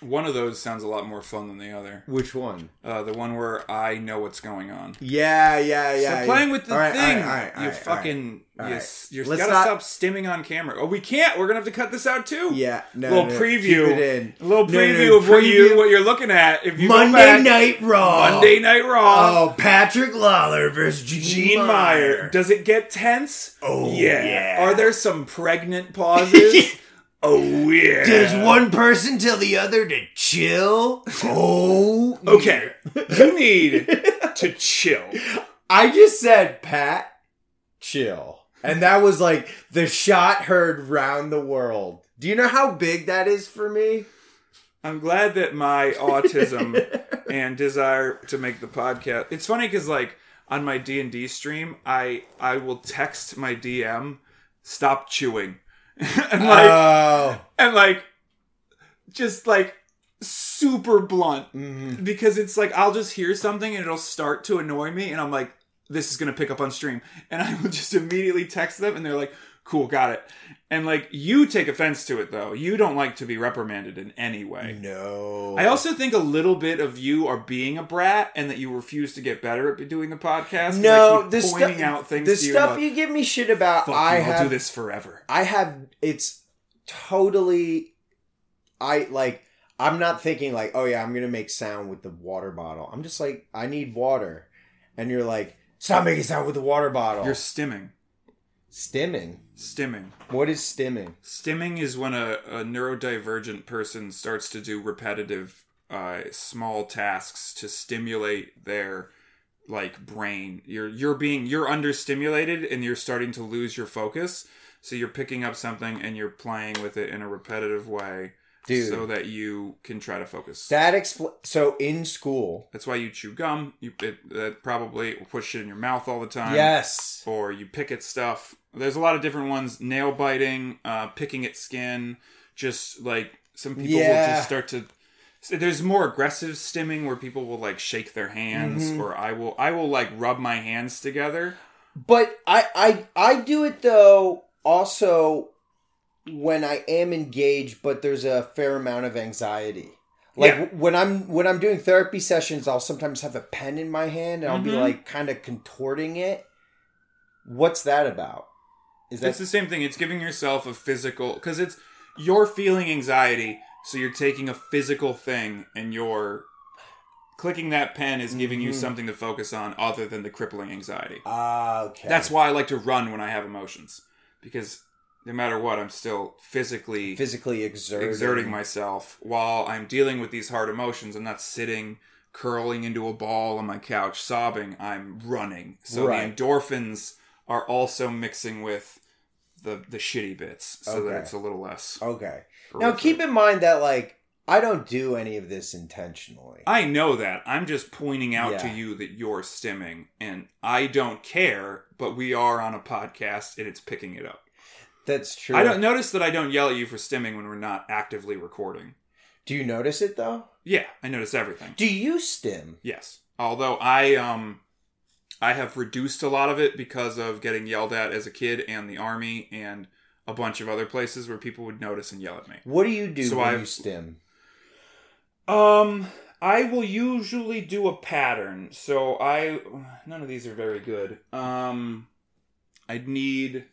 One of those sounds a lot more fun than the other. Which one? Uh, the one where I know what's going on. Yeah, yeah, yeah. Stop playing yeah. with the All right, thing. all right, right, all you right, fucking. all right. you All You're gotta not- stop stimming on camera. Oh, we can't. We're gonna have to cut this out too. Yeah, no, little no, preview. Keep it in. A little No, no, preview no, of what you what you're looking at. If you Monday back- Night Raw. Monday Night Raw. Oh, Patrick Lawler versus Gene, Gene Meyer. Does it get tense? Oh, yeah. yeah. Are there some pregnant pauses? *laughs* oh yeah. Does one person tell the other to chill? Oh, Okay. you need to chill. I just said, Pat, chill. And that was like the shot heard round the world. Do you know how big that is for me? I'm glad that my autism *laughs* and desire to make the podcast. It's funny because like on my D and D stream, I I will text my DM, stop chewing, *laughs* and like oh, and like just like super blunt Mhm. because it's like I'll just hear something and it'll start to annoy me, and I'm like, this is gonna pick up on stream, and I will *laughs* just immediately text them, and they're like, cool, got it. And like you take offense to it though. You don't like to be reprimanded in any way. No. I also think a little bit of you are being a brat and that you refuse to get better at doing the podcast. no the pointing stuff. out things the to you. stuff you give me shit about. I you, I'll do this forever. I have. It's totally. I like. I'm not thinking like, oh yeah, I'm gonna make sound with the water bottle. I'm just like, I need water, and you're like, stop making sound with the water bottle. You're stimming. Stimming. Stimming. What is stimming? Stimming is when a, a neurodivergent person starts to do repetitive, uh, small tasks to stimulate their like brain. You're you're being you're understimulated and you're starting to lose your focus. So you're picking up something and you're playing with it in a repetitive way, Dude. so that you can try to focus. That expl- so in school. That's why you chew gum. You it, that probably will push it in your mouth all the time. Yes. Or you pick at stuff. There's a lot of different ones. Nail biting, uh, picking at skin. Just like some people will just start to. There's more aggressive stimming where people will like shake their hands, Mhm. or I will I will like rub my hands together. But I I I do it though also when I am engaged, but there's a fair amount of anxiety. Like Yeah. when I'm when I'm doing therapy sessions, I'll sometimes have a pen in my hand and I'll be Mhm. like kind of contorting it. What's that about? Is that It's the same thing. It's giving yourself a physical because it's you're feeling anxiety, so you're taking a physical thing and you're clicking that pen is giving you Mhm. something to focus on other than the crippling anxiety. ah okay? That's why I like to run when I have emotions because no matter what, I'm still physically physically exerting. exerting myself while I'm dealing with these hard emotions. I'm not sitting curling into a ball on my couch sobbing. I'm running. So Right. the endorphins are also mixing with the the shitty bits so Okay. that it's a little less. Okay. Now keep in mind that like I don't do any of this intentionally. I know that. I'm just pointing out to you that you're stimming, and I don't care. But we are on a podcast, and it's picking it up. That's true. I don't notice that I don't yell at you for stimming when we're not actively recording. Do you notice it though? Yeah, I notice everything. Do you stim? Yes. Although I um I have reduced a lot of it because of getting yelled at as a kid and the army and a bunch of other places where people would notice and yell at me. What do you do So when I've- you stim? Um I will usually do a pattern. So I none of these are very good. Um I'd need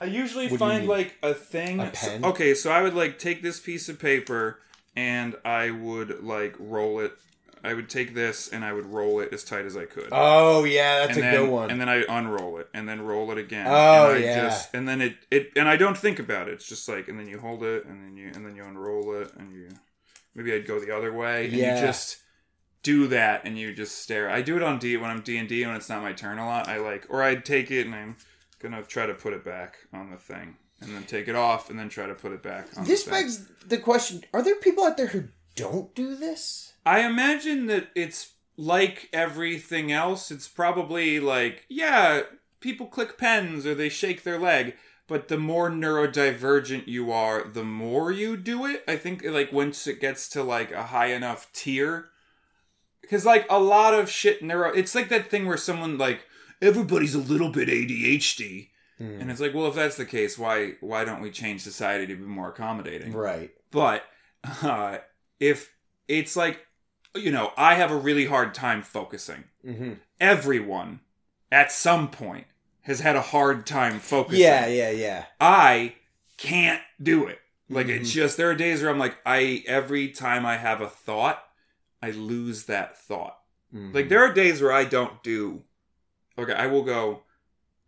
I usually What do you find like a thing. A pen? So- okay, so I would like take this piece of paper and I would like roll it. I would take this and I would roll it as tight as I could. Oh yeah, that's and a then, good one. And then I unroll it, and then roll it again. Oh, and I yeah. Just, and then it, it, and I don't think about it. It's just like, and then you hold it, and then you, and then you unroll it, and you, maybe I'd go the other way, and Yeah. you just do that, and you just stare. I do it on D when I'm D and D when it's not my turn a lot. I like, or I'd take it and I'm gonna try to put it back on the thing, and then take it off, and then try to put it back. on this the thing. begs the question: Are there people out there who don't do this? I imagine that it's like everything else. It's probably like, yeah, people click pens or they shake their leg, but the more neurodivergent you are, the more you do it. I think like once it gets to like a high enough tier cuz like a lot of shit neuro it's like that thing where someone like everybody's a little bit ADHD. Hmm. And it's like, well, if that's the case, why why don't we change society to be more accommodating? Right. But uh, if it's like, you know, I have a really hard time focusing. hmm Everyone at some point has had a hard time focusing. Yeah, yeah, yeah. I can't do it. Like Mhm. it's just there are days where I'm like I every time I have a thought, I lose that thought. Mhm. Like there are days where I don't do okay, I will go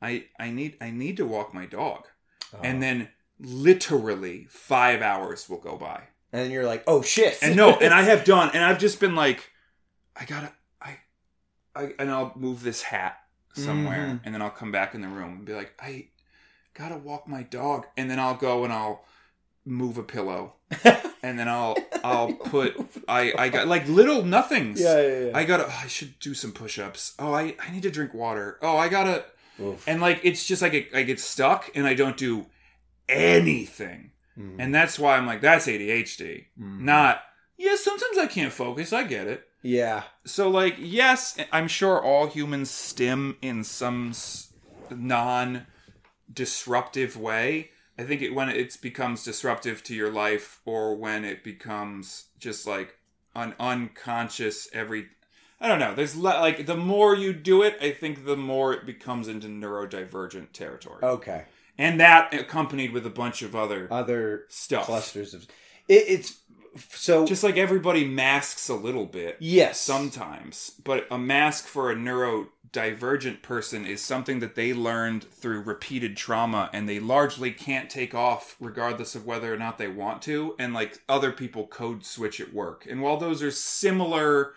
I I need I need to walk my dog. Oh. And then literally 5 hours will go by. and then you're like, oh shit. and no, and I *laughs* have done, and I've just been like, I gotta, I, I, and I'll move this hat somewhere, Mhm. and then I'll come back in the room and be like, I gotta walk my dog, and then I'll go and I'll move a pillow, *laughs* and then I'll, I'll *laughs* put, I, I got like little nothings. yeah, yeah, yeah. I gotta, oh, I should do some push-ups. Oh, I, I need to drink water. Oh, I gotta, Oof. and like it's just like I get stuck, and I don't do anything, Mhm. and that's why I'm like, that's ADHD Mhm. not Yeah, sometimes I can't focus. I get it. Yeah. So, like, yes, I'm sure all humans stim in some non-disruptive way. I think it when it becomes disruptive to your life, or when it becomes just like an unconscious every. I don't know. There's le- like the more you do it, I think the more it becomes into neurodivergent territory, Okay. and that accompanied with a bunch of other Other stuff. clusters of it, it's so Just like everybody masks a little bit. yes. sometimes but a mask for a neurodivergent person is something that they learned through repeated trauma and they largely can't take off regardless of whether or not they want to and like other people code switch at work and while those are similar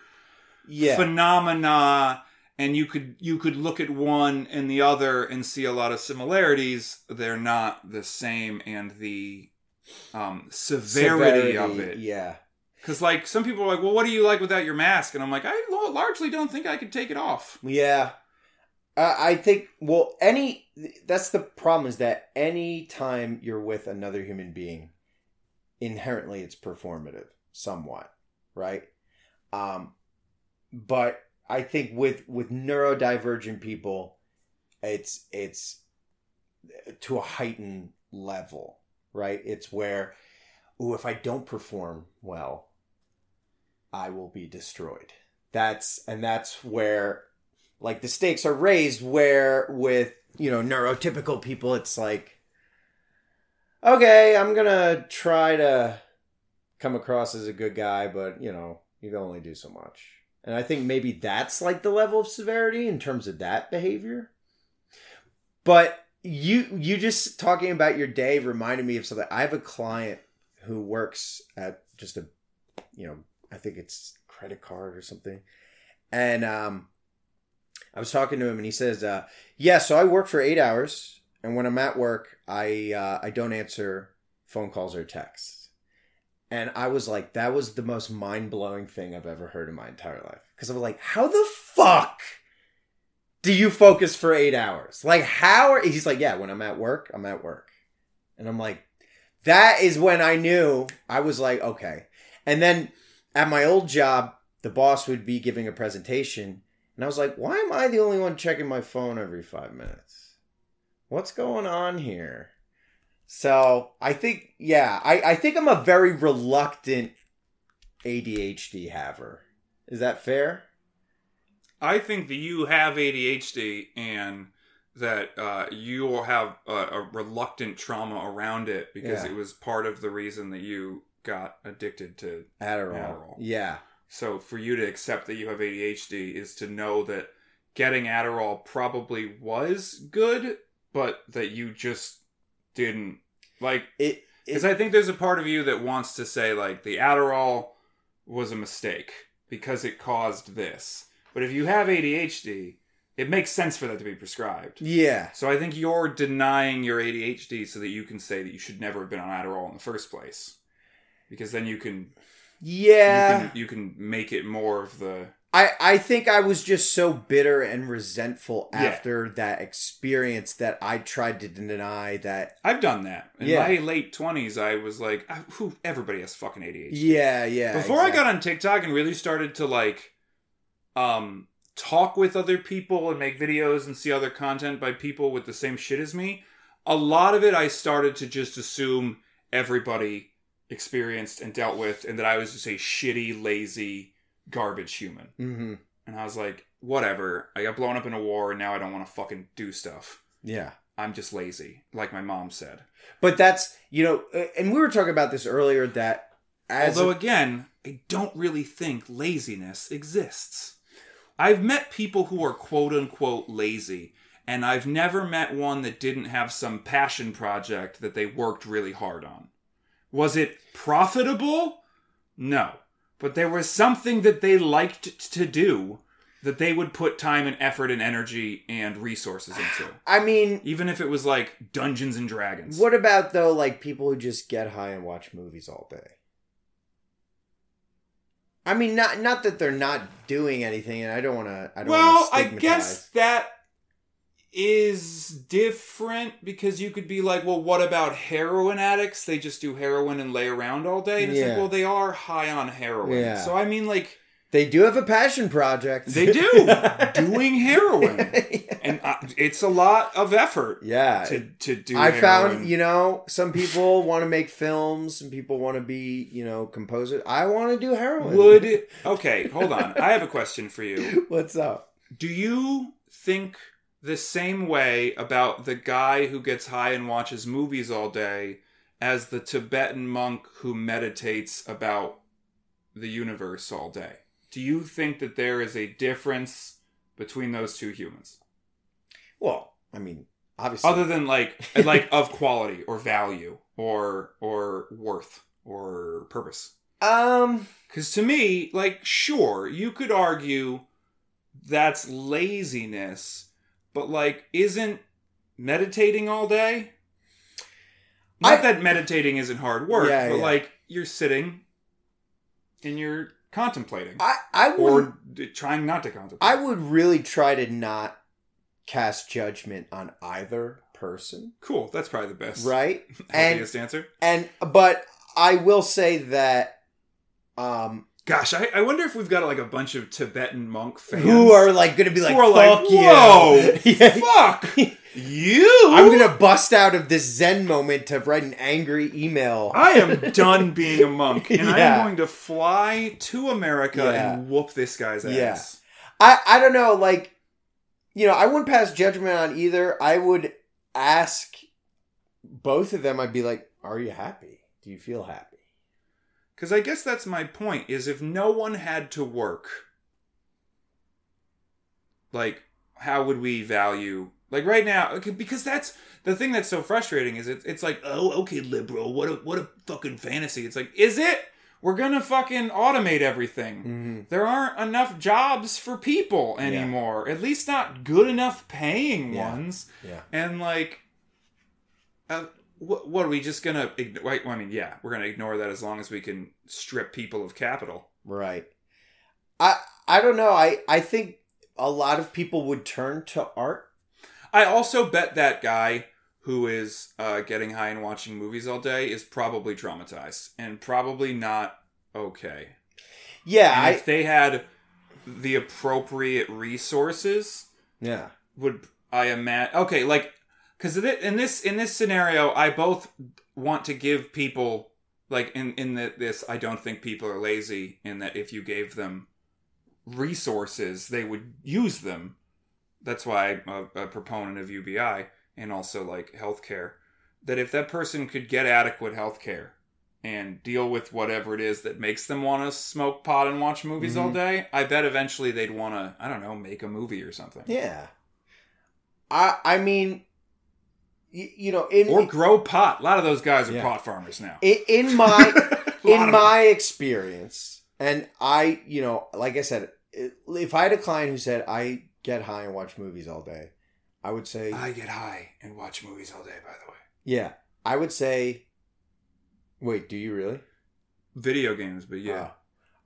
yeah. phenomena and you could you could look at one and the other and see a lot of similarities they're not the same and the um, severity, of it Yeah. Because, like, some people are like, well, what do you like without your mask? And I'm like, I largely don't think I could take it off. Yeah. Uh, I think, well, any, that's the problem is that any time you're with another human being, inherently it's performative somewhat, right? Um, but I think with, with neurodivergent people, it's, it's to a heightened level, right? It's where, ooh, if I don't perform well, I will be destroyed. That's and that's where like the stakes are raised where with, you know, neurotypical people it's like okay, I'm going to try to come across as a good guy, but, you know, you can only do so much. And I think maybe that's like the level of severity in terms of that behavior. But you you just talking about your day reminded me of something. I have a client who works at just a you know, I think it's credit card or something. And um I was talking to him and he says, uh, yeah, so I work for eight hours and when I'm at work, I uh, I don't answer phone calls or texts. And I was like, that was the most mind blowing thing I've ever heard in my entire life. Because I was like, how the fuck do you focus for eight hours? Like, how are he's like, yeah, when I'm at work, I'm at work. And I'm like, that is when I knew I was like, okay. And then at my old job, the boss would be giving a presentation. And I was like, why am I the only one checking my phone every five minutes? What's going on here? So I think, yeah, I, I think I'm a very reluctant ADHD haver. Is that fair? I think that you have ADHD and that uh, you will have a, a reluctant trauma around it because Yeah. it was part of the reason that you got addicted to. Adderall. Adderall. Yeah. So for you to accept that you have ADHD is to know that getting Adderall probably was good, but that you just didn't like It, Because I think there's a part of you that wants to say like the Adderall was a mistake because it caused this. But if you have ADHD, it makes sense for that to be prescribed. yeah. So I think you're denying your ADHD so that you can say that you should never have been on Adderall in the first place. Because then you can Yeah. you can you can make it more of the I, I think I was just so bitter and resentful Yeah. after that experience that I tried to deny that. I've done that. In Yeah. my late twenties I was like, I, who everybody has fucking ADHD. Yeah, yeah. before I got on TikTok and really started to like um talk with other people and make videos and see other content by people with the same shit as me, a lot of it I started to just assume everybody experienced and dealt with and that I was just a shitty, lazy, garbage human. Mhm. And I was like, whatever. I got blown up in a war and now I don't want to fucking do stuff. Yeah. I'm just lazy, like my mom said. But that's, you know, uh, and we were talking about this earlier that as. Although a- again, I don't really think laziness exists. I've met people who are quote unquote lazy, and I've never met one that didn't have some passion project that they worked really hard on. Was it profitable? No. But there was something that they liked to do that they would put time and effort and energy and resources into. *sighs* I mean, Even if it was like Dungeons and Dragons. what about, though, like people who just get high and watch movies all day? I mean, not not that they're not doing anything, and I don't want to. I don't. well, I guess that is different because you could be like, well, what about heroin addicts? They just do heroin and lay around all day. And it's Yeah. like, well, they are high on heroin. Yeah. So, I mean, like, They do have a passion project. they do *laughs* doing heroin. *laughs* And uh, it's a lot of effort yeah. to, to do I heroin. found, you know, some people want to make films, some people want to be, you know, composers. I want to do heroin. Would. *laughs* Okay, hold on. I have a question for you. What's up? Do you think the same way about the guy who gets high and watches movies all day as the Tibetan monk who meditates about the universe all day? Do you think that there is a difference between those two humans? Well, I mean, obviously. Other than like *laughs* like of quality or value or or worth or purpose? um, Because to me, like, sure, you could argue that's laziness, but like, isn't meditating all day? Not I- that meditating isn't hard work, Yeah, but yeah. like, you're sitting and you're contemplating, I I would or trying not to contemplate. I would really try to not cast judgment on either person, cool. That's probably the best, right? *laughs* and answer. and but I will say that um Gosh, I, I wonder if we've got like a bunch of Tibetan monk fans who are like going to be like fuck like, you. whoa, *laughs* Yeah. fuck *laughs* you. I'm gonna bust out of this Zen moment to write an angry email. I am done being a monk, and I am going to fly to America Yeah. and whoop this guy's ass. Yeah. I I don't know, like you know, I wouldn't pass judgment on either. I would ask both of them. I'd be like, "Are you happy? Do you feel happy?" Because I guess that's my point: is if no one had to work, like, how would we value? Like right now, because that's the thing that's so frustrating. Is it? It's like, Oh, okay, liberal. What a what a fucking fantasy. it's like, is it? We're gonna fucking automate everything. Mm-hmm. There aren't enough jobs for people anymore. At least not good enough paying Yeah. ones. Yeah. And like, uh, what, what are we just gonna? Wait, I mean, yeah, we're gonna ignore that as long as we can strip people of capital. Right. I I don't know. I I think a lot of people would turn to art. I also bet that guy who is uh, getting high and watching movies all day is probably traumatized and probably not okay. Yeah, And I if they had the appropriate resources, yeah. would I imagine? Okay, like because in this in this scenario, I both want to give people like in in the, this. I don't think people are lazy in that if you gave them resources, they would use them. That's why I'm a, a proponent of UBI and also like healthcare. That if that person could get adequate healthcare and deal with whatever it is that makes them want to smoke pot and watch movies all Mhm. day, I bet eventually they'd want to, I don't know, make a movie or something. Yeah. I I mean, you, you know, in Or grow pot. A lot of those guys are Yeah. pot farmers now. in, in my *laughs* in of my experience, and I, you know, like I said, if I had a client who said I get high and watch movies all day, I would say. I get high and watch movies all day, by the way. yeah, I would say, wait, do you really? Video games, but yeah, Oh.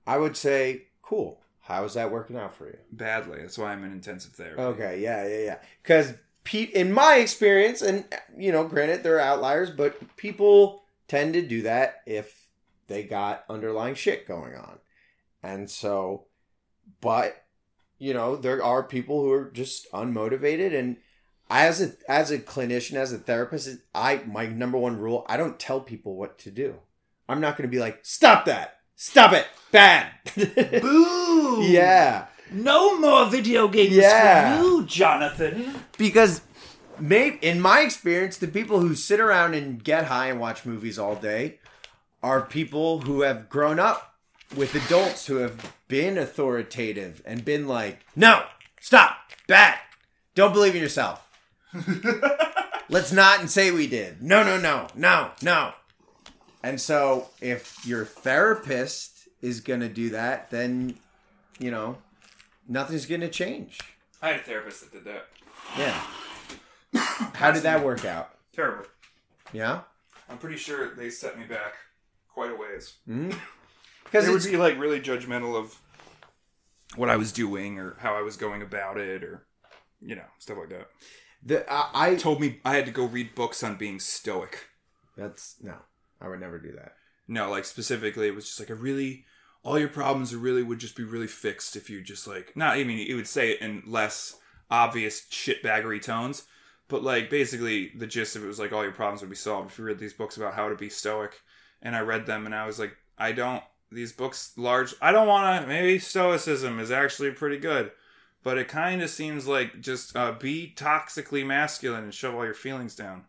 I would say, cool. How is that working out for you? badly. That's why I'm in intensive therapy. Okay, yeah, yeah, yeah. Because pe- in my experience, and you know, granted there are outliers, but people tend to do that if they got underlying shit going on, and so, but you know, there are people who are just unmotivated, and as a as a clinician, as a therapist, I my number one rule: I don't tell people what to do. I'm not going to be like, stop that, stop it, bad. *laughs* Boo! yeah. No more video games Yeah. for you, Jonathan. Because maybe in my experience the people who sit around and get high and watch movies all day are people who have grown up with adults who have been authoritative and been like no stop bad. Don't believe in yourself. *laughs* Let's not and say we did. No no no no no. And so if your therapist is going to do that then you know nothing's going to change. I had a therapist that did that. Yeah. *sighs* How did that work out? Terrible. Yeah. I'm pretty sure they set me back quite a ways. Hmm? *laughs* Because They would be like really judgmental of what I was doing or how I was going about it or you know stuff like that. The I, I Told me I had to go read books on being stoic. that's no, I would never do that. No, like specifically, it was just like a really all your problems really would just be really fixed if you just like not. I mean, it would say it in less obvious shitbaggery tones, but like basically the gist of it was like all your problems would be solved if you read these books about how to be stoic. And I read them, and I was like, I don't. These books, large. I don't want to. Maybe stoicism is actually pretty good, but it kind of seems like just uh, be toxically masculine and shove all your feelings down.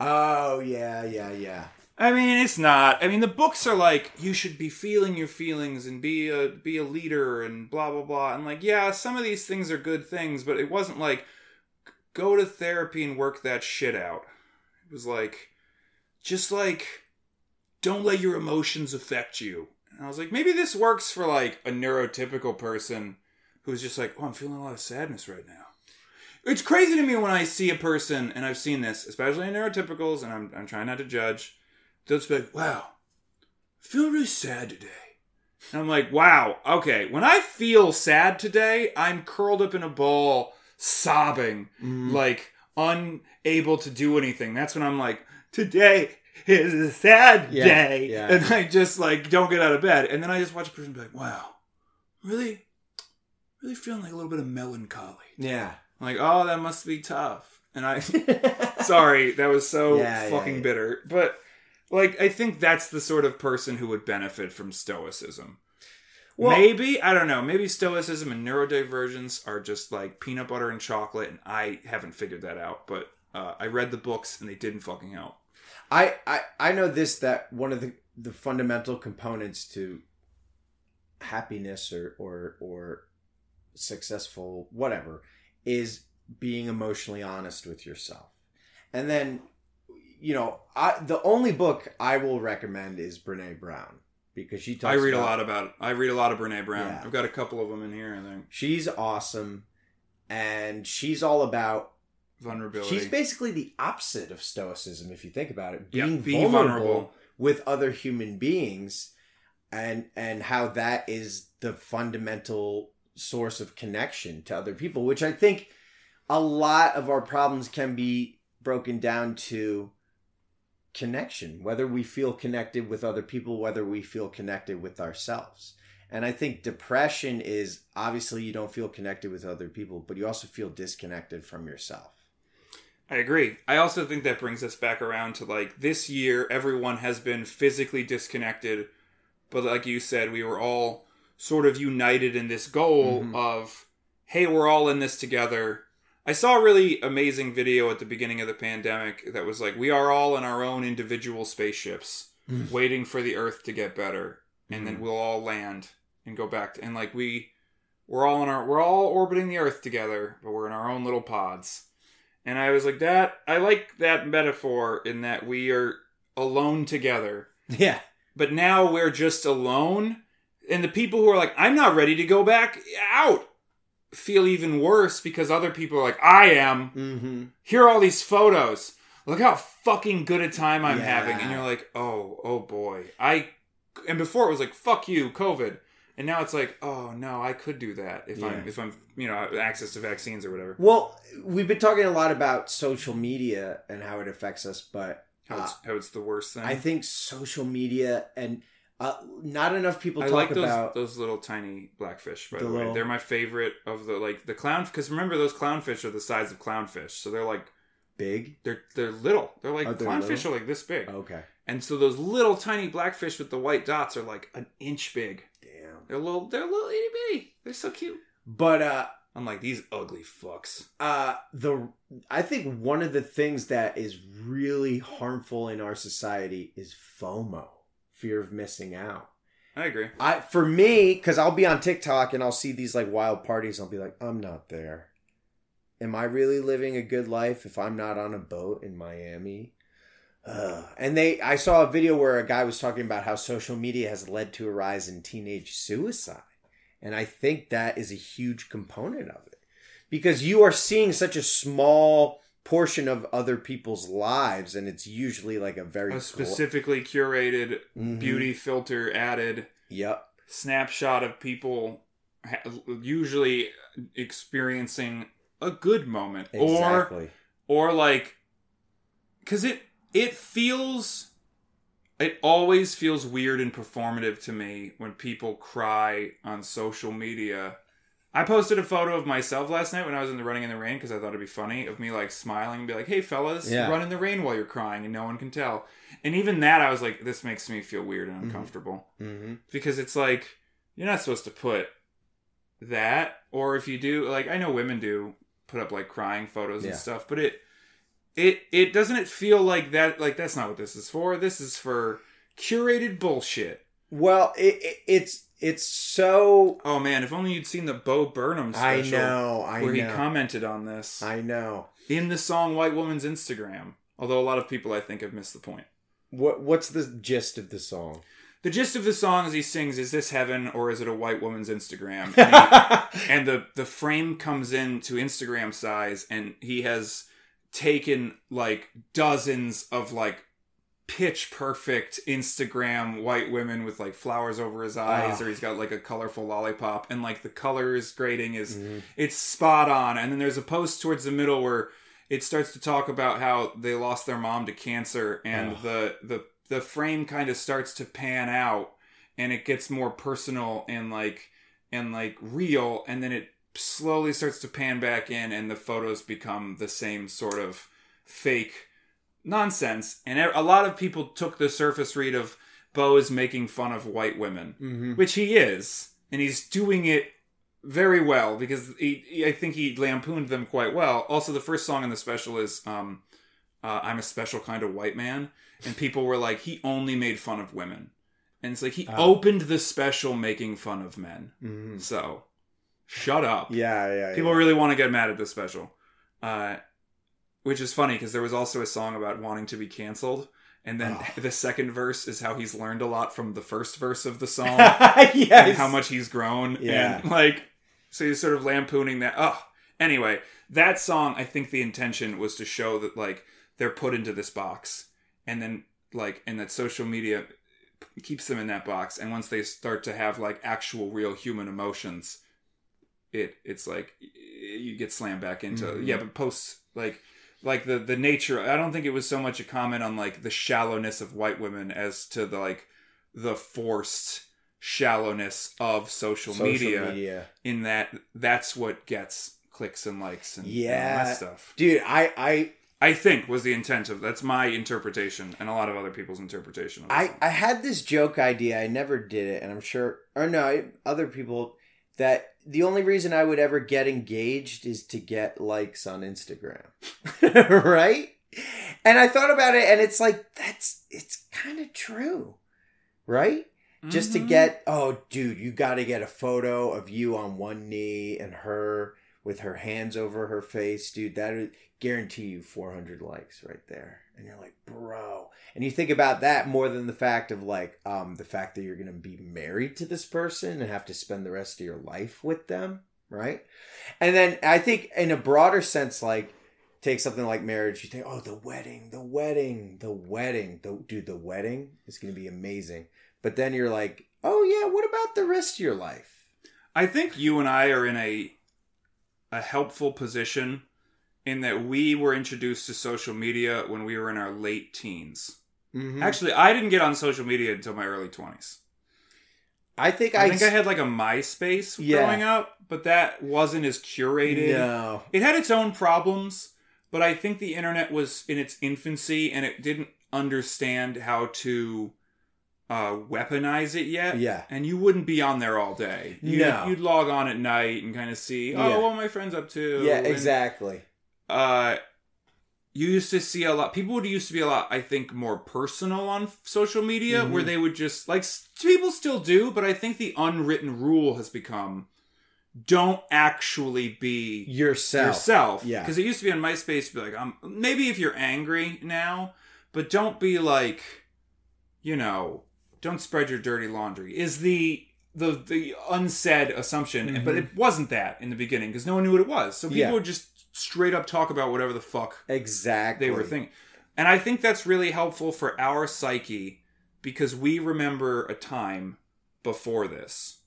Oh yeah, yeah, yeah. I mean, it's not. I mean, the books are like you should be feeling your feelings and be a be a leader and blah blah blah. And like, yeah, some of these things are good things, but it wasn't like go to therapy and work that shit out. It was like just like don't let your emotions affect you. And I was like, maybe this works for like a neurotypical person who's just like, oh, I'm feeling a lot of sadness right now. It's crazy to me when I see a person, and I've seen this, especially in neurotypicals, and I'm, I'm trying not to judge. They'll just be like, wow, I feel really sad today. And I'm like, wow, okay. When I feel sad today, I'm curled up in a ball, sobbing, mm. like unable to do anything. That's when I'm like, today is a sad Yeah, day. yeah. And I just like don't get out of bed. And then I just watch a person be like, wow, really, really feeling like a little bit of melancholy. Yeah. I'm like, oh, that must be tough. And I, *laughs* *laughs* sorry, that was so Yeah, fucking bitter. But like, I think that's the sort of person who would benefit from stoicism. Well- maybe I don't know. Maybe stoicism and neurodivergence are just like peanut butter and chocolate, and I haven't figured that out. But uh, I read the books, and they didn't fucking help. I, I I know this that one of the the fundamental components to happiness or or or successful whatever is being emotionally honest with yourself. And then you know, I the only book I will recommend is Brene Brown because she talks I read a about- lot about. I read a lot of Brene Brown. Yeah. I've got a couple of them in here. I think She's awesome and she's all about vulnerability. She's basically the opposite of stoicism, if you think about it. Being be vulnerable, vulnerable. with other human beings, and and how that is the fundamental source of connection to other people, which I think a lot of our problems can be broken down to connection. Whether we feel connected with other people, whether we feel connected with ourselves. And I think depression is obviously you don't feel connected with other people, but you also feel disconnected from yourself. I agree. I also think that brings us back around to like this year, everyone has been physically disconnected, but like you said, we were all sort of united in this goal Mhm. of, hey, we're all in this together. I saw a really amazing video at the beginning of the pandemic that was like, we are all in our own individual spaceships Mm. waiting for the Earth to get better, and Mhm. then we'll all land and go back to, and like we, we're all in our, we're all orbiting the Earth together, but we're in our own little pods. And I was like, that, I like that metaphor in that we are alone together. Yeah. But now we're just alone. And the people who are like, I'm not ready to go back out feel even worse because other people are like, I am. Mm-hmm. Here are all these photos. Look how fucking good a time I'm Yeah. having. And you're like, oh, oh boy. I, and before it was like, fuck you, COVID. And now it's like, oh no, I could do that if Yeah. I'm, if I'm, you know, access to vaccines or whatever. Well, we've been talking a lot about social media and how it affects us, but How it's, how it's the worst thing. I think social media and uh, not enough people I talk like those about. those little tiny blackfish. By The the, way, little- they're my favorite of the like the clown. Because remember, those clownfish are the size of clownfish, so they're like Big. they're they're little. They're like Oh, they're clownfish little? are like this big, Okay. and so those little tiny blackfish with the white dots are like an inch big. Damn. They're little. They're little itty bitty. They're so cute. But uh, Unlike these ugly fucks. uh, the I think one of the things that is really harmful in our society is FOMO, fear of missing out. I agree. I for me, because I'll be on TikTok and I'll see these like wild parties. I'll be like, I'm not there. Am I really living a good life if I'm not on a boat in Miami? Ugh. and they, I saw a video where a guy was talking about how social media has led to a rise in teenage suicide, and I think that is a huge component of it because you are seeing such a small portion of other people's lives, and it's usually like a very A specifically curated Mhm. beauty filter added Yep. snapshot of people usually experiencing a good moment or or like because it it feels it always feels weird and performative to me when people cry on social media i posted a photo of myself last night when i was in the running in the rain because i thought it'd be funny of me like smiling and be like hey fellas Yeah. run in the rain while you're crying and no one can tell. And even that i was like this makes me feel weird and uncomfortable. Hmm because it's like you're not supposed to put that or if you do like i know women do put up like crying photos Yeah. and stuff but it it it doesn't it feel like that like that's not what this is for. This is for curated bullshit. Well, it, it, it's it's so. oh man if only you'd seen the bo burnham special. I know. I where he commented on this I know. in the song white woman's instagram although a lot of people i think have missed the point What What's the gist of the song? the gist of the song is he sings is this heaven or is it a white woman's instagram *laughs* and he- and the the frame comes in to Instagram size, and he has taken like dozens of like pitch perfect Instagram white women with like flowers over his eyes, Ah. or he's got like a colorful lollipop, and like the colors grading is Mhm. it's spot on. And then there's a post towards the middle where it starts to talk about how they lost their mom to cancer, and the the the frame kind of starts to pan out, and it gets more personal and like and like real, and then it slowly starts to pan back in, and the photos become the same sort of fake nonsense. And a lot of people took the surface read of Bo is making fun of white women Mhm. which he is, and he's doing it very well because he, he- I think he lampooned them quite well. Also, the first song in the special is um, uh, "I'm a Special Kind of White Man," and people were like, he only made fun of women, and it's like he Oh. opened the special making fun of men. Mhm. So, shut up. Yeah, yeah. People yeah. really want to get mad at this special, uh, which is funny because there was also a song about wanting to be canceled. And then Oh. *laughs* the second verse is how he's learned a lot from the first verse of the song *laughs* yes. and how much he's grown. Yeah. And like, so he's sort of lampooning that. Oh, anyway, that song, I think the intention was to show that, like, they're put into this box. And then, like, and that social media keeps them in that box. And once they start to have, like, actual real human emotions, it it's like you get slammed back into Mhm. yeah but posts like like the the nature i don't think it was so much a comment on like the shallowness of white women as to the like the forced shallowness of social, social media, media. in that that's what gets clicks and likes and, Yeah. that stuff Dude, I I i think was the intent of that's my interpretation and a lot of other people's interpretation of I. I had this joke idea. I never did it, and I'm sure, or no, I- other people that the only reason I would ever get engaged is to get likes on Instagram, *laughs* right? And I thought about it, and it's like that's it's kind of true, right? Just to Mhm. get oh, dude, you got to get a photo of you on one knee and her with her hands over her face, dude. That would guarantee you 400 likes right there, and you're like, bro. And you think about that more than the fact of like um the fact that you're gonna be married to this person and have to spend the rest of your life with them, right? And then I think in a broader sense, like take something like marriage, you think, oh, the wedding, the wedding, the wedding, the dude, the wedding is gonna be amazing. But then you're like, oh yeah, what about the rest of your life? I think you and I are in a a helpful position in that we were introduced to social media when we were in our late teens. Mhm. Actually, I didn't get on social media until my early 20s. I think I I, think I had like a MySpace Yeah. growing up, but that wasn't as curated. no. It had its own problems, but I think the internet was in its infancy and it didn't understand how to uh, weaponize it yet. Yeah. And you wouldn't be on there all day. You'd, No. you'd log on at night and kind of see, oh, Yeah. what are my friends up to? Yeah, And, exactly. Uh, you used to see a lot. People would used to be a lot, I think, more personal on social media, Mhm. where they would just like people still do, but I think the unwritten rule has become don't actually be Yourself. yourself. Yeah. Because it used to be on MySpace, to be like, um, maybe if you're angry now, but don't be like, you know, don't spread your dirty laundry. Is the the the unsaid assumption, but it wasn't that in the beginning because no one knew what it was. So people Mm-hmm. Yeah. would just straight up talk about whatever the fuck Exactly. they were thinking. And I think that's really helpful for our psyche because we remember a time before this.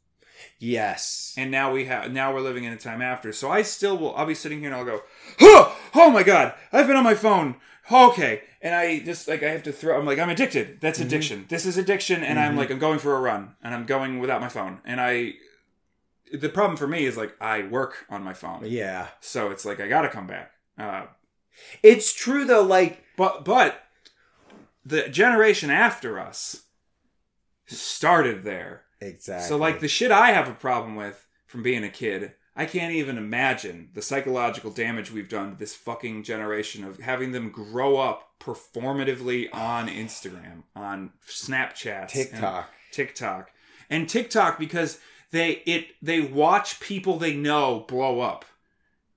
Yes. and now we have now we're living in a time after. So I still will. I'll be sitting here and I'll go, oh, oh my god, I've been on my phone. Okay, and I just like I have to throw. I'm like I'm addicted. That's Mm-hmm. addiction. This is addiction, and I'm like I'm going for a run, and I'm going without my phone. And I, the problem for me is like I work on my phone, Yeah. so it's like I got to come back. Uh, It's true though. Like but but the generation after us started there. exactly. So like the shit I have a problem with from being a kid, I can't even imagine the psychological damage we've done to this fucking generation of having them grow up performatively on Instagram, on Snapchat, and TikTok. TikTok, and TikTok because they it they watch people they know blow up,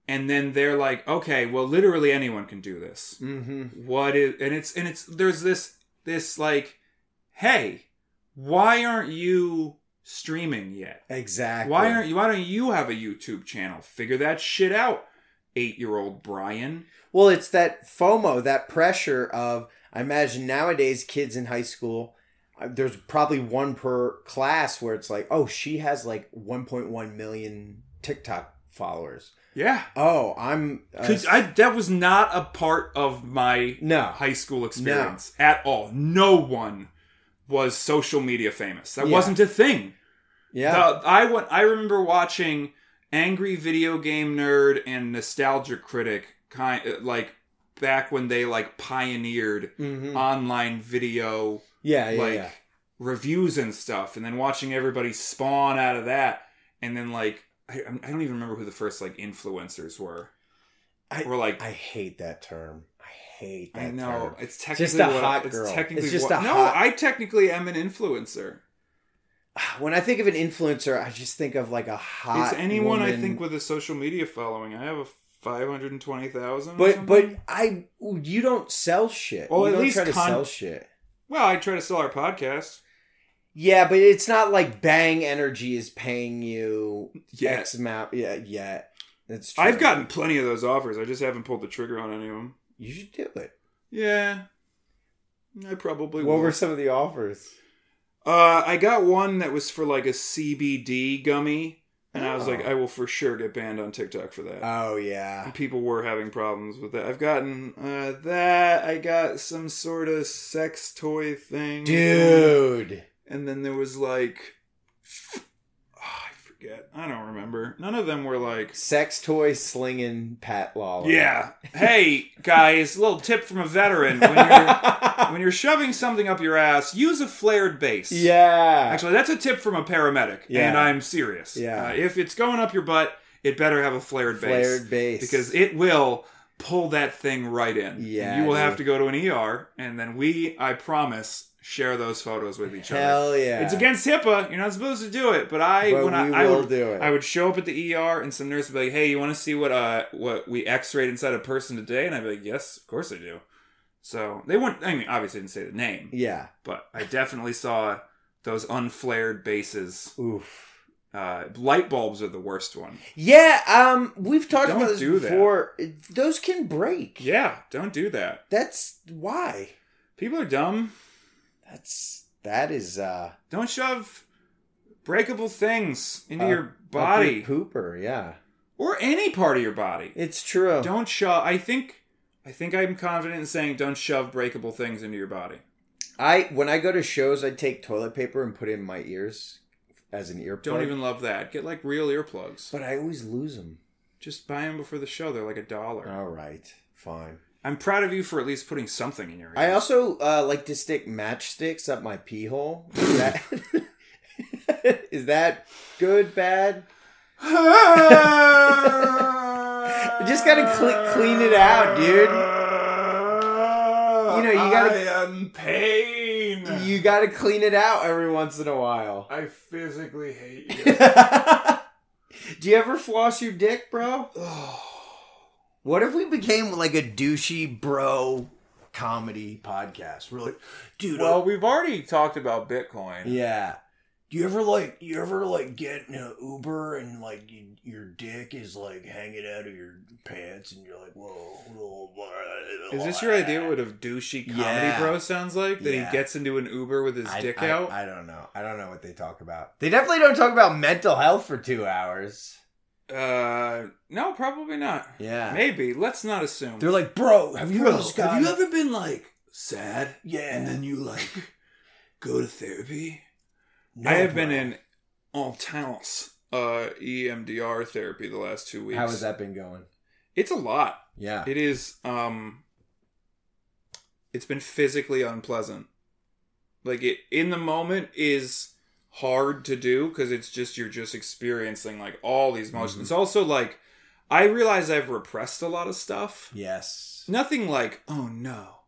and then they're like, okay, well, literally anyone can do this Mm-hmm. what is and it's and it's there's this this like hey why aren't you streaming yet Exactly. why aren't you why don't you have a youtube channel figure that shit out eight year old brian Well, it's that FOMO, that pressure of. I imagine nowadays kids in high school, there's probably one per class where it's like, oh, she has like 1.1 million TikTok followers. yeah Oh, I'm. Uh, I, that was not a part of my no. high school experience at all no one was social media famous that Yeah. wasn't a thing Yeah. The- I went. I remember watching Angry Video Game Nerd and Nostalgia Critic, kind like back when they like pioneered hmm online video yeah, yeah, like yeah. reviews and stuff, and then watching everybody spawn out of that, and then like I, I don't even remember who the first like influencers were. I- were like I hate that term. I hate that I know term. it's technically Just a what- hot it's girl. Technically It's just what- a no. hot- I technically am an influencer. *sighs* When I think of an influencer, I just think of like a hot. it's anyone I think with a social media following. I have a five hundred and twenty thousand. But but I you don't sell shit. Well, you at least try to con- sell shit. Well, I try to sell our podcast. Yeah, but it's not like Bang Energy is paying you Yes, X amount. Yeah, yet. That's true. I've gotten plenty of those offers. I just haven't pulled the trigger on any of them. You should do it. Yeah, I probably What will. were some of the offers? Uh, I got one that was for like a CBD gummy, and I was like, Oh. I will for sure get banned on TikTok for that. Oh yeah. And people were having problems with that. I've gotten uh, that. I got some sort of sex toy thing, Dude. And then there was like, oh. I don't remember. None of them were like. Sex toy slinging Pat Lawler. Yeah. Hey guys, little tip from a veteran: when you're *laughs* when you're shoving something up your ass, use a flared base. yeah. Actually, that's a tip from a paramedic, Yeah. and I'm serious. Yeah. Uh, if it's going up your butt, it better have a flared, flared base base. because it will pull that thing right in. Yeah, And you will have to go to an ER, and then we, I promise, share those photos with each other. Hell yeah. It's against HIPAA. You're not supposed to do it, but I But when I, I will would do it. I would show up at the ER and some nurse would be like, "Hey, you want to see what uh what we X-rayed inside a person today?" And I'd be like, "Yes, of course I do." So they wouldn't. I mean, obviously, didn't say the name, yeah. but I definitely saw those unflared bases. Oof. Uh, light bulbs are the worst one. Yeah, um, we've talked Don't about this do that. before. Those can break. Yeah, don't do that. That's why. People are dumb. That's that is uh Don't shove breakable things into Uh, your body pooper, yeah. or any part of your body. It's true. Don't shove. I think. I think I'm confident in saying don't shove breakable things into your body. I when I go to shows, I take toilet paper and put it in my ears as an earplug. Don't even love that. Get like real earplugs. But I always lose them. Just buy them before the show. They're like a dollar. All right, fine. I'm proud of you for at least putting something in your ear. I also uh, like to stick matchsticks up my pee hole. Is *laughs* that *laughs* is that good? Bad? *laughs* just gotta cle- clean it out, dude. You know, you gotta- I am pain. You got to clean it out every once in a while. I physically hate you. Do you ever floss your dick, bro? *sighs* What if we became like a douchey bro comedy podcast? We're like, dude, well, uh, we've already talked about Bitcoin. yeah. Do you ever like you ever like get in an Uber and like you, your dick is like hanging out of your pants and you're like, whoa, whoa, whoa Is this your idea what a douchey comedy Yeah. bro sounds like? That Yeah. he gets into an Uber with his I, dick I- out? I don't know. I don't know what they talk about. They definitely don't talk about mental health for two hours. Uh, no, probably not. Yeah. Maybe. Let's not assume. They're like, bro, have you Bro, heard this guy? have you ever been like sad Yeah. and then you like go to therapy? No, I have bro. been in intense uh, EMDR therapy the last two weeks. How has that been going? It's a lot. Yeah. It is. Um, it's been physically unpleasant. Like it in the moment is hard to do because it's just you're just experiencing like all these emotions. Mhm. It's also like I realize I've repressed a lot of stuff. Yes. Nothing like oh no,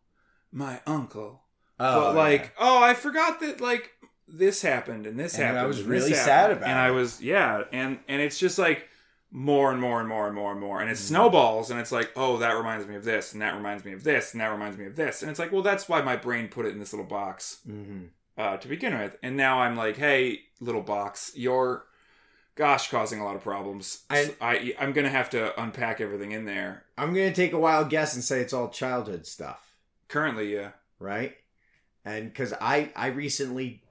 my uncle. Oh, but like oh I forgot that like this happened and this And I was really happened. sad about and it. And I was yeah and and it's just like more and more and more and more and more and it Mhm. snowballs and it's like oh that reminds me of this and that reminds me of this and that reminds me of this and it's like well that's why my brain put it in this little box Mhm. Uh, to begin with and now i'm like hey little box you're gosh causing a lot of problems I- I, i'm gonna have to unpack everything in there I'm gonna take a wild guess and say it's all childhood stuff, currently yeah right? And because I I recently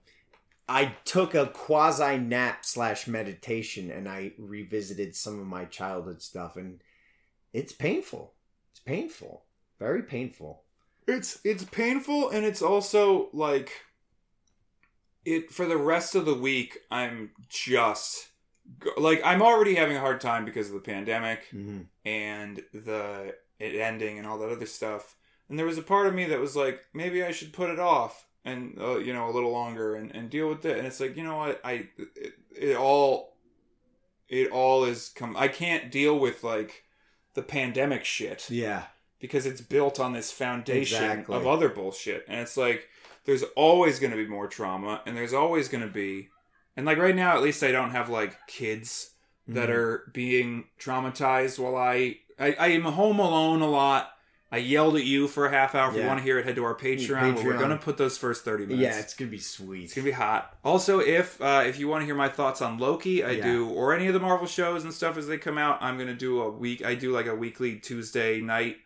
I took a quasi nap slash meditation and I revisited some of my childhood stuff and it's painful. It's painful. Very painful. it's it's painful and it's also like it for the rest of the week i'm just like i'm already having a hard time because of the pandemic Mm-hmm. and the it ending and all that other stuff and there was a part of me that was like maybe i should put it off and uh, you know a little longer and, and deal with it and it's like you know what i it, it all it all is come i can't deal with like the pandemic shit Yeah. because it's built on this foundation Exactly. of other bullshit and it's like there's always going to be more trauma and there's always going to be and like right now at least i don't have like kids that Mhm. are being traumatized while I, I I am home alone a lot. I yelled at you for a half hour. If you want to hear it, head to our Patreon. Where we're gonna put those first thirty minutes. Yeah, it's gonna be sweet. It's gonna be hot. Also, if uh, if you want to hear my thoughts on Loki, I Yeah. do, or any of the Marvel shows and stuff as they come out, I'm gonna do a week. I do like a weekly Tuesday night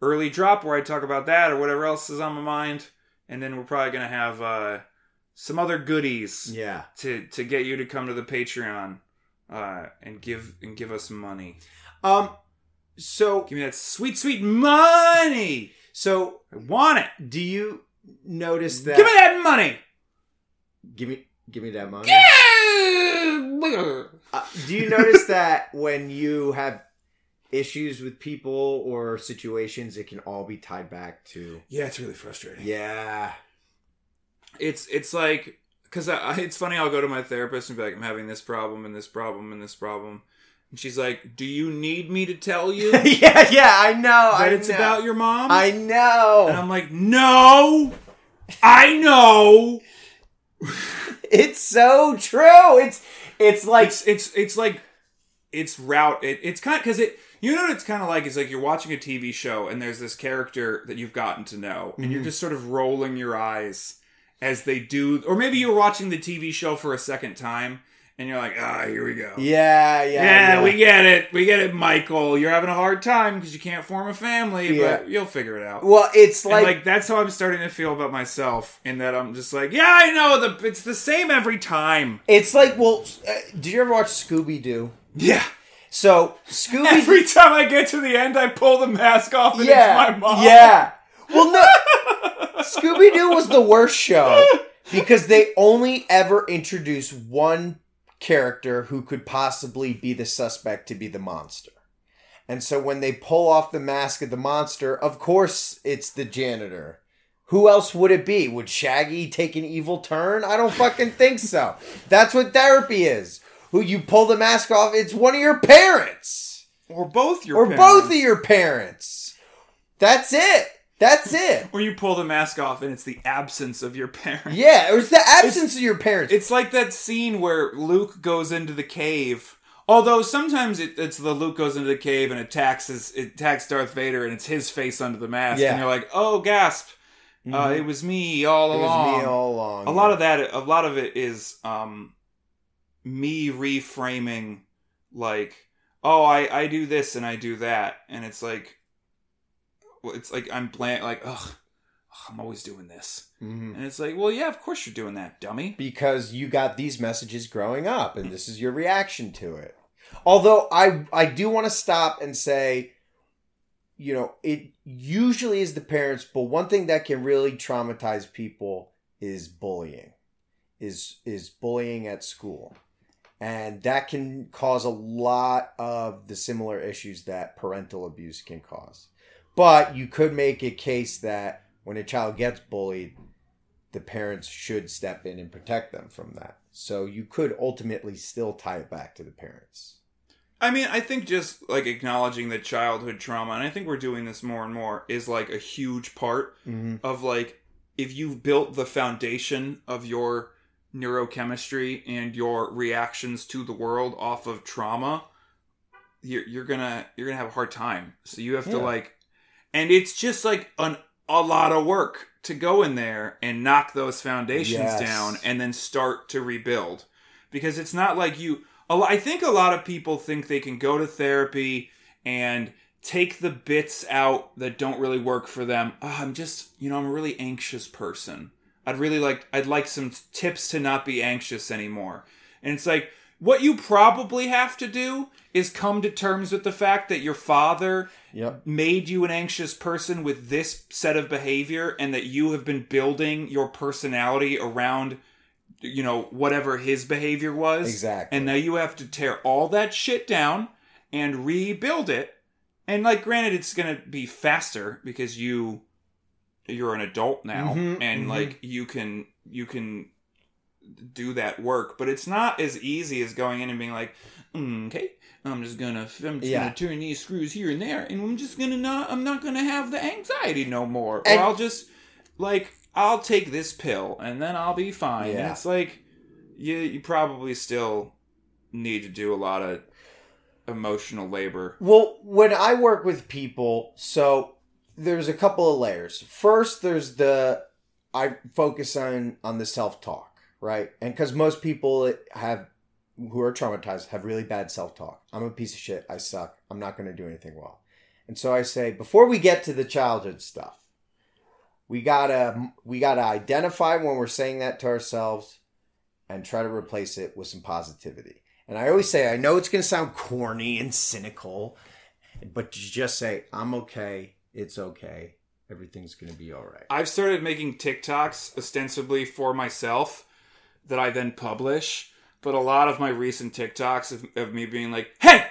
early drop where I talk about that or whatever else is on my mind, and then we're probably gonna have uh, some other goodies yeah. to to get you to come to the Patreon uh, and give and give us money. Um. So Give me that sweet, sweet money. so I want it. do you notice that? Give me that money. Give me give me that money. Yeah. Uh, do you notice that when you have issues with people or situations, it can all be tied back to Yeah, it's really frustrating. yeah, It's it's like because I, I- it's funny. I'll go to my therapist and be like, I'm having this problem and this problem and this problem, and she's like, Do you need me to tell you *laughs* yeah, yeah. I know. I it's know. about your mom? I know. and I'm like, No, I know. *laughs* It's so true. It's it's like it's it's it's like it's route it, it's kind because it you know what it's kind of like is like you're watching a tv show and there's this character that you've gotten to know and you're Mhm. just sort of rolling your eyes as they do or maybe you're watching the tv show for a second time and you're like ah here we go yeah, yeah, yeah, yeah. we get it we get it michael you're having a hard time because you can't form a family Yeah. but you'll figure it out well, it's and like, like that's how I'm starting to feel about myself, in that I'm just like, yeah, I know the it's the same every time. it's like well, uh, did you ever watch Scooby Doo? Yeah, So *laughs* Scooby Every time I get to the end, I pull the mask off and yeah, it's my mom. Yeah. Well, no. *laughs* Scooby Doo was the worst show because they only ever introduced one character who could possibly be the suspect to be the monster. And so when they pull off the mask of the monster, of course it's the janitor. Who else would it be? Would Shaggy take an evil turn? I don't fucking think so. That's what therapy is. Who you pull the mask off, it's one of your parents Or both your or parents. both of your parents. That's it. That's it. Or you pull the mask off and it's the absence of your parents. Yeah, or it's the absence of your parents. It's like that scene where Luke goes into the cave. Although sometimes it, it's the Luke goes into the cave and attacks his, it attacks Darth Vader and it's his face under the mask, Yeah. and you're like, oh gasp! Uh, it was me all Mm-hmm. It along. was me all along. a lot of that a lot of it is um me reframing like oh i i do this and i do that. And it's like it's like i'm bland like ugh i'm always doing this. Mhm. and it's like well yeah of course you're doing that dummy. Because you got these messages growing up and this is your reaction to it. Although i i do want to stop and say you know it usually is the parents but one thing that can really traumatize people is bullying is is bullying at school and that can cause a lot of the similar issues that parental abuse can cause but you could make a case that when a child gets bullied the parents should step in and protect them from that. So you could ultimately still tie it back to the parents. i mean i think just like acknowledging the childhood trauma and i think we're doing this more and more is like a huge part Mm-hmm. of like if you've built the foundation of your neurochemistry and your reactions to the world off of trauma you're, you're gonna you're gonna have a hard time. So you have to like and it's just like an a lot of work to go in there and knock those foundations Yes. down and then start to rebuild. Because it's not like you i think a lot of people think they can go to therapy and take the bits out that don't really work for them. Oh, i'm just you know i'm a really anxious person i'd really like i'd like some tips to not be anxious anymore and it's like what you probably have to do is come to terms with the fact that your father Yep. made you an anxious person with this set of behavior and that you have been building your personality around you know whatever his behavior was Exactly. and now you have to tear all that shit down and rebuild it and like granted it's gonna be faster because you you're an adult now Mhm, and mhm. like you can you can do that work but it's not as easy as going in and being like "Mm, okay i'm just gonna i'm just Yeah. gonna turn these screws here and there and i'm just gonna not i'm not gonna have the anxiety no more And- or i'll just like i'll take this pill and then i'll be fine and Yeah. it's like you you probably still need to do a lot of emotional labor Well, when I work with people, so there's a couple of layers. First, there's the I focus on on the self talk, right? And because most people have who are traumatized have really bad self talk. I'm a piece of shit. I suck. I'm not going to do anything well. And so I say before we get to the childhood stuff, we gotta we gotta identify when we're saying that to ourselves, and try to replace it with some positivity. And I always say, I know it's going to sound corny and cynical, but just say, I'm okay. It's okay. Everything's going to be all right. I've started making TikToks ostensibly for myself that I then publish, but a lot of my recent TikToks of, of me being like, "Hey,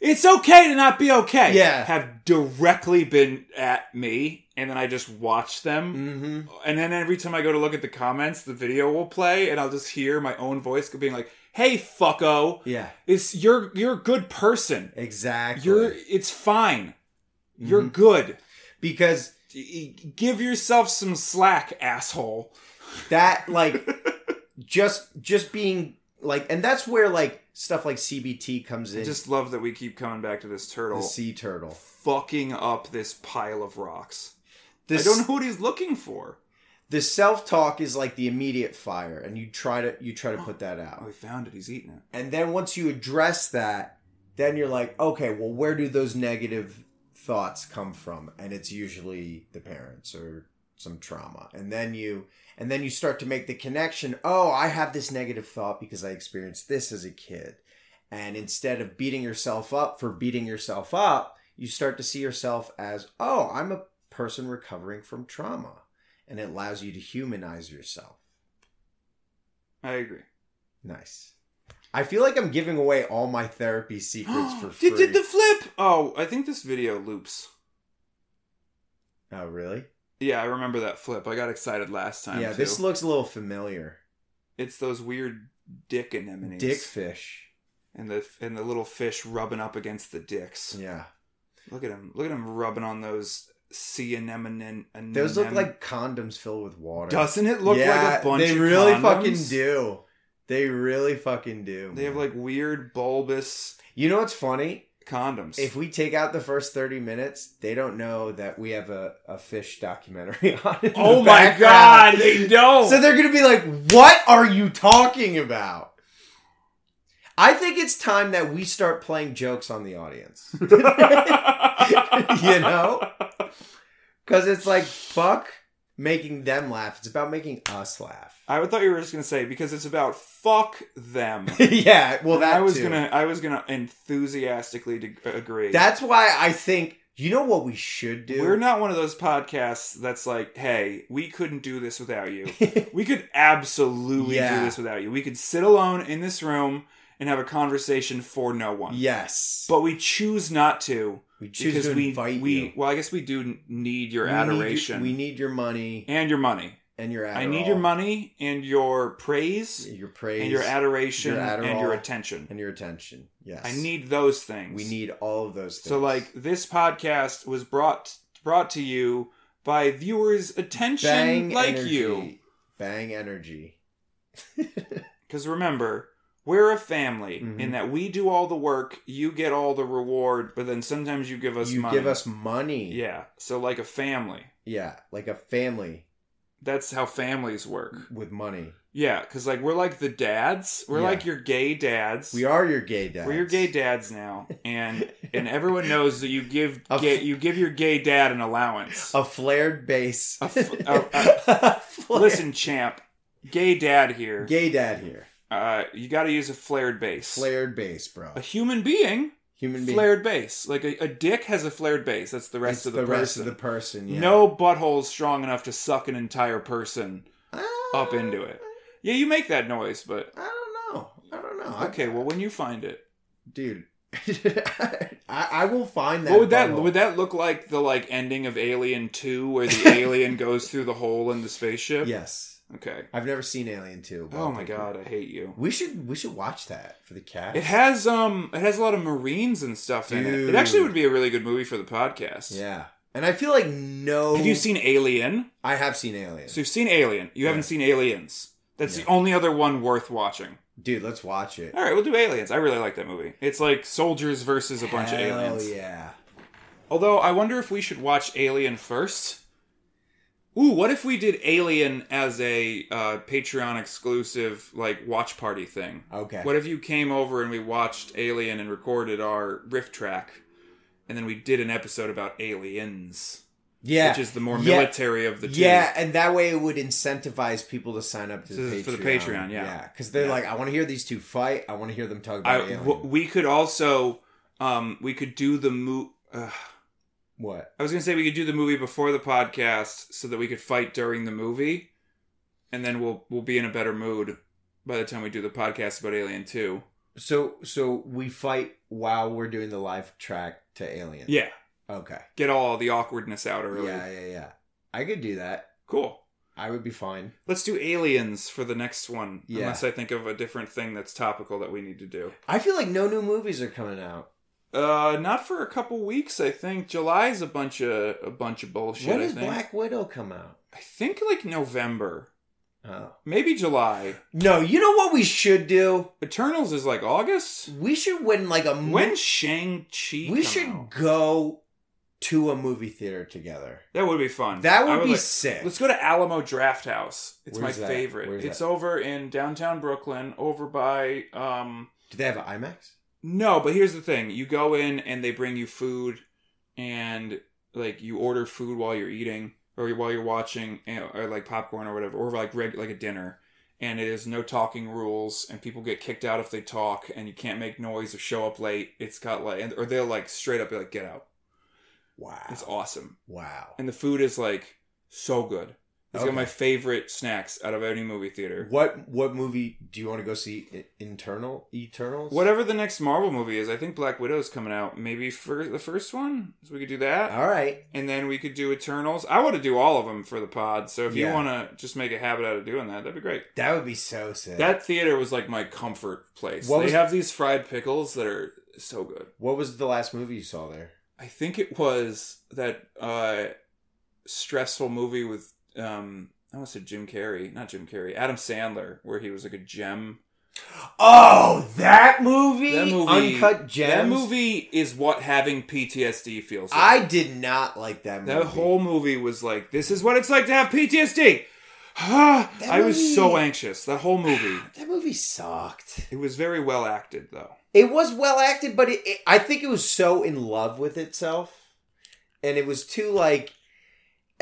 it's okay to not be okay," Yeah. have directly been at me, and then I just watch them. Mm-hmm. And then every time I go to look at the comments, the video will play, and I'll just hear my own voice being like, "Hey, fucko, Yeah, it's you're you're a good person. exactly. You're it's fine. You're Mhm. good. because Give yourself some slack, asshole." that, like, *laughs* just just being like, and that's where like stuff like CBT comes I in. just love that we keep coming back to this turtle, the sea turtle. fucking up this pile of rocks. This, I don't know what he's looking for. The self talk is like the immediate fire, and you try to you try to put that *gasps* out. Oh, he found it. He's eating it. And then once you address that, then you're like, okay, well, where do those negative thoughts come from? And it's usually the parents or some trauma. And then you and then you start to make the connection, oh, I have this negative thought because I experienced this as a kid. And instead of beating yourself up for beating yourself up, you start to see yourself as, oh, I'm a person recovering from trauma. And it allows you to humanize yourself. I agree. Nice. I feel like I'm giving away all my therapy secrets *gasps* for free. Did, did the flip? Oh, I think this video loops. oh, really? Yeah, I remember that flip. I got excited last time. yeah, too. this looks a little familiar. It's those weird dick anemones. Dickfish. and the and the little fish rubbing up against the dicks. Yeah. Look at him. Look at him rubbing on those sea anemone. Those look like condoms filled with water. Doesn't it look yeah, like a bunch they really condoms? fucking do. They really fucking do. They have like weird bulbous You know what's funny? condoms. if we take out the first 30 minutes, they don't know that we have a, a fish documentary *laughs* on. oh my background. god, they don't. So they're going to be like, what are you talking about? I think it's time that we start playing jokes on the audience. *laughs* you know? Because it's like, fuck making them laugh. It's about making us laugh. I thought you were just gonna say because it's about fuck them. *laughs* yeah, well, that I was too. gonna, I was gonna enthusiastically de- agree. That's why I think, you know what we should do? We're not one of those podcasts that's like, hey, we couldn't do this without you. *laughs* we could absolutely Yeah. do this without you. We could sit alone in this room and have a conversation for no one. yes. But we choose not to we choose because to we invite we you. well, I guess we do need your We need your- adoration we need your money and your money. and your Adderall. I need your money and your praise Your praise. and your adoration your and your attention. and your attention. Yes. I need those things. We need all of those things. So like this podcast was brought brought to you by viewers' attention bang like energy. you. Bang energy. *laughs* Because remember, we're a family Mhm. in that we do all the work, you get all the reward, but then sometimes you give us you money. give us money. yeah. So like a family. Yeah, like a family That's how families work. with money. Yeah, because like we're like the dads. We're Yeah. like your gay dads. We are your gay dads. We're your gay dads now, and *laughs* and everyone knows that you give A f- gay, you give your gay dad an allowance. A flared bass. A f- a- *laughs* Flared- Listen, champ, gay dad here. Gay dad here. Uh, you got to use a flared base. Flared base, bro. A human being, Human being. flared base. Like a, a dick has a flared base. That's the rest It's of the, the person. rest of the person. Yeah. No butthole's strong enough to suck an entire person Ah, up into it. Yeah, you make that noise, but I don't know. I don't know. okay. Well, when you find it, dude, *laughs* I, I will find that. what would that would that look like? The like ending of Alien Two, where the *laughs* alien goes through the hole in the spaceship. Yes, Okay. I've never seen Alien Two. but Oh I'll my god. I hate you. We should we should watch that for the cat. It has um, it has a lot of Marines and stuff in it. It actually Dude. would be a really good movie for the podcast. Yeah, and I feel like no. Have you seen Alien? I have seen Alien. So you've seen Alien. You haven't seen Aliens. That's the only other one worth watching. Dude, let's watch it. All right, we'll do Aliens. I really like that movie. It's like soldiers versus a bunch of Hell aliens. yeah. Although I wonder if we should watch Alien first. Ooh, what if we did Alien as a uh, Patreon exclusive like watch party thing? Okay. What if you came over and we watched Alien and recorded our riff track, and then we did an episode about aliens, yeah. which is the more Yeah. military of the two. Yeah, and that way it would incentivize people to sign up to the To- Patreon. for the Patreon, yeah. Yeah, because they're Yeah. like, I want to hear these two fight. I want to hear them talk about I, Alien. w- we could also, um, we could do the mo- uh, what? I was gonna say we could do the movie before the podcast so that we could fight during the movie, and then we'll we'll be in a better mood by the time we do the podcast about Alien Two. So, so we fight while we're doing the live track to Alien. Yeah, Okay. get all the awkwardness out early. Yeah, yeah, yeah. I could do that. Cool. I would be fine. Let's do aliens for the next one. Yeah. Unless I think of a different thing that's topical that we need to do. I feel like no new movies are coming out. Uh, not for a couple weeks. I think July's a bunch of a bunch of bullshit. when I does think. Black Widow come out? I think like November, Oh. maybe July. No, you know what we should do? Eternals is like August. We should win like a mo- When Shang Chi? we should go to a movie theater together. That would be fun. That I would be like- sick. Let's go to Alamo Drafthouse. It's Where's my that? favorite. Where's it's that? over in downtown Brooklyn, over by um Do they have an IMAX? No, but here's the thing: you go in and they bring you food, and like you order food while you're eating or while you're watching, eh, or like popcorn or whatever, or like reg- like a dinner. And it is no talking rules, and people get kicked out if they talk, and you can't make noise or show up late. It's got like, or they'll like straight up be like, "Get out." Wow. It's awesome, Wow. and the food is like so good. It's got Okay. my favorite snacks out of any movie theater. What what movie do you want to go see? Internal Eternals. Whatever the next Marvel movie is, I think Black Widow is coming out. Maybe for the first one, so we could do that. All right. and then we could do Eternals. I want to do all of them for the pod. So if you want to just make a habit out of doing that, that'd be great. That would be so sick. That theater was like my comfort place. What they was- have these fried pickles that are so good. what was the last movie you saw there? I think it was that uh, stressful movie with um, I almost said Jim Carrey, not Jim Carrey, Adam Sandler, where he was like a gem Oh, that movie, That movie, Uncut Gems. That movie is what having PTSD feels like. I did not like that movie. that whole movie was like, this is what it's like to have PTSD. *sighs* I was so anxious. That whole movie. *sighs* that movie sucked. It was very well acted, though. It was well acted, but it, it, I think it was so in love with itself, and it was too like.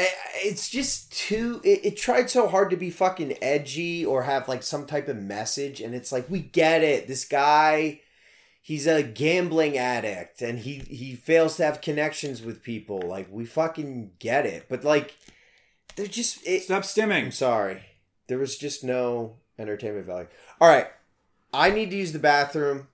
It's just too. It, it tried so hard to be fucking edgy or have like some type of message, and it's like we get it. This guy, he's a gambling addict, and he he fails to have connections with people. Like we fucking get it, but like they're just. It, Stop stimming I'm sorry. There was just no entertainment value. All right. I need to use the bathroom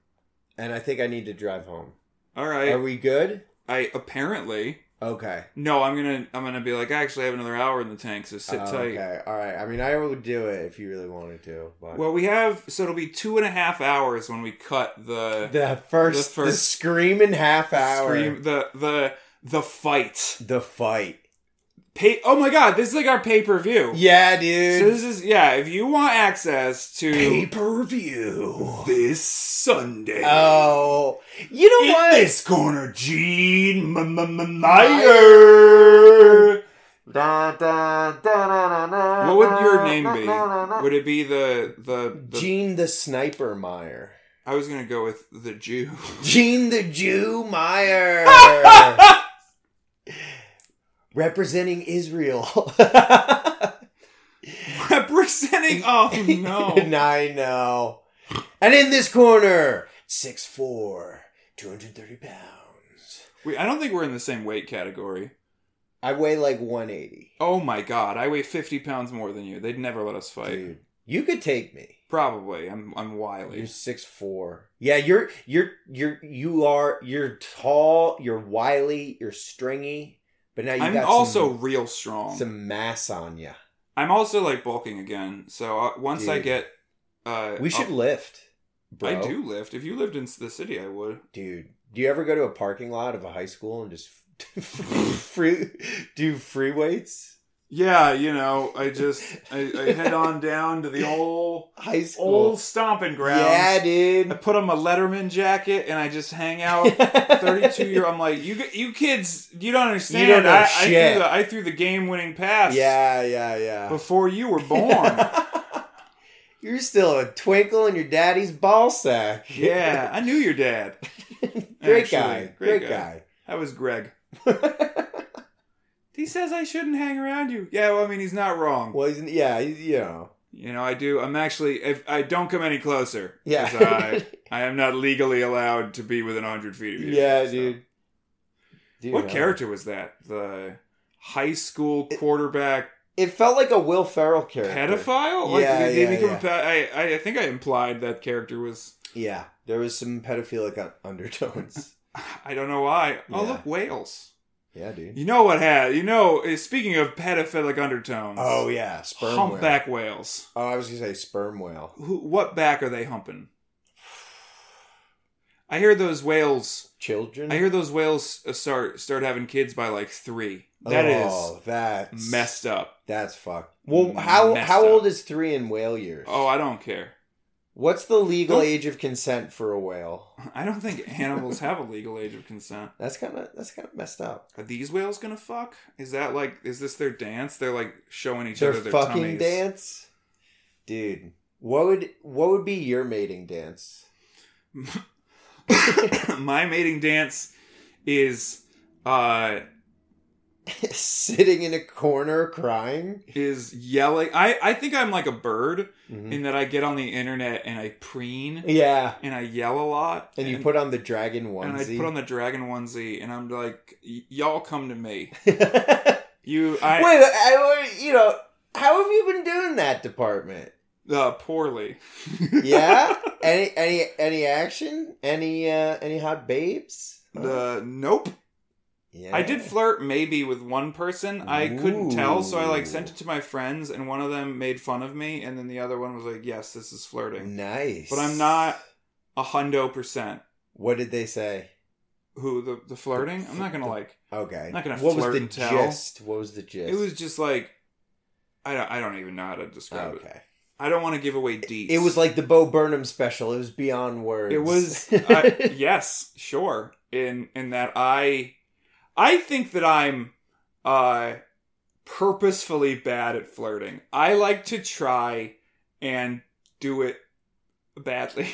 and I think I need to drive home. all right Are we good? I apparently Okay. no. I'm gonna I'm gonna be like, I actually have another hour in the tank, so sit Oh, tight. Okay. All right. I mean, I would do it if you really wanted to. But Well, we have so it'll be two and a half hours when we cut the the first, the the, first- screaming half hour, scream the the the fight. the fight. Pay. Oh my god, this is like our pay per view. Yeah, dude. So this is yeah. If you want access to pay per view this Sunday, Oh, you know in what? this corner, Gene M- M- Meyer. Da, da, da, What would your name be? Would it be the the? the Gene the Sniper Meyer. I was gonna go with the Jew. Gene the Jew Meyer. *laughs* Representing Israel. *laughs* Representing. Oh *laughs* no. I know. And in this corner, 6'4, 230 pounds. We, I don't think we're in the same weight category. I weigh like 180. Oh my god, I weigh 50 pounds more than you. They'd never let us fight. Dude, you could take me. Probably. I'm I'm wily. You're wily. six four. Yeah, you're you're you're you are you're tall, you're wily, you're stringy, but now you I'm also some, real strong. some mass on you. I'm also like bulking again. So uh, once I get uh We should up- lift, bro. I do lift. If you lived in the city, I would. dude. Do you ever go to a parking lot of a high school and just *laughs* free do free weights? Yeah, you know, I just I, I head *laughs* on down to the old High school. old stomping grounds. yeah, dude. I put on my Letterman jacket and I just hang out. *laughs* 32 year I'm like you you kids you don't understand You don't I, I threw the I threw the game winning pass Yeah, yeah, yeah. before you were *laughs* born You're still a twinkle in your daddy's ball sack. yeah I knew your dad great Actually, guy. great Great, guy. guy. that was Greg he says I shouldn't hang around you yeah well I mean he's not wrong well, he's, yeah, he's, you know. you know I do I'm actually if I don't come any closer yeah, I, *laughs* I am not legally allowed to be within 100 feet of you yeah, so. dude. Dude, what character was that the high school quarterback It felt like a Will Ferrell character. pedophile? Like, Yeah, yeah, yeah. pe- I, I, think I implied that character was. Yeah, there was some pedophilic undertones. *laughs* I don't know why. Oh, Yeah. look, whales. Yeah, dude. You know what had? You know, eh, speaking of pedophilic undertones. Oh yeah, sperm humpback whale. whales. Oh, I was gonna say sperm whale. Who? What back are they humping? I hear those whales. Children. I hear those whales uh, start start having kids by like three. That is oh, that's messed up. That's fucked. Well, how how up. old is three in whale years? Oh, I don't care. What's the legal age of consent for a whale? *laughs* I don't think animals have a legal age of consent. *laughs* That's kind of that's kind of messed up. Are these whales gonna fuck? Is that like is this their dance? They're like showing each Their other their fucking tummies. dance, dude. What would what would be your mating dance? *laughs* My mating dance is uh *laughs* Sitting in a corner crying. is yelling. I I think I'm like a bird Mhm. in that I get on the internet and I preen Yeah, and I yell a lot and you put on the dragon onesie. and I put on the dragon onesie and I'm like y'all come to me. *laughs* You I I, you know, how have you been doing that department? uh poorly. *laughs* Yeah, any any any action? Any uh any hot babes? Uh, nope. Yeah, I did flirt maybe with one person. I couldn't tell, so I like sent it to my friends, and one of them made fun of me, and then the other one was like, "Yes, this is flirting," Nice, but I'm not a hundo percent. What did they say? Who the the flirting? I'm not gonna like. Okay, I'm Not gonna What was the gist? What was the gist? It was just like, I don't, I don't even know how to describe it. okay. I don't want to give away deets. It was like the Bo Burnham special. It was beyond words. It was *laughs* I, yes, sure. In in that I I think that I'm uh purposefully bad at flirting. I like to try and do it badly.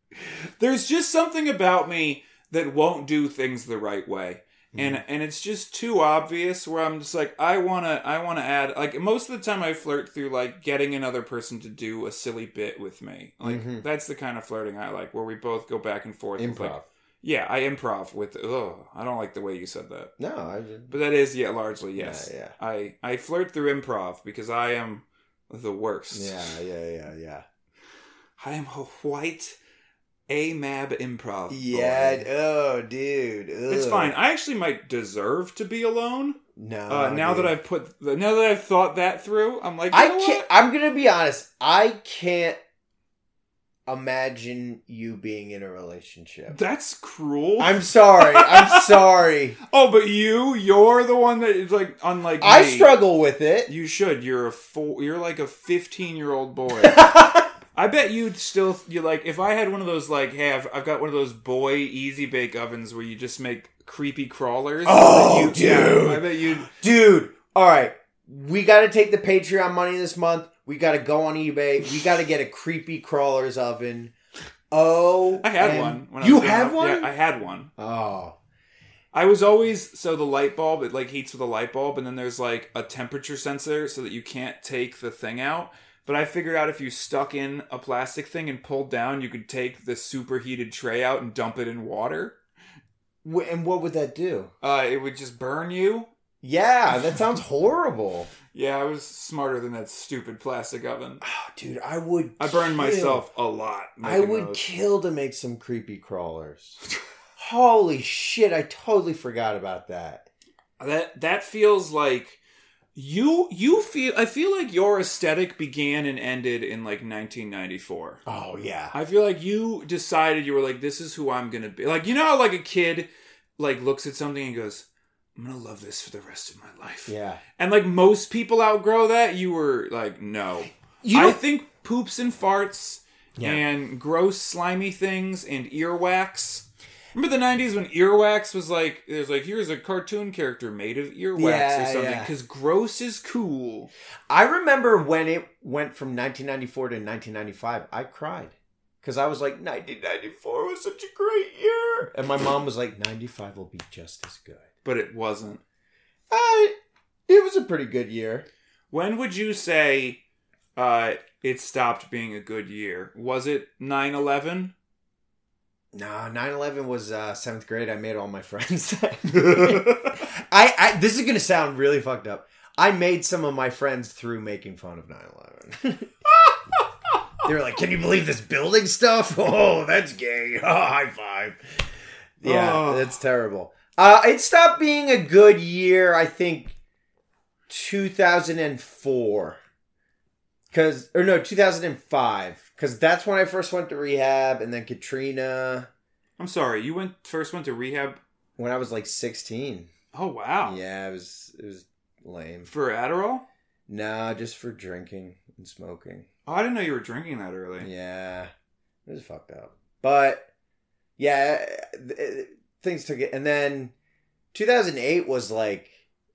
*laughs* There's just something about me that won't do things the right way. And and it's just too obvious where I'm just like I want to I want to add like most of the time I flirt through like getting another person to do a silly bit with me. Like Mhm. that's the kind of flirting I like where we both go back and forth with, improv. like yeah, I improv with. Oh, I don't like the way you said that, no, I didn't. but that is yeah, largely yes. Yeah, yeah. I I flirt through improv because I am the worst. yeah, yeah, yeah, yeah. I am a white AMAB improv. Yeah. boy. Oh, dude. it's fine. I actually might deserve to be alone. No. Uh, now that. I've put, now that I've thought that through, I'm like, I can't. what? I'm gonna be honest. I can't imagine you being in a relationship. That's cruel. I'm sorry. I'm *laughs* sorry. oh, but you, you're the one that is like unlike I me. struggle with it. You should. You're a four. You're like a 15 year old boy. *laughs* I bet you'd still you like if I had one of those like hey I've, I've got one of those boy easy bake ovens where you just make creepy crawlers. Oh, you, dude. I bet you'd. Dude, all right. We got to take the Patreon money this month. We got to go on eBay. We got to get a creepy crawlers oven. Oh, I had one. When you have one? Yeah, I had one. oh, I was always so the light bulb it like heats with a light bulb and then there's like a temperature sensor so that you can't take the thing out. But I figured out if you stuck in a plastic thing and pulled down, you could take the superheated tray out and dump it in water. And what would that do? Uh, it would just burn you. Yeah, that sounds horrible. *laughs* Yeah, I was smarter than that stupid plastic oven. *sighs* Oh, dude, I would. I burned kill- myself a lot. I would those. kill to make some creepy crawlers. *laughs* Holy shit! I totally forgot about that. that that feels like you you feel I feel like your aesthetic began and ended in like 1994. Oh yeah, I feel like you decided you were like, this is who I'm gonna be. Like you know how like a kid like looks at something and goes, I'm gonna love this for the rest of my life. yeah. And like most people outgrow that, you were like, no. You I think poops and farts Yeah. and gross slimy things and earwax. Remember the '90s when earwax was like, there's like, here's a cartoon character made of earwax Yeah, or something yeah. because gross is cool. I remember when it went from 1994 to 1995. I cried because I was like, 1994 was such a great year, and my mom was like, 95 will be just as good. But it wasn't. I, it was a pretty good year. When would you say uh, it stopped being a good year? Was it 9 11? No, 9/11 was uh, seventh grade. I made all my *laughs* friends. *laughs* I, I, this is gonna sound really fucked up. I made some of my friends through making fun of 9/11. *laughs* they were like, "Can you believe this building stuff? Oh, that's gay. Oh, high five. Yeah, Oh. that's terrible. Uh, it stopped being a good year. I think 2004, because or no, 2005, because that's when I first went to rehab, and then Katrina I'm sorry, you went first went to rehab. when I was like 16. Oh wow, Yeah, it was it was lame. for Adderall. Nah, just for drinking and smoking. Oh, I didn't know you were drinking that early. Yeah, it was fucked up. But yeah, things took it, and then 2008 was like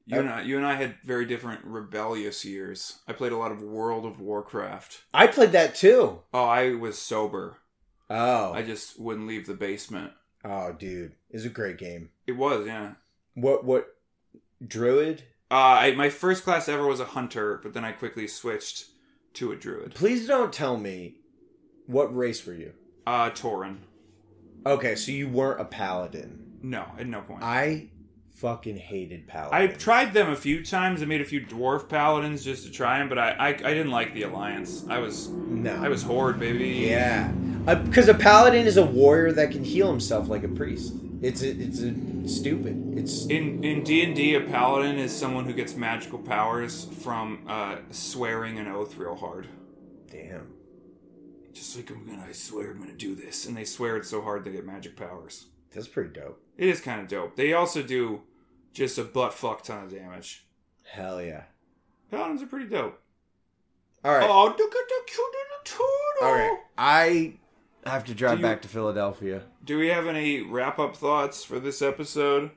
You and I, you and I had very different rebellious years. I played a lot of World of Warcraft. I played that too. Oh, I was sober. Oh, I just wouldn't leave the basement. oh, dude, it's a great game. It was, yeah. What what druid? Uh, I, my first class ever was a hunter, but then I quickly switched to a druid. Please don't tell me what race were you. Uh, Tauren. Okay, so you weren't a paladin. No, at no point. I fucking hated paladins. I paladins. tried them a few times. I made a few dwarf paladins just to try them, but I, I, I didn't like the alliance. I was no. I was horde, baby. Yeah, because a paladin is a warrior that can heal himself like a priest. It's a, it's a stupid. It's In in D and D, a paladin is someone who gets magical powers from uh, swearing an oath real hard. damn. Just like I'm gonna, I swear I'm gonna do this, and they swear it so hard they get magic powers. That's pretty dope. It is kind of dope. They also do just a butt fuck ton of damage. Hell yeah. Paladins are pretty dope. All right. Oh, look at the cute little turtle. All right. I have to drive you- back to Philadelphia. Do we have any wrap up thoughts for this episode?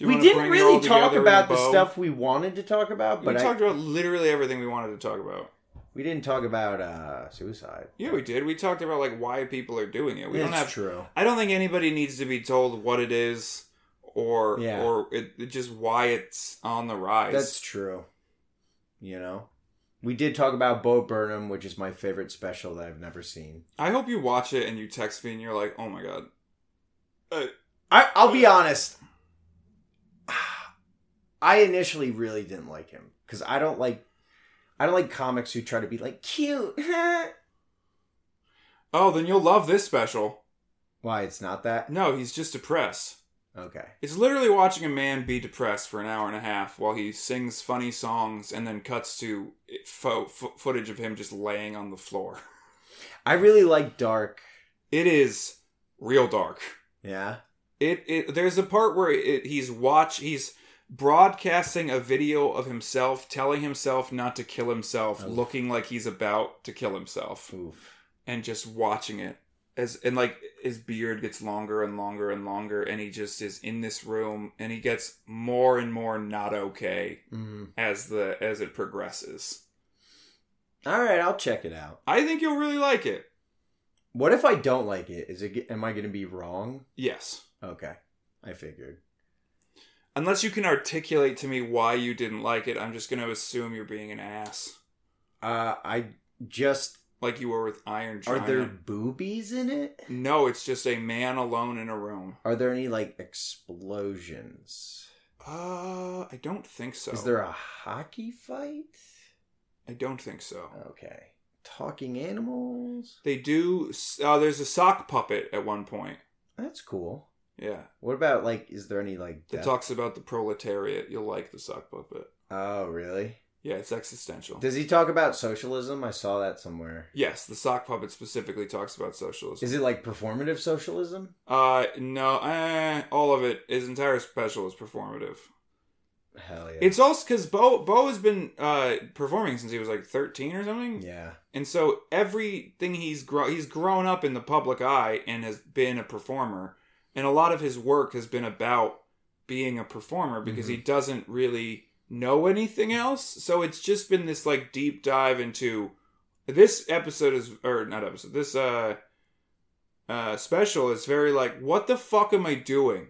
We didn't bring it all really talk together in a about the stuff we wanted to talk about, We but I, talked about literally everything we wanted to talk about. We didn't talk about uh, suicide. Yeah, we did. We talked about like why people are doing it. We don't have. true. I don't think anybody needs to be told what it is or Yeah. or it, it just why it's on the rise. That's true. You know, we did talk about Bo Burnham, which is my favorite special that I've never seen. I hope you watch it and you text me and you're like, "Oh my god." Uh, I, I'll be honest. *sighs* I initially really didn't like him because I don't like, I don't like comics who try to be like cute. *laughs* oh, then you'll love this special. Why it's not that? No, he's just depressed. Okay. It's literally watching a man be depressed for an hour and a half while he sings funny songs and then cuts to fo- fo- footage of him just laying on the floor. *laughs* I really like Dark. It is real dark. Yeah. It, it there's a part where it, he's watch he's broadcasting a video of himself telling himself not to kill himself, Oof. looking like he's about to kill himself, Oof. and just watching it as and like his beard gets longer and longer and longer, and he just is in this room, and he gets more and more not okay Mm. as the as it progresses. All right, I'll check it out. I think you'll really like it. What if I don't like it? Is it? Am I going to be wrong? Yes. Okay, I figured. Unless you can articulate to me why you didn't like it, I'm just going to assume you're being an ass. Uh, I just Like you were with Iron are there boobies in it? No, it's just a man alone in a room. Are there any like explosions? Uh, I don't think so. Is there a hockey fight? I don't think so. Okay. Talking animals? They do. Uh, there's a sock puppet at one point. That's cool. Yeah, What about like is there any like it talks about the proletariat. You'll like the sock puppet. Oh, really? Yeah, it's existential. Does he talk about socialism? I saw that somewhere. yes, the sock puppet specifically talks about socialism. Is it like performative socialism? Uh, no, eh, all of it. His entire special is performative. Hell yeah. It's also because Bo Bo has been uh performing since he was like thirteen or something. yeah. And so everything he's grown he's grown up in the public eye and has been a performer. And a lot of his work has been about being a performer because he doesn't really know anything else. So it's just been this like deep dive into this episode is or not episode. This uh uh special is very like what the fuck am I doing?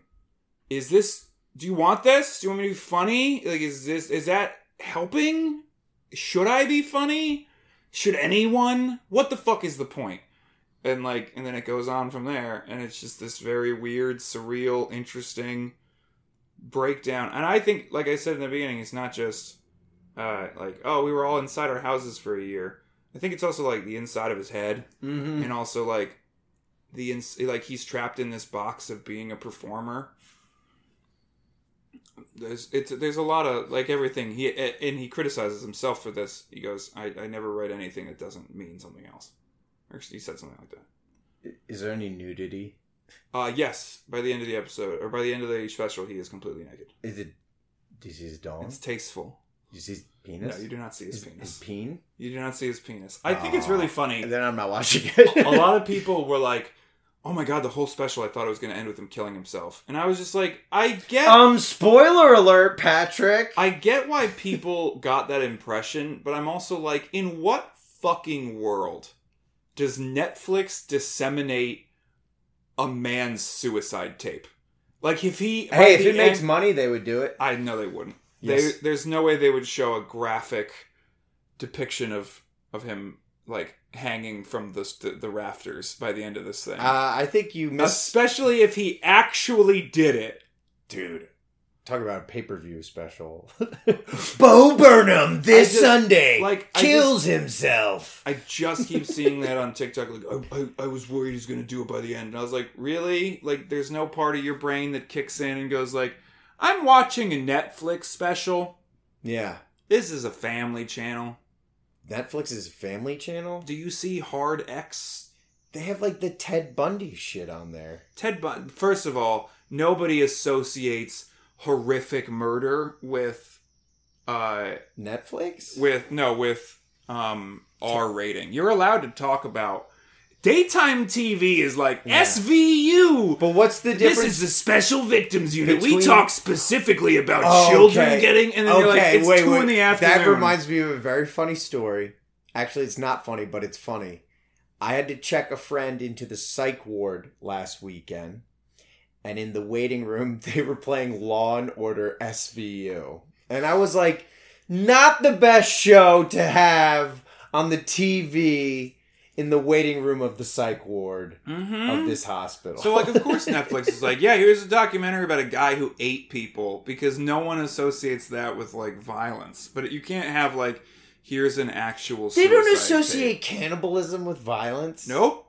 Is this do you want this? Do you want me to be funny? Like is this is that helping? Should I be funny? should anyone what the fuck is the point and like and then it goes on from there and it's just this very weird surreal interesting breakdown. And i think like i said in the beginning it's not just uh like oh we were all inside our houses for a year. I think it's also like the inside of his head. Mm-hmm. and also like the ins- like he's trapped in this box of being a performer. There's it's there's a lot of like everything. He and he criticizes himself for this. He goes i, I never write anything that doesn't mean something else or he said something like that Is there any nudity? uh yes by the end of the episode or by the end of the special he is completely naked Is it? Do you see his dong? it's tasteful Do you see his penis? no you do not see his his, penis his peen? you do not see his penis i think it's really funny And then I'm not watching it. a lot of *laughs* people were like, "Oh my god, the whole special! I thought it was going to end with him killing himself," and I was just like, "I get, um, spoiler alert, Patrick. I get why people got that impression, but I'm also like, in what fucking world does Netflix disseminate a man's suicide tape? Like, if he, hey, if it makes end- money, they would do it. I know they wouldn't. Yes. They, there's no way they would show a graphic depiction of of him like hanging from the the, the rafters by the end of this thing. Uh, I think you missed. Especially if he actually did it. Dude, talk about a pay per view special. *laughs* Bo Burnham this just- Sunday like, I kills himself. I just keep seeing that on TikTok. Like, I, I, I was worried he's going to do it by the end. And I was like, really? Like, there's no part of your brain that kicks in and goes like, I'm watching a Netflix special. Yeah, This is a family channel. Netflix Netflix's Family Channel. Do you see Hard X? They have like the Ted Bundy shit on there. Ted Bundy. First of all, nobody associates horrific murder with, uh, Netflix. with no with um, R rating. You're allowed to talk about daytime TV is like SVU. But what's the difference? This is the special victims unit. Between- We talk specifically about Oh, children okay. getting, and then you're like, it's two in the afternoon. That reminds me of a very funny story. Actually, it's not funny, but it's funny. I had to check a friend into the psych ward last weekend, and in the waiting room, *laughs* they were playing Law and Order SVU. And I was like, not the best show to have on the TV in the waiting room of the psych ward Mhm. of this hospital. So, like, of course, *laughs* Netflix is like, yeah, here's a documentary about a guy who ate people because no one associates that with like violence. But you can't have like, here's an actual. they don't associate tape. cannibalism with violence. Nope.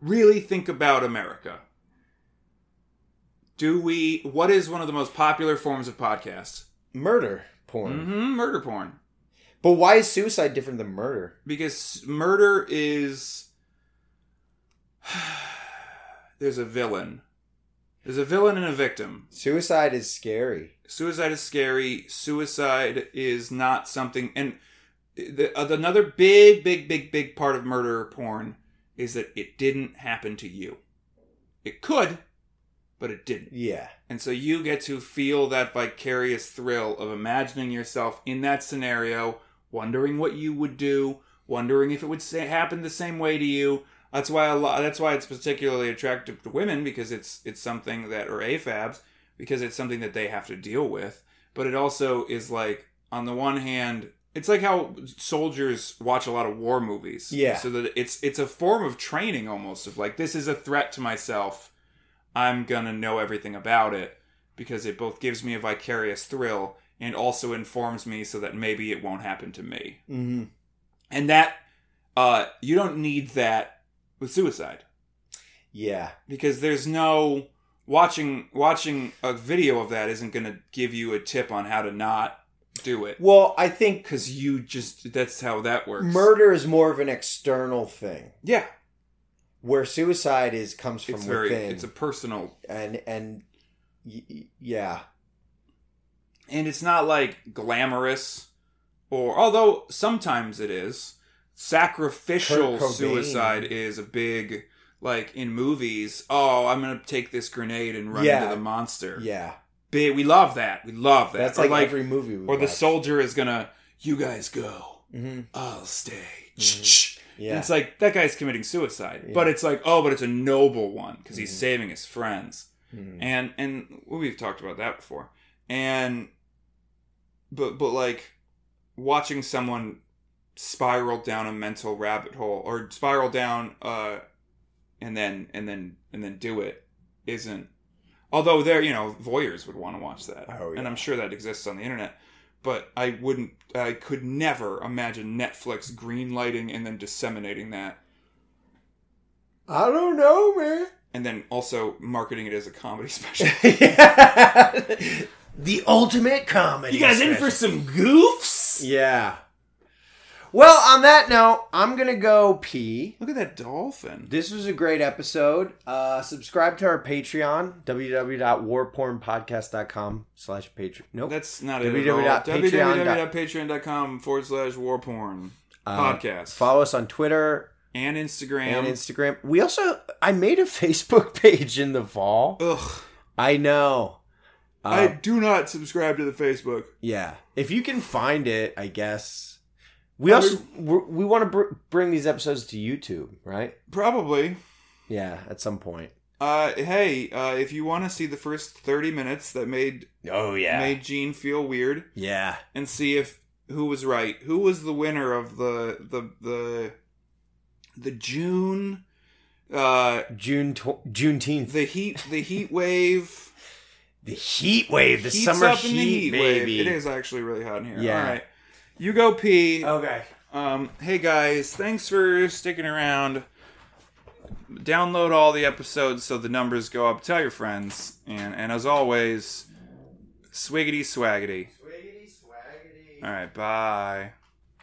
Really think about America. Do we? What is one of the most popular forms of podcasts Murder porn. hmm Murder porn. But why is suicide different than murder? because murder is *sighs* there's a villain there's a villain and a victim Suicide is scary. suicide is scary suicide is not something and the, uh, another big big big big part of murder porn is that it didn't happen to you it could but it didn't Yeah. and so you get to feel that vicarious thrill of imagining yourself in that scenario, wondering what you would do, wondering if it would say, happen the same way to you. That's why a lot. That's why it's particularly attractive to women because it's it's something that or AFABs because it's something that they have to deal with. But it also is like on the one hand, it's like how soldiers watch a lot of war movies. Yeah. So that it's it's a form of training almost of like this is a threat to myself. I'm gonna know everything about it because it both gives me a vicarious thrill and also informs me so that maybe it won't happen to me. Mm-hmm. And that uh you don't need that with suicide Yeah. because there's no watching watching a video of that isn't going to give you a tip on how to not do it Well, I think cuz you just that's how that works. murder is more of an external thing, Yeah, where suicide is comes from it's very within. it's a personal and and y- yeah, and it's not like glamorous or although sometimes it is sacrificial suicide is a big like in movies oh i'm gonna take this grenade and run Yeah. into the monster yeah. big we love that we love that That's or like, every movie. We or the soldier is gonna you guys go Mhm. i'll stay Mhm. and it's like that guy's committing suicide Yeah. but it's like oh but it's a noble one because he's Mhm. saving his friends Mhm. and and we've talked about that before and but but like watching someone spiral down a mental rabbit hole or spiral down uh and then and then and then do it isn't although there you know voyeurs would want to watch that Oh, yeah. and i'm sure that exists on the internet but i wouldn't i could never imagine netflix greenlighting and then disseminating that I don't know, man. and then also marketing it as a comedy *laughs* special *laughs* *laughs* the ultimate comedy. You guys in for some goofs? Yeah. Well, on that note, I'm gonna go pee. look at that dolphin This was a great episode. Uh, subscribe to our Patreon, www.warpornpodcast.com slash Patreon. Nope. That's not it www.patreon.com forward slash warporn Uh, podcast Follow us on Twitter and Instagram. and Instagram. We also, I made a *laughs* Facebook page in the fall. Ugh. I know. Uh, I do not subscribe to the Facebook. yeah. If you can find it, I guess. We also, we want to br- bring these episodes to YouTube, right? Probably. Yeah, at some point. Uh, hey, uh, if you want to see the first 30 minutes that made Oh, yeah. made Gene feel weird yeah. and see if who was right, who was the winner of the the the the June uh June tw- Juneteenth. the heat the heat wave *laughs* The heat wave, the heats summer heat, the heat baby. wave. It is actually really hot in here. Yeah. All right. You go pee. Okay. Um, hey guys, thanks for sticking around. Download all the episodes so the numbers go up. Tell your friends, and and as always, swiggity swaggity. Swiggity swaggity. All right, bye.